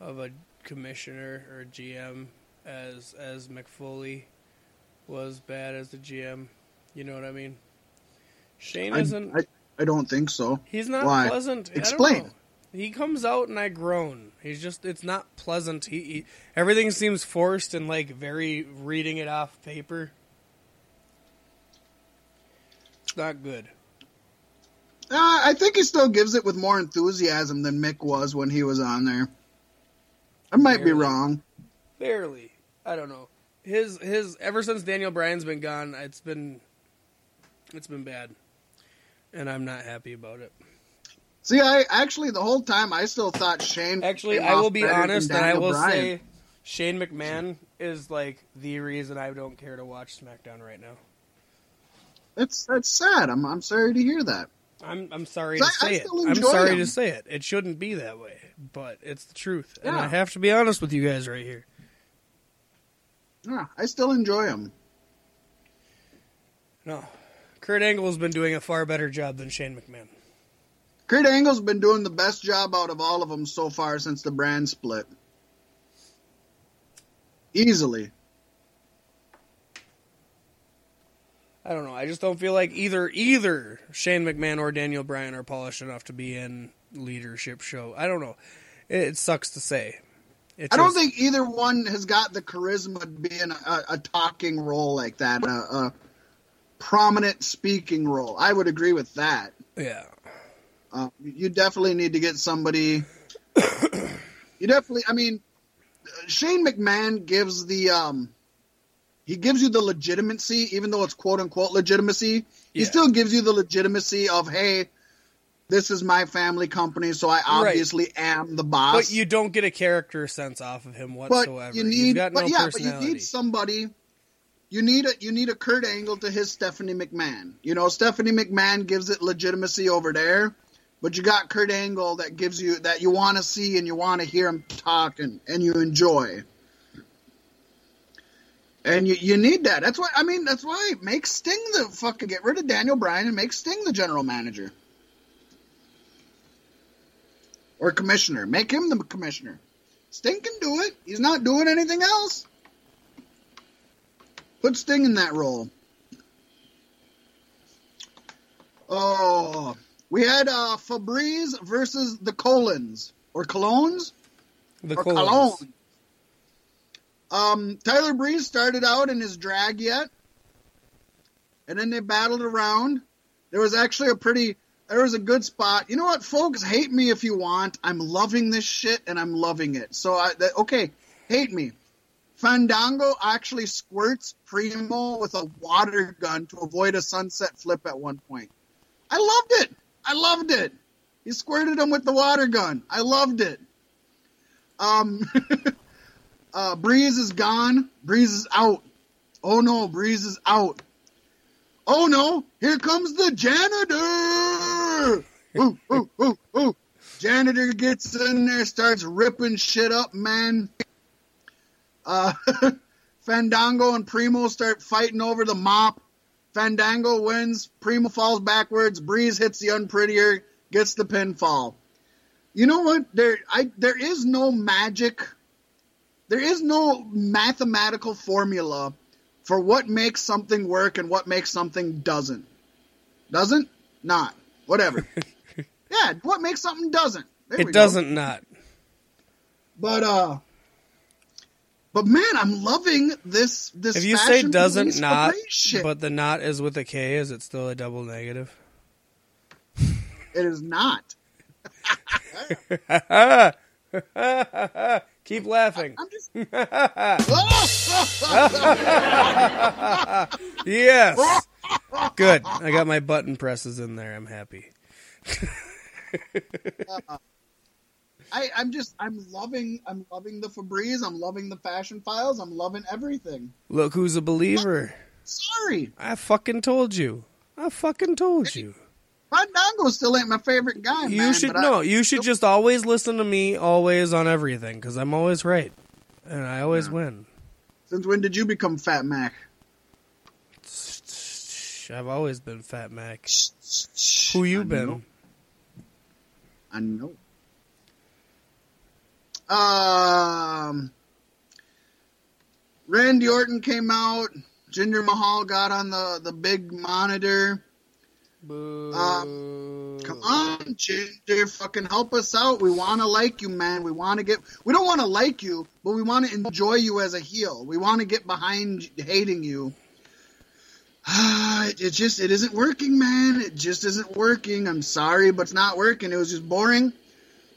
of a commissioner or GM as as Mick Foley was bad as the GM? You know what I mean? Shane I, isn't. I, I don't think so. he's not why? pleasant. Explain. He comes out and I groan. He's just it's not pleasant. He, he everything seems forced and like very reading it off paper. It's not good. Uh, I think he still gives it with more enthusiasm than Mick was when he was on there. I might be wrong. Barely. I don't know. His his ever since Daniel Bryan's been gone, it's been it's been bad. And I'm not happy about it. See, I actually the whole time I still thought Shane. Actually, I will be honest and I will Bryan. say Shane McMahon is like the reason I don't care to watch SmackDown right now. that's that's sad. I'm I'm sorry to hear that. I'm I'm sorry I- to I say it. still I'm sorry him. to say it. It shouldn't be that way, but it's the truth. And I have to be honest with you guys right here. Yeah, I still enjoy him. No. Kurt Angle's been doing a far better job than Shane McMahon. Kurt Angle's been doing the best job out of all of them so far since the brand split. Easily. I don't know. I just don't feel like either either Shane McMahon or Daniel Bryan are polished enough to be in leadership show. I don't know. It, it sucks to say. It I don't think either one has got the charisma to be in a, a talking role like that, a, a prominent speaking role. I would agree with that. Yeah. Uh, you definitely need to get somebody. you definitely. I mean, Shane McMahon gives the um, he gives you the legitimacy, even though it's quote unquote legitimacy. He Yeah. still gives you the legitimacy of hey, this is my family company, so I obviously am the boss. But you don't get a character sense off of him But whatsoever. you He's need, but no yeah, but you need somebody. You need a you need a Kurt Angle to his Stephanie McMahon. You know, Stephanie McMahon gives it legitimacy over there, but you got Kurt Angle that gives you that you want to see and you want to hear him talk and, and you enjoy. And you, you need that. That's why I mean that's why make Sting the fucking get rid of Daniel Bryan and make Sting the general manager. Or commissioner. Make him the commissioner. Sting can do it. He's not doing anything else. Put Sting in that role. Oh, we had uh, Febreze versus the Colons or Colognes the or. Cologne. Um, Tyler Breeze started out in his drag yet, and then they battled around. There was actually a pretty, there was a good spot. You know what, folks? Hate me if you want. I'm loving this shit, and I'm loving it. So, I, that, okay, hate me. Fandango actually squirts Primo with a water gun to avoid a sunset flip at one point. I loved it. I loved it. He squirted him with the water gun. I loved it. Um, uh, Breeze is gone. Breeze is out. Oh no, Breeze is out. Oh no, here comes the janitor. ooh, ooh, ooh, ooh. Janitor gets in there, starts ripping shit up, man. Uh, Fandango and Primo start fighting over the mop. Fandango wins. Primo falls backwards. Breeze hits the unprettier, gets the pinfall. You know what? There, I there is no magic. There is no mathematical formula for what makes something work and what makes something doesn't. Doesn't? Not. Whatever. yeah, what makes something doesn't. There It doesn't not. But uh but man, I'm loving this this If you say doesn't not, but the not is with a K, is it still a double negative? it is not. Keep laughing. Just Yes. Good. I got my button presses in there. I'm happy. I, I'm just I'm loving I'm loving the Febreze, I'm loving the fashion files, I'm loving everything. Look who's a believer. Sorry. I fucking told you. I fucking told you. Fandango still ain't my favorite guy, You man, should but I- know. You should just always listen to me, always on everything, because I'm always right, and I always win. Since when did you become Fat Mack? I've always been Fat Mack. Who you I been? know. I know. Um, Randy Orton came out. Jinder Mahal got on the, the big monitor. Boo. Come on, Jinder, fucking help us out. We want to like you, man. We want to get. We don't want to like you, but we want to enjoy you as a heel. We want to get behind hating you. it, it just it isn't working, man. It just isn't working. I'm sorry, but it's not working. It was just boring.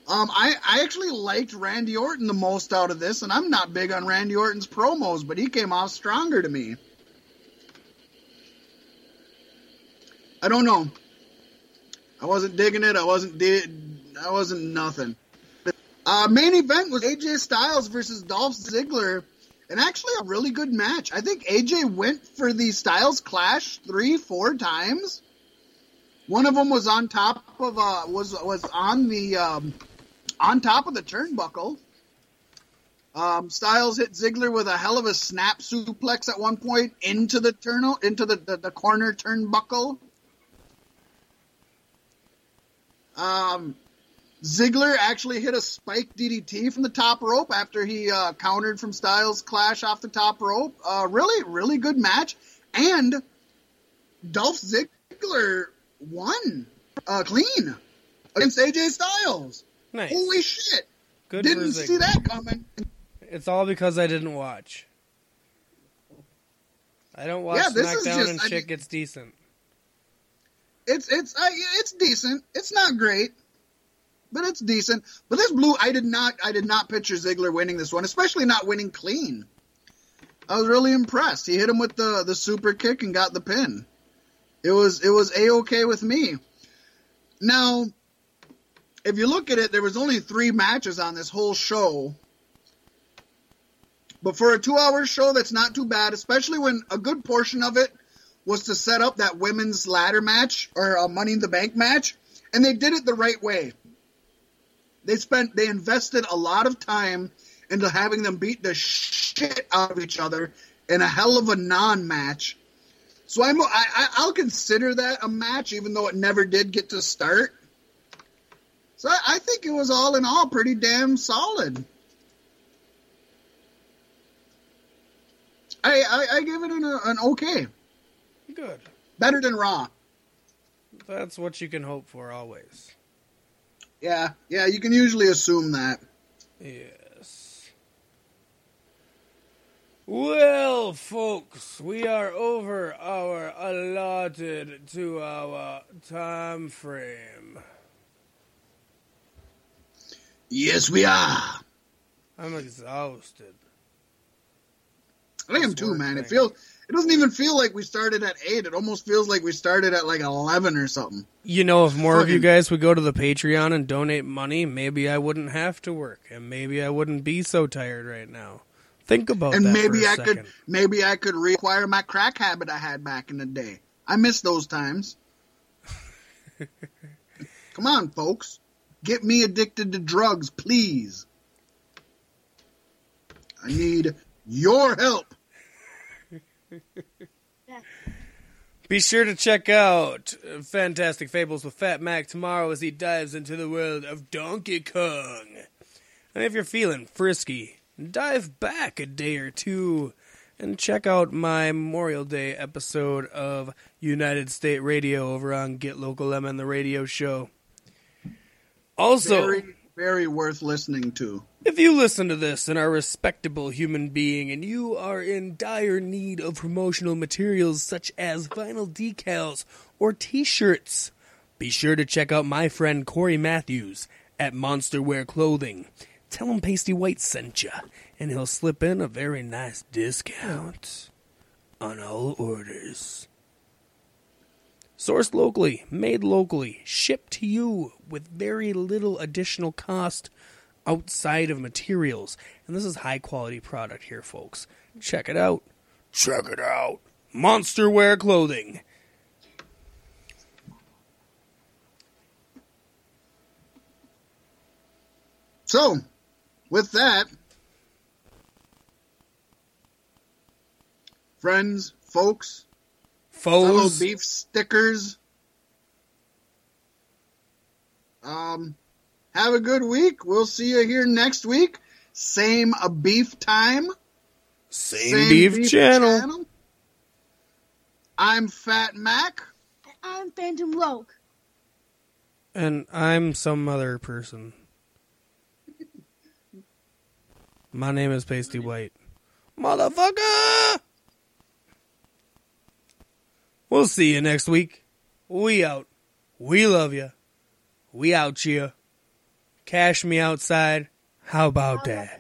Um, I, I actually liked Randy Orton the most out of this, and I'm not big on Randy Orton's promos, but he came off stronger to me. I don't know. I wasn't digging it. I wasn't di- I wasn't nothing. Uh, main event was AJ Styles versus Dolph Ziggler, and actually a really good match. I think AJ went for the Styles Clash three, four times. One of them was on top of uh was was on the um, on top of the turnbuckle. Um, Styles hit Ziggler with a hell of a snap suplex at one point into the turn into the, the, the corner turnbuckle. Um, Ziggler actually hit a spike DDT from the top rope after he uh, countered from Styles Clash off the top rope. Uh, really, really good match. And Dolph Ziggler won uh, clean against AJ Styles. Nice. Holy shit! Good Didn't see that coming. It's all because I didn't watch. I don't watch Yeah, SmackDown just- and I shit mean- gets decent. It's it's uh, it's decent. It's not great, but it's decent. But this blue, I did not I did not picture Ziggler winning this one, especially not winning clean. I was really impressed. He hit him with the the super kick and got the pin. It was it was a okay with me. Now, if you look at it, there was only three matches on this whole show. But for a two-hour show, that's not too bad, especially when a good portion of it was to set up that women's ladder match or a Money in the Bank match, and they did it the right way. They spent, they invested a lot of time into having them beat the shit out of each other in a hell of a non-match. So I'm, I, I- I'll consider that a match, even though it never did get to start. So I, I think it was all in all pretty damn solid. I, I, I give it an, uh, an okay. Good. Better than Raw. That's what you can hope for always. Yeah, yeah, you can usually assume that. Yes. Well, folks, we are over our allotted two hour time frame. Yes, we are. I'm exhausted. I am too, man. It feels. It doesn't even feel like we started at eight. It almost feels like we started at like eleven or something. You know, if more of you guys would go to the Patreon and donate money, maybe I wouldn't have to work, and maybe I wouldn't be so tired right now. Think about that. and maybe for a I second. could. Maybe I could reacquire my crack habit I had back in the day. I miss those times. Come on, folks. Get me addicted to drugs, please. I need your help. Be sure to check out Fantastic Fables with Fat Mack tomorrow as he dives into the world of Donkey Kong. And if you're feeling frisky, dive back a day or two and check out my Memorial Day episode of United State Radio over on Get Local M and the radio show. Also, Very, very worth listening to. if you listen to this and are a respectable human being and you are in dire need of promotional materials such as vinyl decals or t shirts, be sure to check out my friend Corey Matthews at Monster Wear Clothing. Tell him Pasty White sent you, and he'll slip in a very nice discount on all orders. Sourced locally, made locally, shipped to you with very little additional cost outside of materials. And this is high quality product here, folks. Check it out. Check it out. Monster Wear Clothing. So, with that, friends, folks, Foes. beef stickers, um, have a good week. We'll see you here next week. Same a beef time. Same, beef, channel. I'm Fat Mack. I'm Phantom Loke. And I'm some other person. My name is Pasty White. Motherfucker! We'll see you next week. We out. We love you. We out you. Cash me outside. How about that?